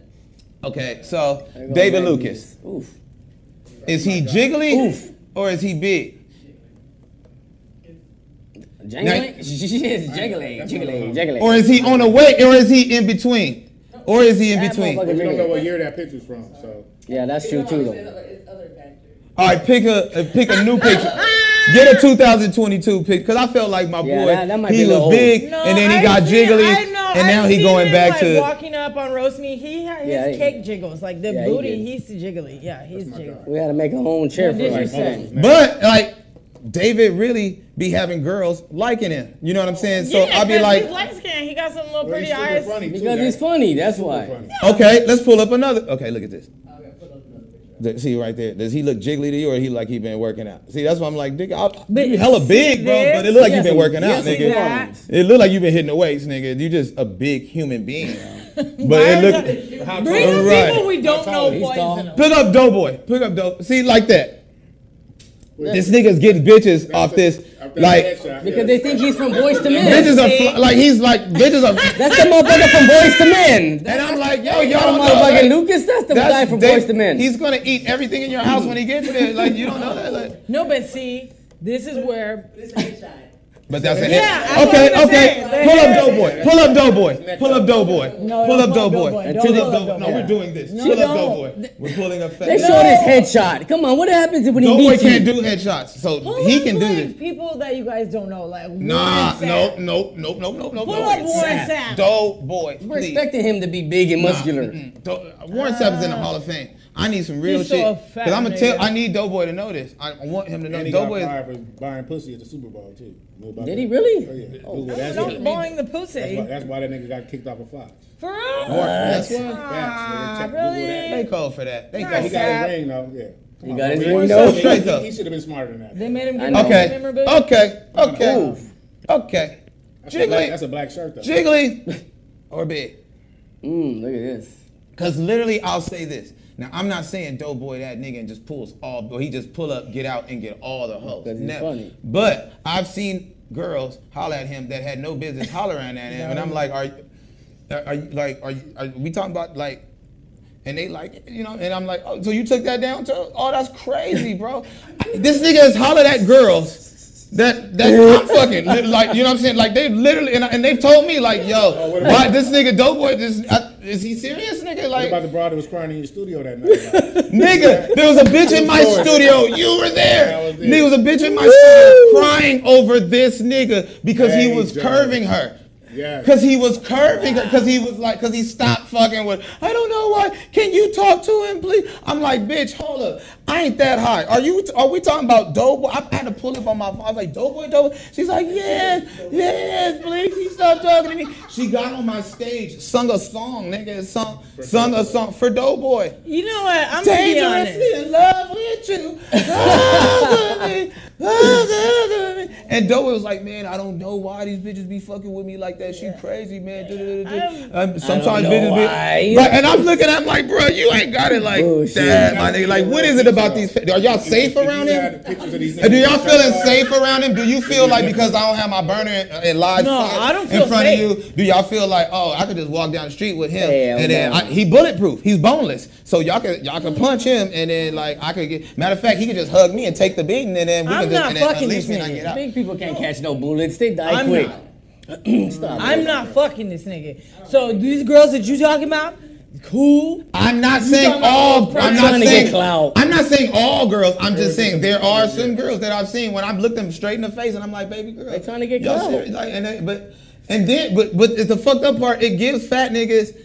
Okay, so David Lucas, Oof. is he jiggly Oof. or is he big? Jangling? *laughs* Shit, jiggling, jiggling, jiggling. Or is he on the way? Or is he in between? Or is he in That between? motherfucker We don't know jiggling. what year that picture's from, so. Yeah, that's true too, though. other- it's other factors. All right, pick a uh, pick a new picture. Get a 2022 pic, because I felt like my Yeah, boy, that- that might be he a was little big, no, and then he I've got seen- jiggly, I know, and now I've he seen going him, back like, to. walking up on roast meat. He had his Yeah, he- cake jiggles, like the Yeah, he booty. did. he's jiggly. Yeah, he's jiggly. We had to make our own chair What for did him. you say? But like, David really be having girls liking him. You know what I'm saying? So yeah, I'll be like, he's light skinned. He got some little pretty he's super eyes. funny, too, Because he's that- funny, that's super why. funny. okay, let's pull up another. Okay, look at this. Okay, put up another picture. Th- See right there. Does he look jiggly to you, or he like he been working out? See, that's why I'm like, nigga, I'll, But you hella big, bro. this- But it look like Yes, you been working yes, out, he nigga. does. It look like you been hitting the weights, nigga. You just a big human being. *laughs* but it look. that- How Bring tall- the Right. people we don't know He's poison tall. them. Pick up Doughboy. Pick up Dough. See, like that. This nigga's getting bitches off this. Like, headshot, Because they think he's from Boyz II Men. bitches are fl- like he's like bitches are. That's *laughs* the motherfucker from Boyz II Men. And I'm like, yo, Y'all y'all don't know. motherfucking Like, Lucas, that's the that's- guy from they- Boyz II Men. He's gonna eat everything in your house when he gets there. Like you don't know that. Like, No, but see, this is where this is where but that's a Yeah, hit. Okay, okay. Pull up Doughboy. Pull up Doughboy. Pull up Doughboy. Pull up Doughboy. Pull up Doughboy. No, we're doing this. Pull up. Doughboy. We're pulling up. They showed his headshot. Come on, what happens if when he Doughboy meets you? can't do headshots, so he can do this. People that you guys don't know, like Nah, Warren no, Sapp. no, no, no, no, no, Pull up Warren Sapp. Doughboy. We're expecting him to be big and muscular. Warren Sapp is in the Hall of Fame. I need some real He's shit. fat, Cause I'm gonna tell. I need Doughboy to know this. I I want him to know. And he got Doughboy. Is, fired for buying pussy at the Super Bowl too. Did that? he really? Oh yeah. Oh, Google that Don't shit. blowing the That's pussy. why, that's why that nigga got kicked off of Fox. For real? That's why. Facts, Ah, really? Google that. They call for that. They Nah, call He got his ring though. Yeah. He got his ring, He- though? he- Straight though. He should have been smarter than that. They made him get. Okay. Okay. Okay. Okay. That's a, black, Jiggly. that's a black shirt though. Jiggly. *laughs* Or big. Mm, look at this. Cause literally, I'll say this. Now, I'm not saying Doughboy that nigga and just pulls all, or he just pull up, get out, and get all the hoes. That's Never. funny. But I've seen girls holler at him that had no business hollering at him, and I'm like, are, are, are you like, are, you, are we talking about like? And they like, you know, and I'm like, oh, so you took that down too? Oh, that's crazy, bro. *laughs* this nigga has hollered at girls that that I'm fucking like, you know what I'm saying? Like they literally, and, and they've told me like, yo, Oh, why this nigga Doughboy? This uh, is he serious, nigga? What Like, about the broad that was crying in your studio that night? *laughs* Nigga, there was a bitch in my studio. You were there. I was there. There was a bitch in my studio crying over this nigga because he was Joe. curving her. Yeah. Cause he was curving her. Cause he was like, cause he stopped fucking with. I don't know why. Can you talk to him, please? I'm like, bitch, hold up. I ain't that high. Are you? Are we talking about Doughboy? I had to pull up on my phone. I was like, Doughboy, Doughboy. She's like, yes, yes, please. He stopped talking to me. She got on my stage, sung a song, nigga, sung, sung a song for Doughboy. You know what? I'm gonna be. Dangerously in love with you. Love with me, love with me. And Doe was like, man, I don't know why these bitches be fucking with me like that. She crazy, man. Du-du-du-du-du. Um, sometimes know bitches why. be. But, and I'm looking at him like, bro, you ain't got it like Bullshit. that, my nigga. Like, what is it about these? Are y'all safe around him? Uh, Do y'all feeling safe around him? Do you feel like because I don't have my burner in, in live No, fire I don't in front safe. of you? Do y'all feel like, oh, I could just walk down the street with him Hell and then no. I, he bulletproof. He's boneless. So y'all could y'all could punch him and then like I could get. Matter of fact, he could just hug me and take the beating and then we I'm could just not and fucking unleash this me and I nigga. get out. Big people can't catch no bullets. They die I'm quick. not. *clears throat* Stop. I'm not fucking this nigga. So these girls that you talking about, cool. I'm not saying all. those I'm not saying. I'm not saying all girls. I'm just saying there are some girls that I've seen when I've looked them straight in the face and I'm like, baby girl, They trying to get y'all clout. serious? Like, and they, but and then but but it's the fucked up part. It gives fat niggas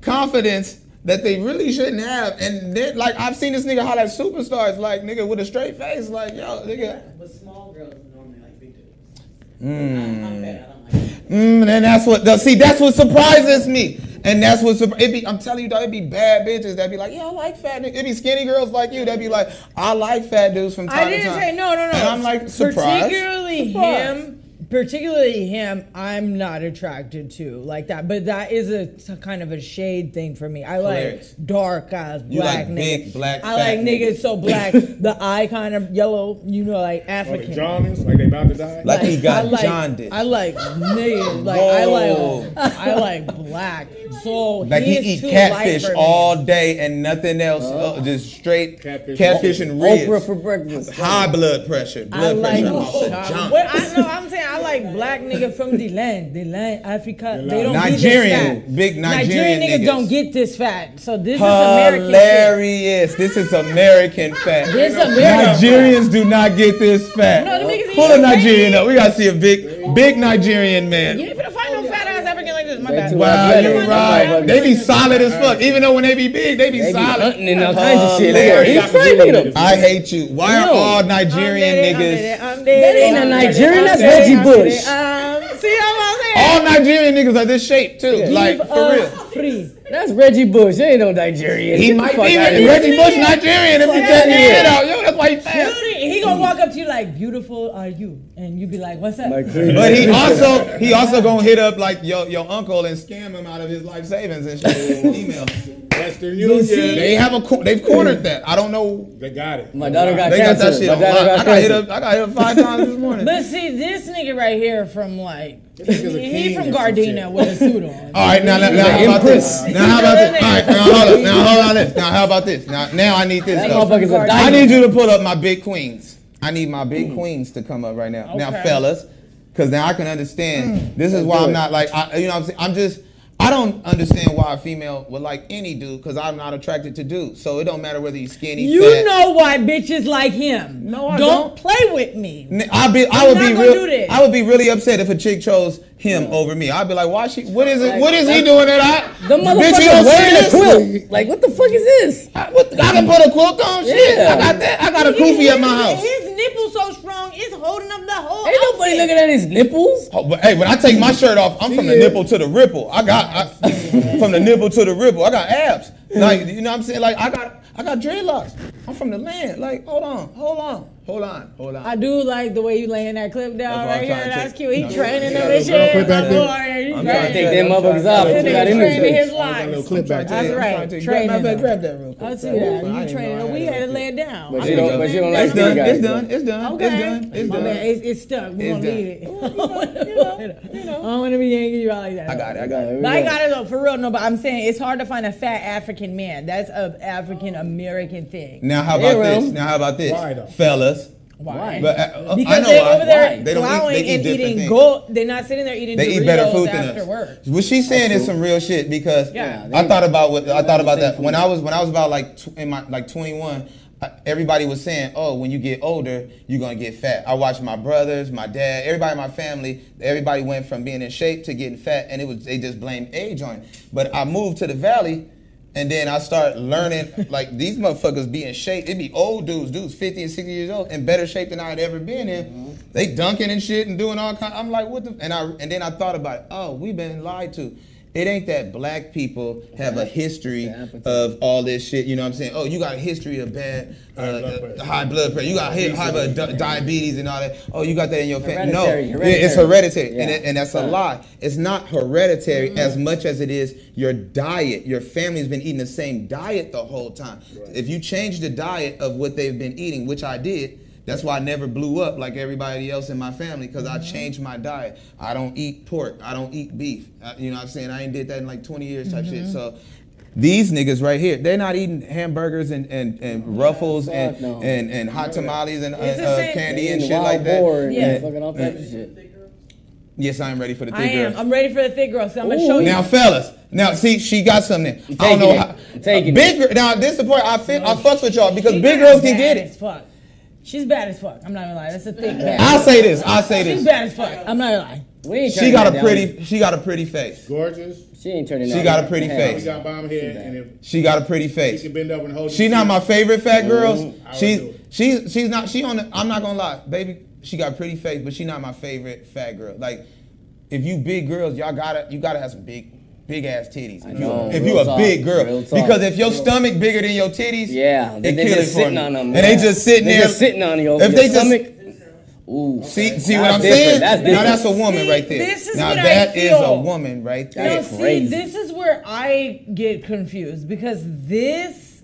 confidence that they really shouldn't have. And then like I've seen this nigga holler at superstars like nigga with a straight face like yo nigga. But small girls normally like big dudes. I'm, I'm fat. I don't like it. Mm, and that's what the, see. That's what surprises me, and that's what surpri- it be. I'm telling you, dog, it be bad bitches That'd be like, yeah, I like fat. niggas. It be skinny girls like you That'd be like, I like fat dudes from time I to didn't time. say no, no, no. And I'm like, surprised. Particularly Surprised. him. Particularly him, I'm not attracted to like that. But that is a t- kind of a shade thing for me. I Hilarious. like dark eyes, You black like niggas. big, black, I like niggas niggas. so black, *laughs* the eye kind of yellow. You know, like Like African. Johnny's, like they about to die. Like he got I like, jaundice. I like niggas. Like Whoa. I like I like black. So Like he, he, eat catfish light for me. all day and nothing else, uh, just straight Catfish. catfish, and ribs. Oprah for breakfast. High blood pressure, I blood like. pressure. off the Uh, what I know, I'm saying I like black nigga from the land, the land, Africa. They don't Nigerian, get this fat. big Nigerian niggas, niggas. don't get this fat. So this is American. Hilarious. This is American fat. This American Nigerians do not get this fat. No, Pull a Nigerian up. We gotta see a big, big Nigerian man. You ain't finna find no fat ass African like this. My They bad. Wow, you're right. They be solid as fuck. Even though when they be big, they be They be solid. hunting and all kinds of shit. man. Look, He's straight, look. I hate you. Why are all Nigerian niggas? dead, I'm That ain't a I'm dead, Nigerian, that's Reggie Bush. Um, see how I'm saying? All? Nigerian niggas are this shape too. Like for real. Free. That's Reggie Bush. He ain't no Nigerian. He Get the might fuck be outta Reggie. Reggie Bush Nigerian if you Yeah. check his shit out. Yo, that's why he fat. Beauty. He gonna walk up to you like, "Beautiful are you?" And you be like, "What's up?" Like. But he also he also gonna hit up like your your uncle and scam him out of his life savings and shit email. Western Union. They have a cor- they've cornered that. I don't know. They got it. My daughter got They got cancer. that shit My daughter got I got hit up. I got hit up five times this morning. But see, this nigga right here from like, This he from Gardena with a suit on. All right, now, now, now how about this? Now how about this? All right, now hold up. Now hold on this. Now how about this? Now now I need this. That though. motherfucker's a I diamond. need you to pull up my big queens. I need my big mm. queens to come up right now. Now, fellas, because now I can understand. Mm. This is why I'm not like, I, you know what I'm saying? I'm just, I don't understand why a female would like any dude because I'm not attracted to dudes. So it don't matter whether he's skinny, You fat. know why bitches like him. No, I don't. don't. play with me. I'd be, I would be real. I would be really upset if a chick chose him mm. over me. I'd be like, why she? What is it? What is he doing that I? The motherfucker wearing a quilt. Like, what the fuck is this? I, what, I can put a quilt on. Shit, Yeah. I got that. I got a kufi at my house. Nipple so strong, it's holding up the whole. Ain't nobody outfit. looking at his nipples. Oh, but hey, when I take my shirt off, I'm from the nipple to the ripple. I got I, *laughs* from the nipple to the ripple. I got abs. Like you know what I'm saying? Like I got I got dreadlocks. I'm from the land. Like hold on, hold on, hold on, hold on. I do like the way you laying that clip down right here. That's cute. He No, training them and shit. clip back there. I'm trying to Take them motherfuckers off. That You got nigga in training his bitch. I got a little locks. That's right. Training them. grab that real quick. I see that. You training. We had to it. lay it down. But mean, don't- but she don't lay like it It's done. It's done. It's done. It's done. It's done. It's, it's stuck. We're It's gonna done. leave it. I don't want to be yanking you out like that. I got it. I got it. I got it though, for real. No, but I'm saying it's hard to find a fat African man. That's a African American thing. Now how about this? Now how about this, fellas? Why? But uh, I Because know they're why. over there Why? They don't eat- plowing they eat and different eating things. gold. They're not sitting there eating They Doritos eat better food than after us. work. What she's saying is some real shit because Yeah. I thought about what I thought about same that when I was when I was about like tw- in my like 21. I- Everybody was saying, "Oh, when you get older, you're gonna get fat." I watched my brothers, my dad, everybody in my family. Everybody went from being in shape to getting fat, and it was they just blamed age on it. But I moved to the valley, and then I start learning like these motherfuckers be in shape. It be old dudes, dudes 50 and 60 years old, in better shape than I had ever been in. Mm-hmm. They dunking and shit and doing all kind. I'm like, what the? And I and then I thought about it. Oh, we've been lied to. It ain't that black people have a history of all this shit. You know what I'm saying? Oh, you got a history of bad uh, High blood pressure. high. You got high blood di- diabetes and all that. Oh, you got that in your family. No, Hereditary, it's hereditary, hereditary. and, it, and that's a lie. It's not hereditary as much as it is your diet. Your family's been eating the same diet the whole time. If you change the diet of what they've been eating, which I did. That's why I never blew up like everybody else in my family because I changed my diet. I don't eat pork. I don't eat beef. Uh, you know what I'm saying? I ain't did that in like 20 years type shit. So these niggas right here, they're not eating hamburgers and, and, and ruffles and, no. and, and hot tamales and uh, uh, candy and shit like wild that. boar and Yeah. fucking all types of shit. Yes, I am ready for the I thick am. girl. I'm ready for the thick girl. So I'm gonna show you. Now, fellas, now see, she got something. I don't taking know it. how. Taking big girl. Now, this is the point I fit. I fucks with y'all because She's big girls can get As it. fuck. She's bad as fuck. I'm not gonna lie. That's a thick bad. I'll say this. I'll say this. She's bad as fuck. I'm not gonna lie. We ain't She turning got that a down. pretty. She got a pretty face. Gorgeous. She ain't turning out. She that got a down. pretty Hell. face. She got bomb head, and if She got a pretty she face. can bend over and hold. She the not my favorite fat girls. I would do She's it. she's she's not. She on. The, I'm not gonna lie, baby. She got a pretty face, but she not my favorite fat girl. Like, if you big girls, y'all gotta you gotta have some big. Big ass titties. If you, know, if you a talk, big girl, because if your stomach bigger than your titties, Yeah, they, they kill just it for sitting me. on them. and they just sitting they there. just sitting on your, If your they just- stomach. Ooh. See, see That's what I'm different, saying? that's now that's a woman See, right there. this is now what I that is feel. a woman right there. That's see, crazy. this is where I get confused because this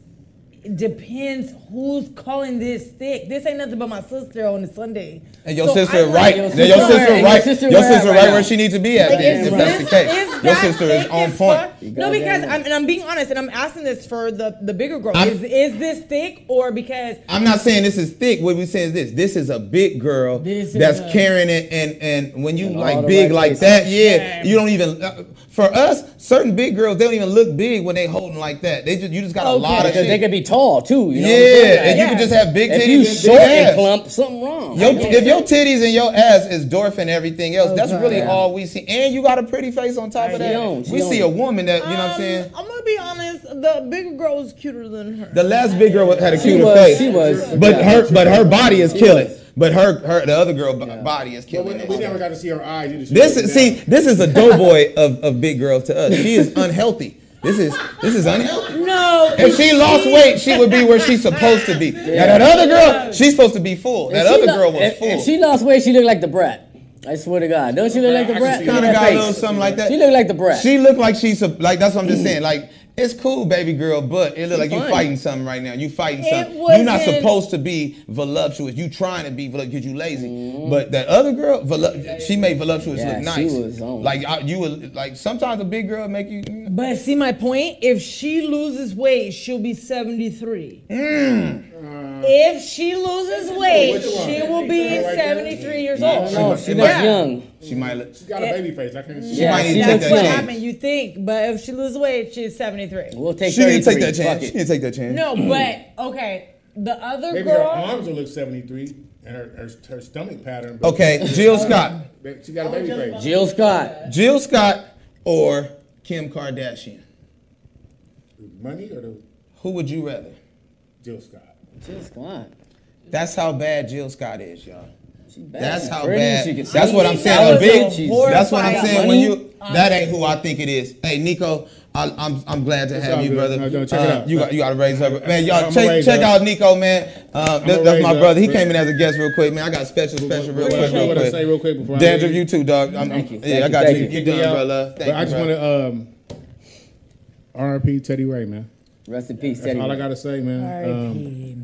depends who's calling this thick. This ain't nothing but my sister on a Sunday. And your So sister I right. Your Then your sister sister where- and right. your sister Your where sister right right where she needs to be at. Like, then, is if that's the case, your sister is on point. fuck? No, because. I'm, and I'm being honest, and I'm asking this for the the bigger girl. I'm- is is this thick or because I'm not saying this is thick. What we saying is this: this is a big girl that's a- carrying it, and and when you In all like big right like places. that, yeah, Yeah. you don't even. Uh, for us, certain big girls, they don't even look big when they holding like that. They just you just got a lot of Because they shit. could be tall too. You know Yeah, what I'm and you can just have big If titties you and big short and ass. something wrong. Your, if your titties and your ass is dwarfing everything else, that's really Yeah. all we see. And you got a pretty face on top of that. don't, she we see a woman that, you know what I'm Um, saying? I'm gonna be honest. The bigger girl was cuter than her. The last big girl had a She cuter was- face. she was, But yeah. her but her body is killing. But her her the other girl b- body is But killing. we, we never got to see her eyes. This is see, this is a *laughs* doughboy of, of big girl to us. She is *laughs* unhealthy. This is this is unhealthy. no. If she lost weight, she would be where she's supposed to be. *laughs* Now that other girl, she's supposed to be full. That other lo- girl was if, full. If she lost weight, she looked like the brat. I swear to God. Don't she look like the I brat? see Look kind of got a little something like that. She looked like the brat. She looked like she's a, like that's what I'm just mm. saying. Like it's cool, baby girl, but it look like you fine. fighting something right now. You fighting It something. You're not supposed to be voluptuous. You trying to be voluptuous because you lazy. Mm-hmm. But that other girl, volu- she made voluptuous. Yeah, look she nice. was on. Like I, you would like sometimes a big girl make you. But see my point. If she loses weight, she'll be 73. Mm. If she loses weight, she will be Right there? 73 years old. No, she looks might- young. She might look. She got a baby face. I can't see. Yeah, might need she to looks take That's what that happened. You think, but if she loses weight, she's 73. We'll take She didn't take that chance. She didn't take that chance. No, *clears throat* but okay. The other Maybe her arms will look 73 and her, her, her stomach pattern. Okay, Jill Scott, She got a baby face. Jill Scott. Jill Scott, or Kim Kardashian. Money or the Who would you rather? Jill Scott? Jill Scott. That's how bad Jill Scott is, y'all. She bad. That's how Pretty, bad. That's what I'm saying. was A big. a That's what I'm horrifying saying. When you that ain't who I think it is. Hey, Nico, I, I'm I'm glad to have you, good. brother. No, no, check it Uh, out. You got you got to raise up, man. Y'all I'ma check check up. out Nico, man. Uh, that- that's my raise brother. He came in as a guest real quick, man. I got special special real what- quick, real quick. say real quick before I Dandruff, leave? you too, dog. I'm, Thank you, Yeah, I got you, you. thank You Get done, out. brother. But Thank I just want to um, R.I.P. Teddy Ray, man. Rest in peace, That's Teddy. all I gotta say, man. Um, R.I.P.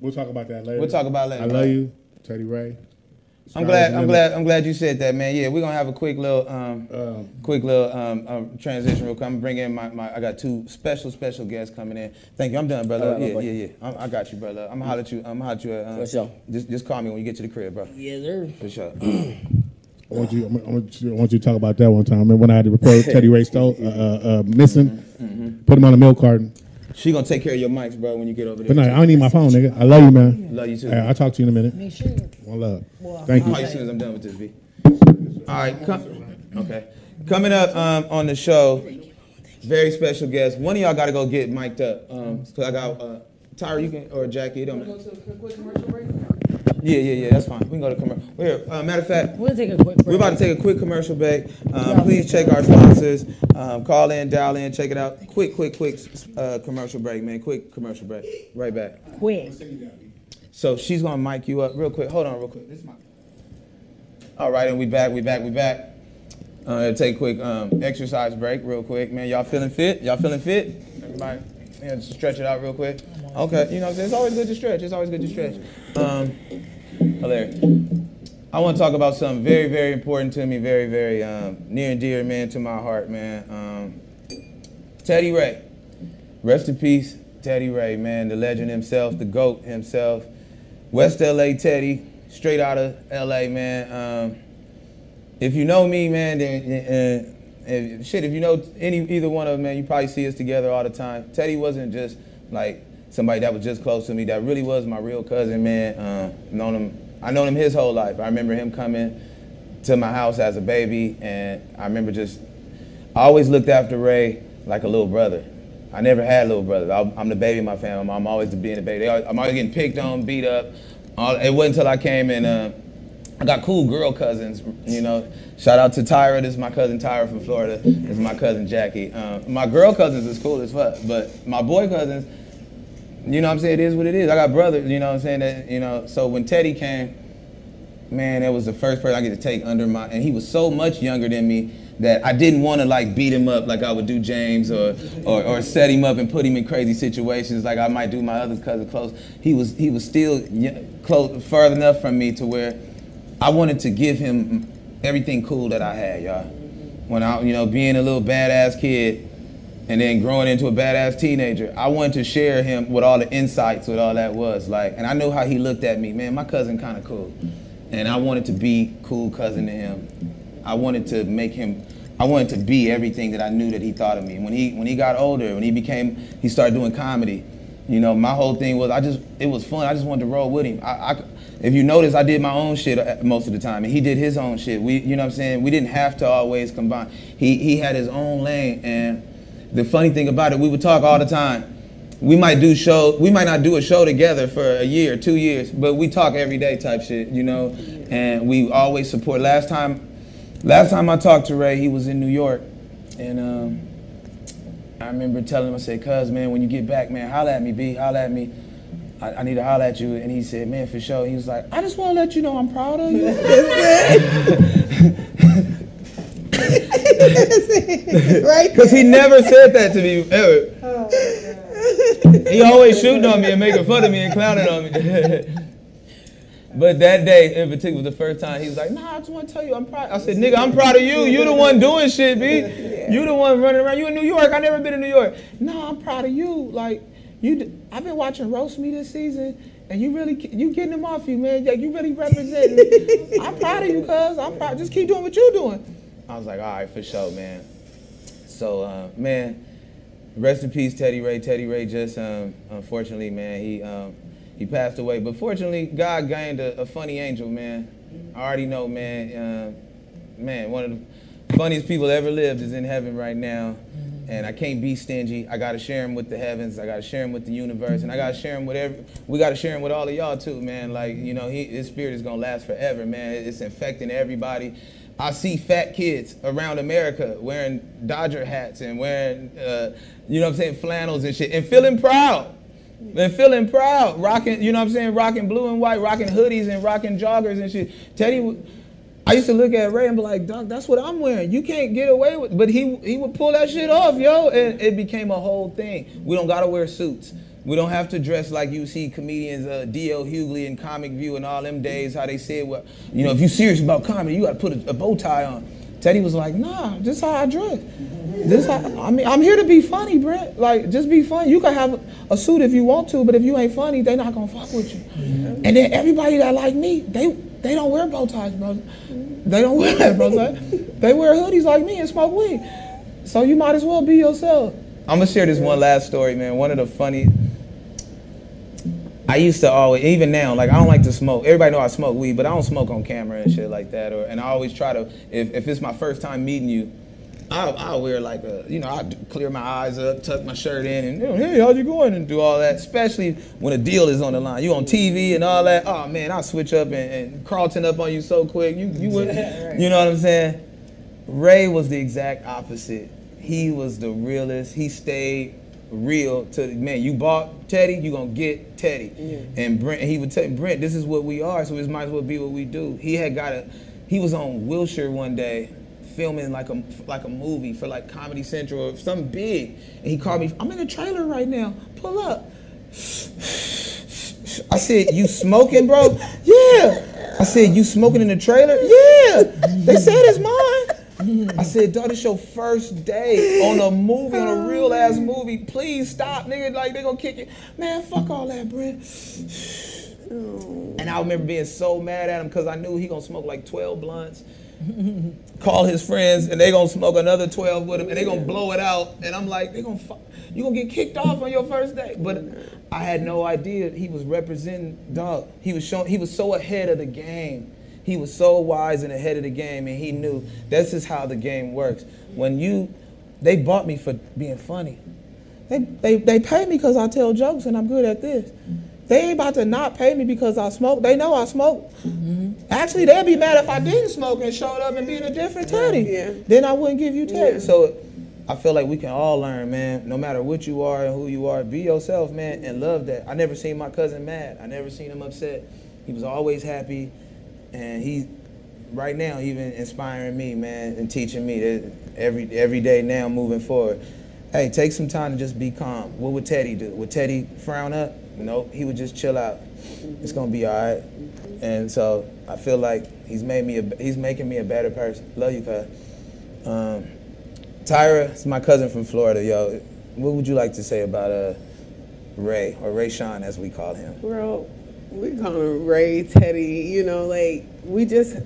we'll talk about that later. We'll talk about later, I bro. love you, Teddy Ray. I'm glad. I'm glad. I'm glad you said that, man. Yeah, we're gonna have a quick little, um, Um, quick little um, um, transition real quick. I'm gonna bring in my, my. I got two special, special guests coming in. Thank you. I'm done, brother. All right, my yeah, yeah, yeah. I'm, I got you, brother. I'm gonna holler at you. I'm gonna holler at you. Uh, For sure. Just, just call me when you get to the crib, bro. Yes, sir. For sure. *clears throat* I want you. I want you, I want you to talk about that one time. Remember when I had to report *laughs* Teddy Ray stole, uh, uh, uh, missing? Mm-hmm, Put him on a milk carton. She gonna take care of your mics, bro, when you get over there. But no, I don't need my phone, nigga. I love you, man. Love you too. Hey, I'll talk to you in a minute. Make sure. One love. Well, Thank Call you. you as soon as I'm done with this, V. All right. Come, okay. Coming up um, on the show, very special guest. One of y'all got to go get mic'd up. Um, cause I got uh, Tyra, you can or Jackie. It don't. Yeah, yeah, yeah. That's fine. We can go to commercial. Here, uh, matter of fact, We'll take a quick break. we're about to take a quick commercial break. Um, please check our sponsors. Um, call in, dial in, check it out. Quick, quick, quick uh, commercial break, man. Quick commercial break. Right back. quick. So she's gonna mic you up real quick. Hold on, real quick. This is my. All right, and we back. We back. We back. Uh, take a quick um, exercise break, real quick, man. Y'all feeling fit? Y'all feeling fit? Everybody, yeah, just stretch it out real quick. Okay, you know, it's always good to stretch. It's always good to stretch. Um, hilarious. I want to talk about something very, very important to me, very, very um, near and dear, man, to my heart, man. Um, Teddy Ray. Rest in peace, Teddy Ray, man, the legend himself, the GOAT himself. West LA Teddy, straight out of LA, man. Um, if you know me, man, then if, shit, if you know any either one of them, man, you probably see us together all the time. Teddy wasn't just like somebody that was just close to me. That really was my real cousin, man. Um, known him, I known him his whole life. I remember him coming to my house as a baby, and I remember just I always looked after Ray like a little brother. I never had little brothers. I'm the baby in my family. I'm always the being the baby. I'm always getting picked on, beat up. It wasn't until I came and uh, I got cool girl cousins. You know, shout out to Tyra. This is my cousin Tyra from Florida. This is my cousin Jackie. Uh, my girl cousins is cool as fuck, but my boy cousins, you know what I'm saying? It is what it is. I got brothers, you know what I'm saying? That, you know, so when Teddy came, man, that was the first person I get to take under my, and he was so much younger than me that I didn't want to like beat him up like I would do James or, or or set him up and put him in crazy situations like I might do my other cousin close. He was he was still close far enough from me to where I wanted to give him everything cool that I had, y'all. When I, you know, being a little badass kid and then growing into a badass teenager, I wanted to share him with all the insights, what all that was like. And I know how he looked at me, man. My cousin kind of cool, and I wanted to be cool cousin to him. I wanted to make him. I wanted to be everything that I knew that he thought of me. When he when he got older, when he became, he started doing comedy. You know, my whole thing was I just it was fun. I just wanted to roll with him. I, I if you notice, I did my own shit uh, most of the time, and he did his own shit. We, you know, what I'm saying we didn't have to always combine. He he had his own lane, and the funny thing about it, we would talk all the time. We might do show, we might not do a show together for a year, two years, but we talk every day type shit, you know. And we always support. Last time, last time I talked to Ray, he was in New York, and um, I remember telling him, I said, "Cuz man, when you get back, man, holla at me, B, holla at me." I, I need to holler at you. And he said, man, for sure. He was like, I just want to let you know I'm proud of you. *laughs* *laughs* *laughs* right? Because he never said that to me ever. he always shooting on me and making fun of me and clowning on me. *laughs* but that day in particular was the first time he was like, nah, I just want to tell you I'm proud. I said, nigga, I'm proud of you. You the one doing shit, B. You the one running around. You in New York. I never been in New York. No, I'm proud of you. Like, you, d- I've been watching roast me this season, and you really, you getting them off you, man. Like, you really representing. *laughs* I'm proud of you, cuz. I'm proud. Just keep doing what you're doing. I was like, all right, for sure, man. So, uh, man, rest in peace, Teddy Ray. Teddy Ray just, um, unfortunately, man, he um, he passed away. But fortunately, God gained a, a funny angel, man. I already know, man. Uh, man, one of the funniest people that ever lived is in heaven right now. And I can't be stingy. I gotta share him with the heavens. I gotta share him with the universe, and I gotta share him with every. We gotta share him with all of y'all too, man. Like you know, he, his spirit is gonna last forever, man. It's infecting everybody. I see fat kids around America wearing Dodger hats and wearing, uh, you know what I'm saying, flannels and shit, and feeling proud. And feeling proud, rocking, you know what I'm saying, rocking blue and white, rocking hoodies and rocking joggers and shit. Teddy, I used to look at Ray and be like, Doc, that's what I'm wearing. You can't get away with But he he would pull that shit off, yo, and it became a whole thing. We don't gotta wear suits. We don't have to dress like you see comedians, uh, D.L. Hughley and Comic View and all them days, how they said, well, you know, if you're serious about comedy, you gotta put a, a bow tie on. Teddy was like, nah, this is how I dress. This how, I mean, I'm here to be funny, Brent. Like, just be funny. You can have a suit if you want to, but if you ain't funny, they not gonna fuck with you. And then everybody that like me, they they don't wear bow ties, bro. They don't *laughs* wear that, brother. They wear hoodies like me and smoke weed. So you might as well be yourself. I'm gonna share this one last story, man. One of the funny. I used to always, even now, like I don't like to smoke. Everybody know I smoke weed, but I don't smoke on camera and shit like that. Or and I always try to, if, if it's my first time meeting you, I'll, I'll wear like a, you know, I clear my eyes up, tuck my shirt in, and you know, hey, how's you going, and do all that. Especially when a deal is on the line, you on TV and all that. Oh man, I'll switch up and, and Carlton up on you so quick. You you would, *laughs* you know what I'm saying? Ray was the exact opposite. He was the realest. He stayed real to man. You bought Teddy, you gonna get Teddy. And Brent, he would tell Brent, this is what we are, so it might as well be what we do. He had got a, he was on Wilshire one day, filming like a like a movie for like Comedy Central or something big, and he called me. I'm in a trailer right now. Pull up. I said, you smoking, bro? Yeah. I said, you smoking in the trailer? Yeah. They said it's mine. I said, dog, this your first day on a movie, on a real ass movie. Please stop, nigga. Like, they gonna kick you. Man, fuck all that, Brent. And I remember being so mad at him because I knew he gonna smoke like 12 blunts. Call his friends and they gonna smoke another 12 with him and they gonna blow it out. And I'm like, they gonna fuck. You gonna get kicked off on your first day. But I had no idea he was representing dog. He was showing he was so ahead of the game. He was so wise and ahead of the game, and he knew this is how the game works. When you, they bought me for being funny. They they they pay me because I tell jokes and I'm good at this. They ain't about to not pay me because I smoke. They know I smoke. Mm-hmm. Actually, they'd be mad if I didn't smoke and showed up and being a different Teddy. Yeah. Then I wouldn't give you Teddy. So I feel like we can all learn, man. No matter what you are and who you are, be yourself, man, and love that. I never seen my cousin mad. I never seen him upset. He was always happy, and he, right now, even inspiring me, man, and teaching me that every every day now moving forward. Hey, take some time to just be calm. What would Teddy do? Would Teddy frown up? Nope. He would just chill out. It's gonna be all right. And so I feel like he's made me. A, he's making me a better person. Love you, cuz. Um, Tyra is my cousin from Florida, yo. What would you like to say about uh, Ray or Ray Sean as we call him? Bro, we call him Ray, Teddy, you know, like we just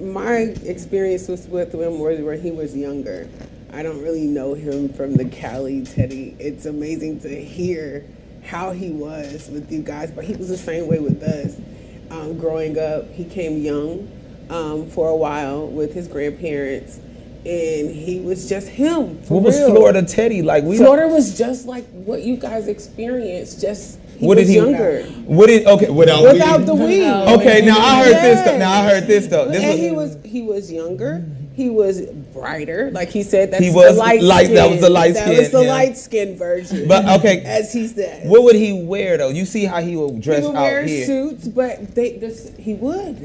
my experience was with him was when he was younger. I don't really know him from the Cali Teddy. It's amazing to hear how he was with you guys, but he was the same way with us. Um, growing up, he came young um, for a while with his grandparents, and he was just him. What was. Florida Teddy like? We Florida was just like what you guys experienced. Just he What was did he? younger. What did? Okay, without, Without the weed. Okay, now I heard this. Though. Now I heard this though. This and was, he was he was younger. He was brighter, like he said. That's He was the light. light- that was the light That skin, That was the yeah. light skin version. But okay, *laughs* as he said, what would he wear though? You see how he would dress he would out wear here. suits, but they this, he would.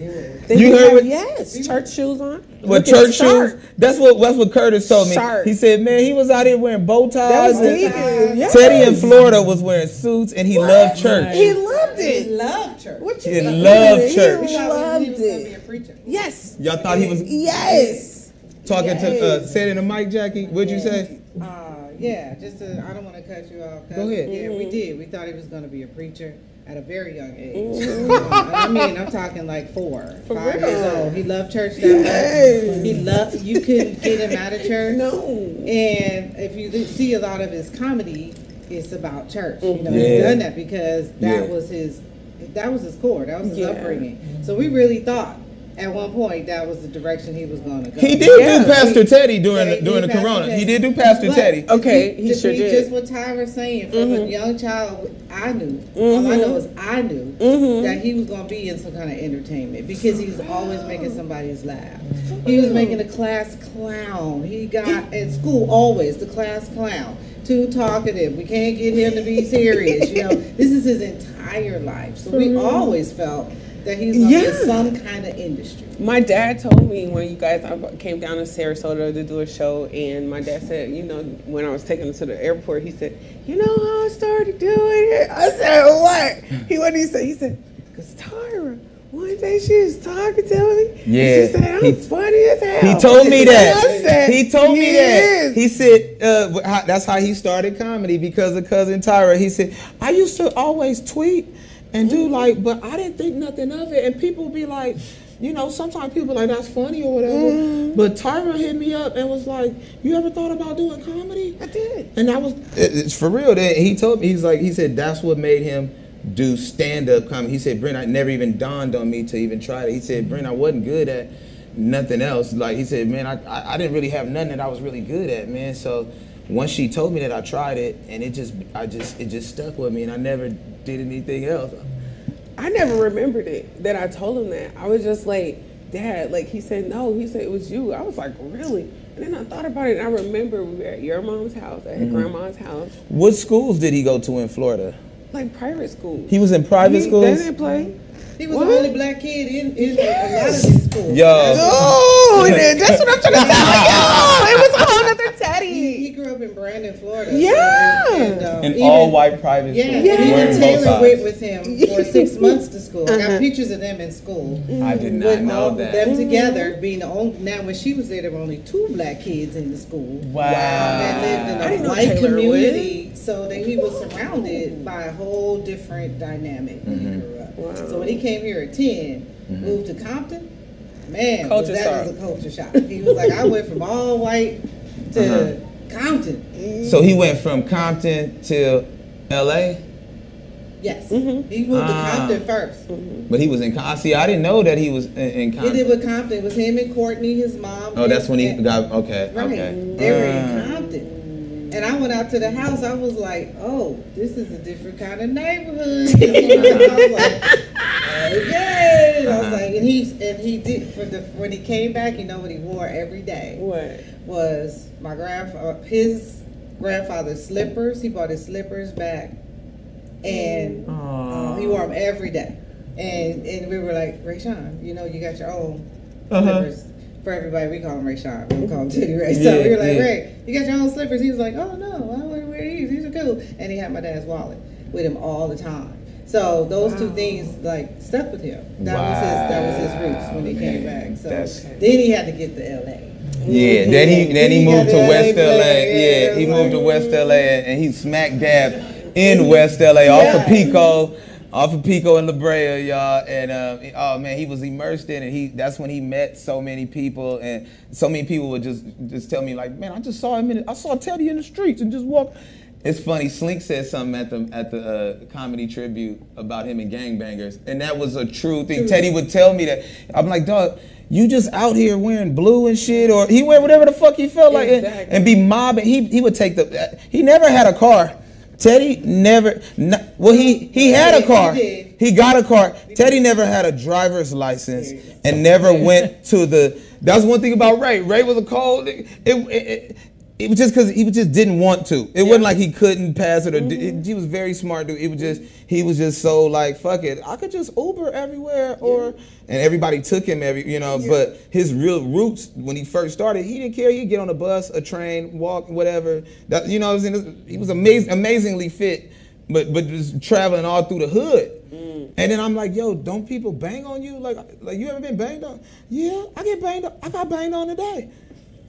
They You would heard have- what- yes, church shoes on. With church sharp. shoes, that's what that's what Curtis told me. Sharp. He said, "Man, he was out here wearing bow That ties." was and- Deacon. Yes. Teddy in Florida was wearing suits, and he loved church. He loved it. Love church. What you He loved church. He loved was gonna be a it. preacher. Yes. Y'all thought he was Yes. Talking to uh, said in the mic, Jackie. What'd you say? Uh, yeah, just to, I don't want to cut you off. Go ahead. Yeah, Mm-hmm. we did. We thought he was going to be a preacher at a very young age. You know, I mean, I'm talking like four, five real. years old. He loved church that Yes. much. He loved. You couldn't get him out of *laughs* church. No. And if you see a lot of his comedy, it's about church. You know, Yeah. he's done that because that Yeah. was his. That was his core. That was his Yeah. upbringing. So we really thought. At one point, that was the direction he was going to go. He did Yeah. do Pastor Teddy during Yeah, the, he during the Pastor Corona. Teddy. He did do Pastor But Teddy. Okay, to he sure did. just what Tyra's saying, from a mm-hmm. young child, I knew. All I know mm-hmm. is I knew mm-hmm. that he was going to be in some kind of entertainment because he's always making somebody's laugh. He was making a class clown. He got at school always the class clown. Too talkative. We can't get him to be serious. You know, *laughs* this is his entire life. So we always felt that he's going to be Yeah. in some kind of industry. My dad told me when you guys I came down to Sarasota to do a show, and my dad said, you know, when I was taking him to the airport, he said, you know how I started doing it? I said, what? He what did he say? He said, cause Tyra. One day she was talking to me. and Yeah, she said, I'm he- funny as hell. He told me *laughs* that. said, He told me "He that. is." He said uh, that's how he started comedy because of cousin Tyra. He said I used to always tweet and do like, but I didn't think nothing of it, and people be like. You know, sometimes people like that's funny or whatever. Mm-hmm. But Tyra hit me up and was like, "You ever thought about doing comedy?" I did. And that was it- it's for real. That he told me he's like he said that's what made him do stand up comedy. He said, "Brent, I never even dawned on me to even try it." He said, "Brent, I wasn't good at nothing else. Like he said, man, I, I I didn't really have nothing that I was really good at, man. So once she told me that, I tried it, and it just I just it just stuck with me, and I never did anything else. I never remembered it that I told him that. I was just like, Dad, like he said, no, he said it was you. I was like, really? And then I thought about it and I remember we were at your mom's house, at her mm-hmm. grandma's house, What schools did he go to in Florida? like private school. He was in private He- schools. They didn't play. He was What? the only black kid in, in a lot of these schools. Yo. Oh, that's what I'm trying to tell *laughs* you. It was a whole other He, he grew up in Brandon, Florida. Yeah. So, and, um, An even- all white private school. and Yeah. even Wearing both Taylor went with him for six *laughs* months to school. I Uh-huh. got pictures of them in school. I did not With know all that. them together being the only. Now, when she was there, there were only two black kids in the school. Wow. That lived I in didn't a know white Taylor community, so that he was surrounded by a whole different dynamic when Mm-hmm. he grew up. Wow. So when he came here at 10 moved to Compton, man, Culture was that shock. was a culture shock. He was like, I went from all white to Uh-huh. Compton. So he went from Compton to L.A. Yes, Mm-hmm. he moved Ah. to Compton first. But he was in Compton. See, I didn't know that he was in, in He Compton. did with Compton. It was him and Courtney, his mom. Oh, that's when he and- got okay. Right. Okay. They were Ah. in Compton. And I went out to the house. I was like, "Oh, this is a different kind of neighborhood." *laughs* I was like, "Okay." I was like, and he and he did for the when he came back. You know what he wore every day What? was my grandfather his grandfather's slippers. He bought his slippers back, and uh, he wore them every day. And and we were like, Ray Sean, you know, you got your own Uh-huh. slippers. For everybody, we call him Ray Sean. We call him Teddy Ray. *laughs* So Yeah, we were like, yeah. Ray, you got your own slippers. He was like, Oh no, I want to wear these. These are cool. And he had my dad's wallet with him all the time. So those two things like stuck with him. That was his that was his roots when he came back. So then he had to get to LA. Yeah. Then he then he He moved to West LA. Yeah. yeah, He moved to West LA and he smack dab in West LA off of Pico. Off of Pico and La Brea, y'all, and um, oh man, he was immersed in it. He that's when he met so many people, and so many people would just just tell me like, man, I just saw him in. I saw Teddy in the streets and just walked. It's funny. Slink said something at the at the uh, comedy tribute about him and gangbangers, and that was a true thing. Teddy would tell me that. I'm like, dog, you just out here wearing blue and shit, or he wear whatever the fuck he felt like, and, Exactly. and be mobbing. He he would take the. He never had a car. Teddy never. well, he he had a car. He got a car. Teddy never had a driver's license and never went *laughs* to the. That's one thing about Ray. Ray was a cold. It, it, it, it was just because he just didn't want to. It wasn't like he couldn't pass it or Mm-hmm. he was very smart dude. It was just he was just so like fuck it. I could just Uber everywhere or and everybody took him every you know. But his real roots when he first started, he didn't care. He'd get on a bus, a train, walk, whatever. That you know, what I'm saying? he was amazing, amazingly fit, but but just traveling all through the hood. And then I'm like, yo, don't people bang on you? Like, like you ever been banged on? Yeah, I get banged on. I got banged on today.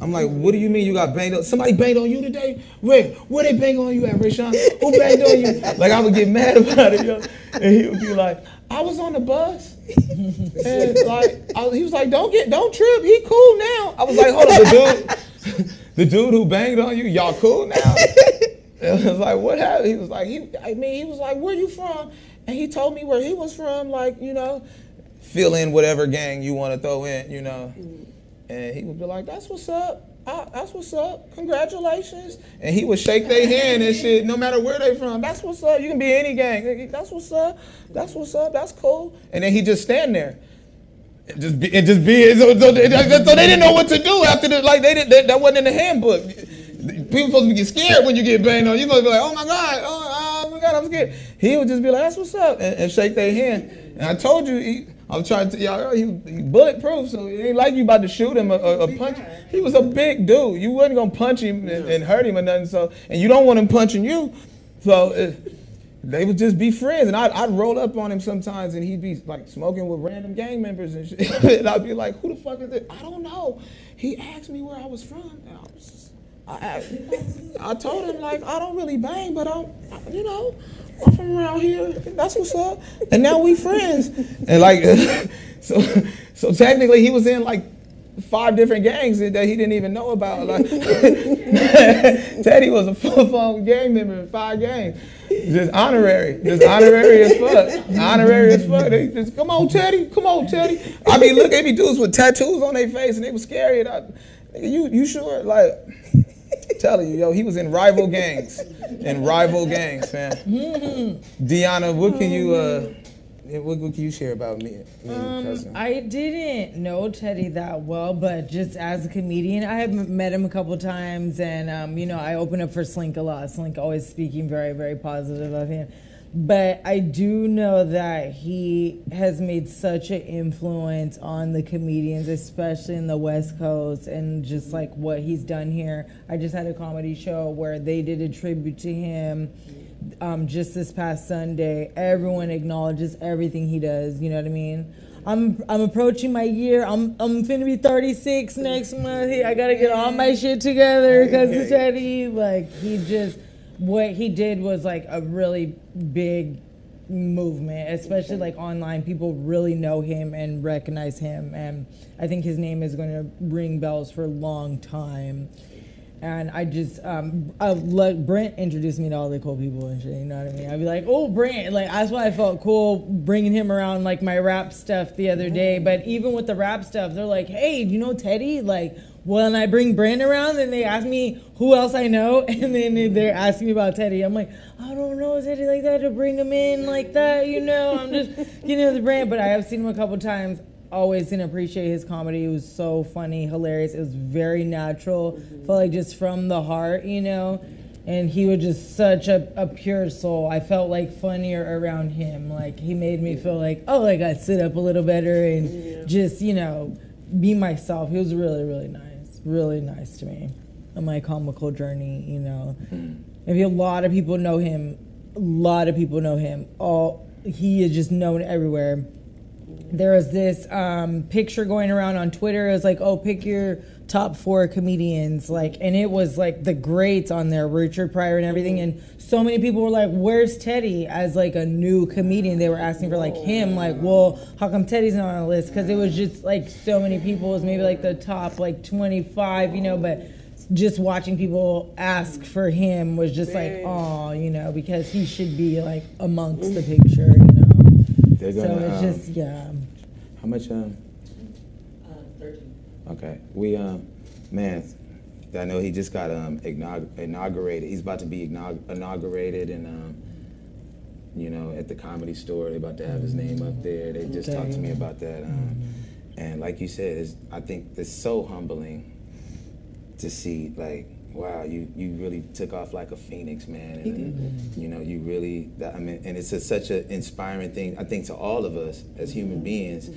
I'm like, what do you mean you got banged on? Somebody banged on you today? Where? Where they bang on you at, Rashawn? Who banged on you? *laughs* Like I would get mad about it, yo. And he would be like, I was on the bus. *laughs* And like I, he was like, don't get, don't trip. He cool now. I was like, hold on, the dude, the dude who banged on you, y'all cool now? *laughs* And I was like, what happened? He was like, he, I mean, he was like, where you from? And he told me where he was from, like, you know, fill in whatever gang you want to throw in, you know. Mm. And he would be like, that's what's up. Ah, that's what's up. Congratulations. And he would shake their hand and shit, no matter where they from. That's what's up. You can be any gang. That's what's up. That's what's up. That's cool. And then he just stand there. And just be, and just be so, so, they, so they didn't know what to do after the like they did that, that wasn't in the handbook. People supposed to get scared when you get banged on. You supposed to be like, oh my god, oh, oh my god, I'm scared. He would just be like, that's what's up, and, and shake their hand. And I told you, he, I'm trying to y'all, he, he bulletproof, so it ain't like you about to shoot him or punch. He was a big dude. You wasn't gonna punch him and, and hurt him or nothing. So, and you don't want him punching you. So. It, they would just be friends, and I'd, I'd roll up on him sometimes, and he'd be like smoking with random gang members and shit. *laughs* and I'd be like, "Who the fuck is it? I don't know." He asked me where I was from, and I was, I, I told him like, "I don't really bang, but I'm, you know, I'm from around here. That's what's up." And now we friends, and like, *laughs* so, so technically, he was in like five different gangs that he didn't even know about. Like, *laughs* Teddy was a full-blown gang member in five gangs. Just honorary, just honorary as fuck, honorary as fuck. They just come on, Teddy, come on, Teddy. I mean, look at me dudes with tattoos on their face, and they were scary. And I, you, you sure? Like, *laughs* telling you, yo, he was in rival gangs, in rival gangs, man. Deanna, what can you, uh, what, what can you share about me, me cousin? I didn't know Teddy that well, but just as a comedian, I have met him a couple times, and um, you know, I open up for Slink a lot. Slink always speaking very, very positive of him. But I do know that he has made such an influence on the comedians, especially in the West Coast, and just like what he's done here. I just had a comedy show where they did a tribute to him um, just this past Sunday. Everyone acknowledges everything he does. You know what I mean? I'm I'm approaching my year. I'm I'm finna be 36 next month. I gotta get all my shit together because Teddy. Like he just what he did was like a really big movement, especially like online. People really know him and recognize him, and I think his name is going to ring bells for a long time. And I just, um, I let Brent introduced me to all the cool people and shit. You know what I mean? I'd be like, "Oh, Brent!" Like that's why I felt cool bringing him around like my rap stuff the other day. But even with the rap stuff, they're like, "Hey, you know Teddy?" Like when I bring Brent around, and they ask me who else I know, *laughs* and then they're asking me about Teddy. I'm like, I don't know Teddy like that to bring him in like that. You know, I'm just *laughs* getting the brand, But I have seen him a couple times always didn't appreciate his comedy. It was so funny, hilarious. It was very natural. Mm-hmm. Felt like just from the heart, you know. And he was just such a, a pure soul. I felt like funnier around him. Like he made me feel like, oh, like I sit up a little better and just, you know, be myself. He was really, really nice. Really nice to me on my comical journey, you know. Maybe a lot of people know him. A lot of people know him. All he is just known everywhere there was this um, picture going around on Twitter. It was like, oh, pick your top four comedians, like, and it was like the greats on there, Richard Pryor and everything. And so many people were like, "Where's Teddy?" As like a new comedian, they were asking for like him. Like, well, how come Teddy's not on the list? Because it was just like so many people. It was maybe like the top like twenty five, you know, but just watching people ask for him was just like, oh, you know, because he should be like amongst the picture, you know. They're So gonna. it's um, just yeah. How much? Um. Okay, we um, man, I know he just got um inaugurated. He's about to be inaugurated, and um, you know, at the comedy store, they're about to have his name up there. They just talked to me about that, um, and like you said, it's, I think it's so humbling to see like. Wow, you, you really took off like a phoenix, man. And, you know, you really. That, I mean, and it's a, such an inspiring thing. I think to all of us as human beings,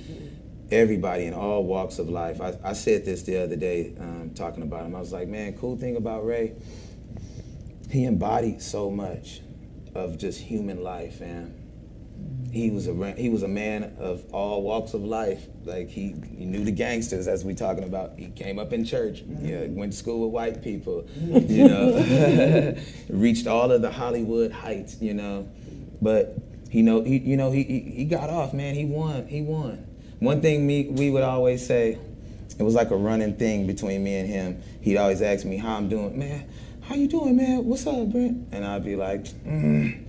everybody in all walks of life. I, I said this the other day, um, talking about him. I was like, man, cool thing about Ray, he embodied so much of just human life, man. He was a he was a man of all walks of life. Like he, he knew the gangsters, as we talking about. He came up in church. Yeah, went to school with white people. *laughs* You know, *laughs* reached all of the Hollywood heights. You know, but he know he you know he, he he got off, man. He won. He won. One thing me we would always say, it was like a running thing between me and him. He'd always ask me how I'm doing, man. How you doing, man? What's up, Brent? And I'd be like, mm.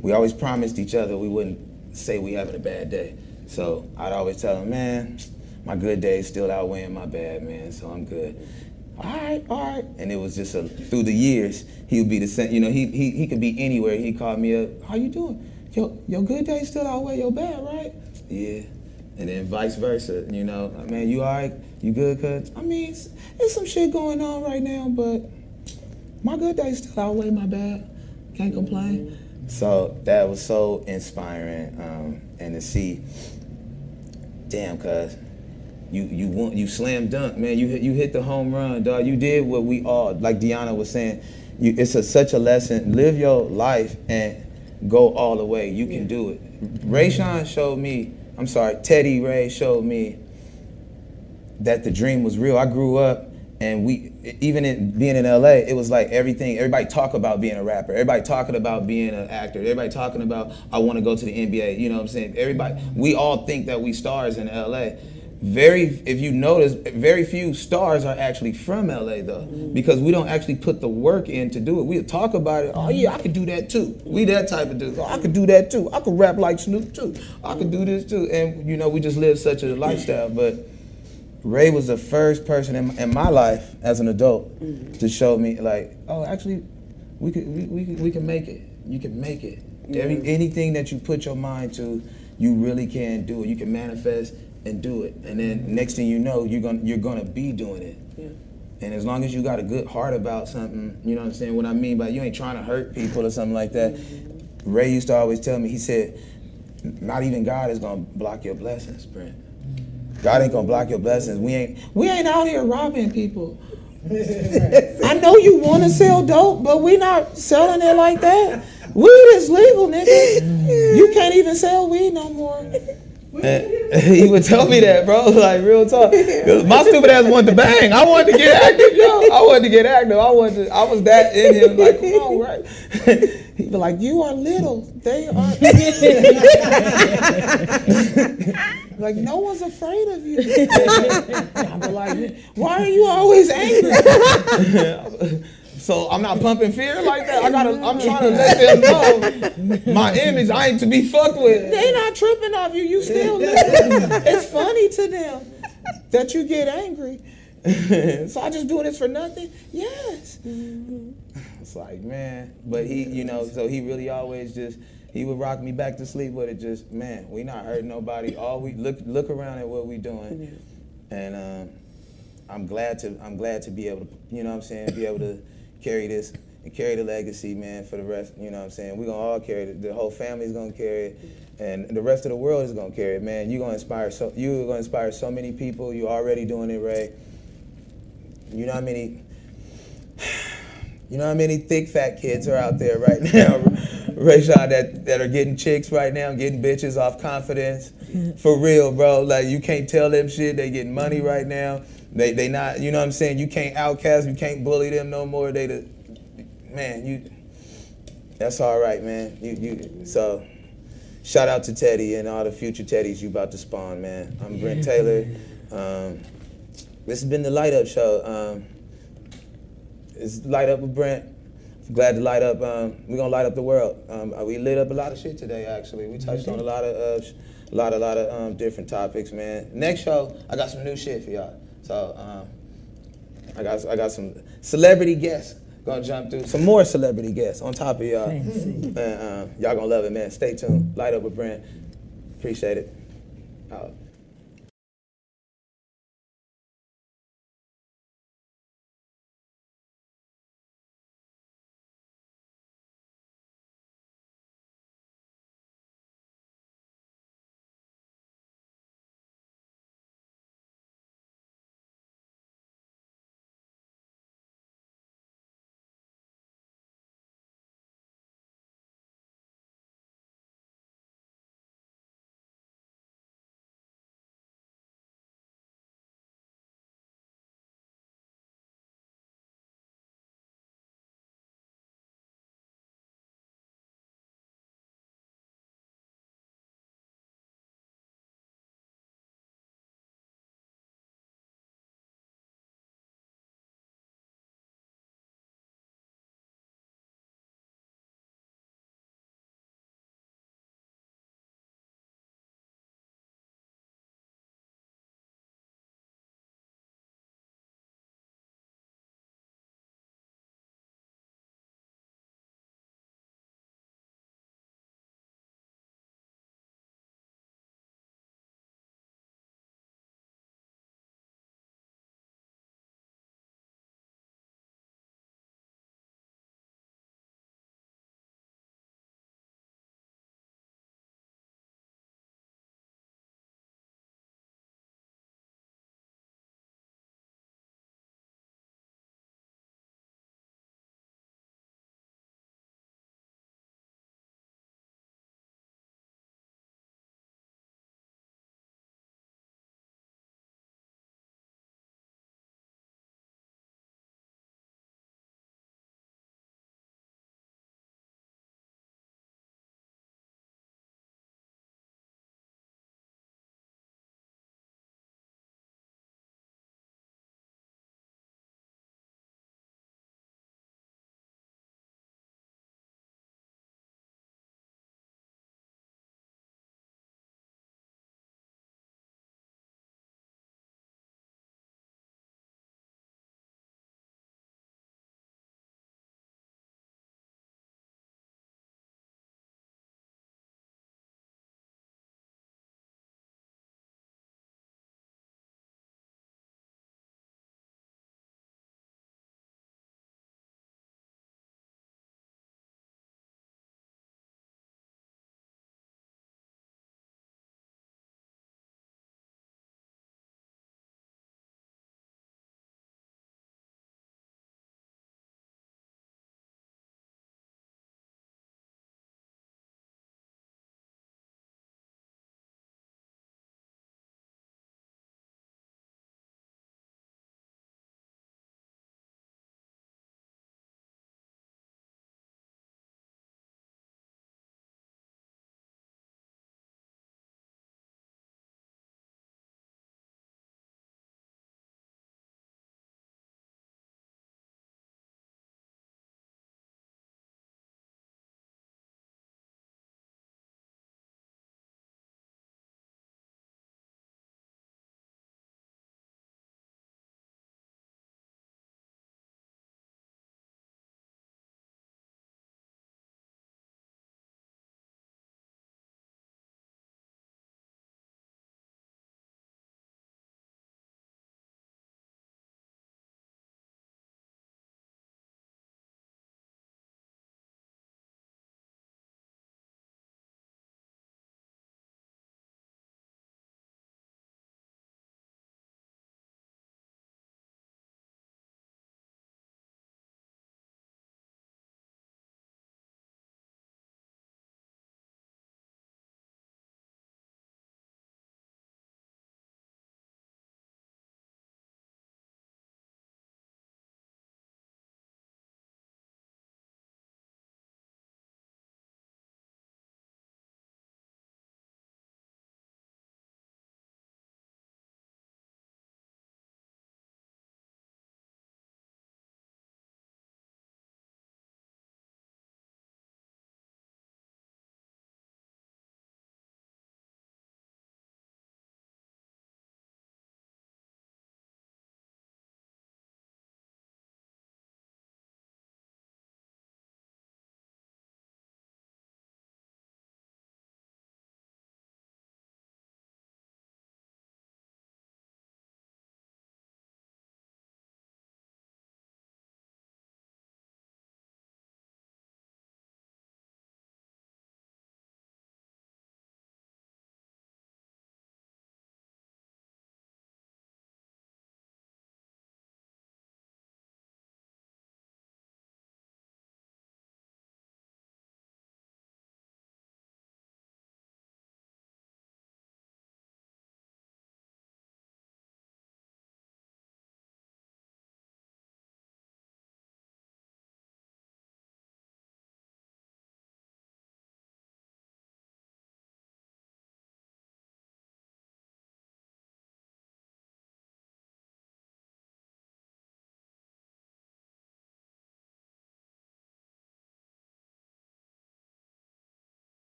we always promised each other we wouldn't say we having a bad day. So I'd always tell him, man, my good days still outweighing my bad, man. So I'm good. All right, all right. And it was just a, through the years, he would be the same. You know, he he he could be anywhere. He called me up. How you doing? Your your good days still outweigh your bad, right? Yeah. And then vice versa. You know, man, you all right? You good, cuz? I mean, it's, it's some shit going on right now, but my good days still outweigh my bad. Can't complain. So that was so inspiring, um, and to see, damn, cuz you you want you slam dunk, man. You hit you hit the home run, dog. You did what we all, like Deanna was saying. You, it's a, such a lesson. Live your life and go all the way. You can do it. Ray Sean showed me. I'm sorry, Teddy Ray showed me that the dream was real. I grew up and we even in being in LA, it was like everything everybody talk about being a rapper. Everybody talking about being an actor. Everybody talking about I want to go to the NBA, you know what I'm saying? Everybody we all think that we stars in LA. Very if you notice, very few stars are actually from LA though. Because we don't actually put the work in to do it. We talk about it, oh yeah, I could do that too. We that type of dude. Oh, I could do that too. I could rap like Snoop too. I could do this too. And you know, we just live such a lifestyle. But Ray was the first person in, in my life as an adult to show me like, oh, actually, we could we, we, could- we can make it. You can make it. Every, anything that you put your mind to, you really can do it. You can manifest and do it. And then next thing you know, you're gonna you're gonna be doing it. And as long as you got a good heart about something, you know what I'm saying? What I mean by you ain't trying to hurt people or something like that. Mm-hmm. Ray used to always tell me, he said, not even God is gonna block your blessings, Brent. God ain't gonna block your blessings. We ain't we ain't out here robbing people. *laughs* I know you want to sell dope, but we not selling it like that. Weed is legal, nigga. You can't even sell weed no more. He would tell me that, bro. *laughs* Like real talk. My stupid ass wanted to bang. I wanted to get active, yo. I wanted to get active. I wanted. To, I was that in him. Like, come on, right? He'd be like, "You are little. They are." *laughs* *laughs* like, no one's afraid of you. I'd be like, "Why are you always angry?" So I'm not pumping fear like that. I gotta. I'm trying to let them know my image. I ain't to be fucked with. They not tripping off you. You still. *laughs* it's funny to them that you get angry. *laughs* so I just doing this for nothing? Yes. It's like man, but he, you know, so he really always just. He would rock me back to sleep with it. Just man, we not hurting nobody. All we look look around at what we doing, and um, I'm glad to I'm glad to be able to you know what I'm saying be able to carry this and carry the legacy, man, for the rest. You know what I'm saying? We're gonna all carry it. The whole family's gonna carry it, and the rest of the world is gonna carry it, man. You're gonna inspire so you're gonna inspire so many people. You're already doing it, Ray. You know how many. *sighs* You know how many thick fat kids are out there right *laughs* now, Rayshawn, that, that are getting chicks right now, getting bitches off confidence. For real, bro. Like you can't tell them shit. They getting money right now. They they not. You know what I'm saying? You can't outcast. You can't bully them no more. They the man. You. That's all right, man. You you. So, shout out to Teddy and all the future Teddys you about to spawn, man. I'm Brent Taylor. Um, this has been the Light Up Show. Um, it's Light Up with Brent. Glad to light up. Um, we're gonna light up the world. Um, uh, we lit up a lot of shit today. Actually, we touched on a lot of, uh, sh- a lot, a lot of um, different topics, man. Next show, I got some new shit for y'all. So um, I got, I got some celebrity guests. Gonna jump through some more celebrity guests on top of y'all. And, um, y'all gonna love it, man. Stay tuned. Light up with Brent. Appreciate it. Out.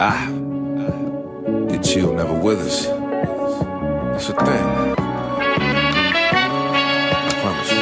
Ah, you chill never withers. That's a thing. I promise.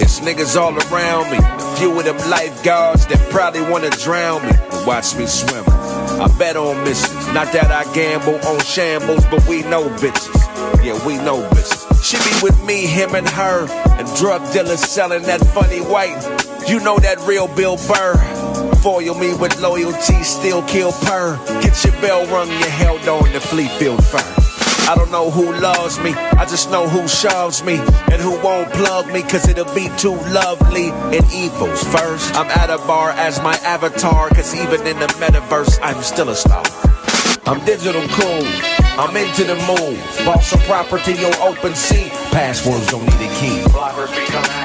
It's niggas all around me. A few of them lifeguards that probably wanna drown me. But watch me swim. I bet on misses. Not that I gamble on shambles, but we know bitches. Yeah, we know bitches. She be with me, him and her. And drug dealers selling that funny white. You know that real Bill Burr. Foil me with loyalty, still kill per. Get your bell rung, you held on to Fleetfield fur. I don't know who loves me, I just know who shoves me and who won't plug me, cause it'll be too lovely and evil's first. I'm at a bar as my avatar, cause even in the metaverse, I'm still a star. I'm digital cool, I'm into the move. Boss of property on OpenSea, passwords don't need a key. Blockers be coming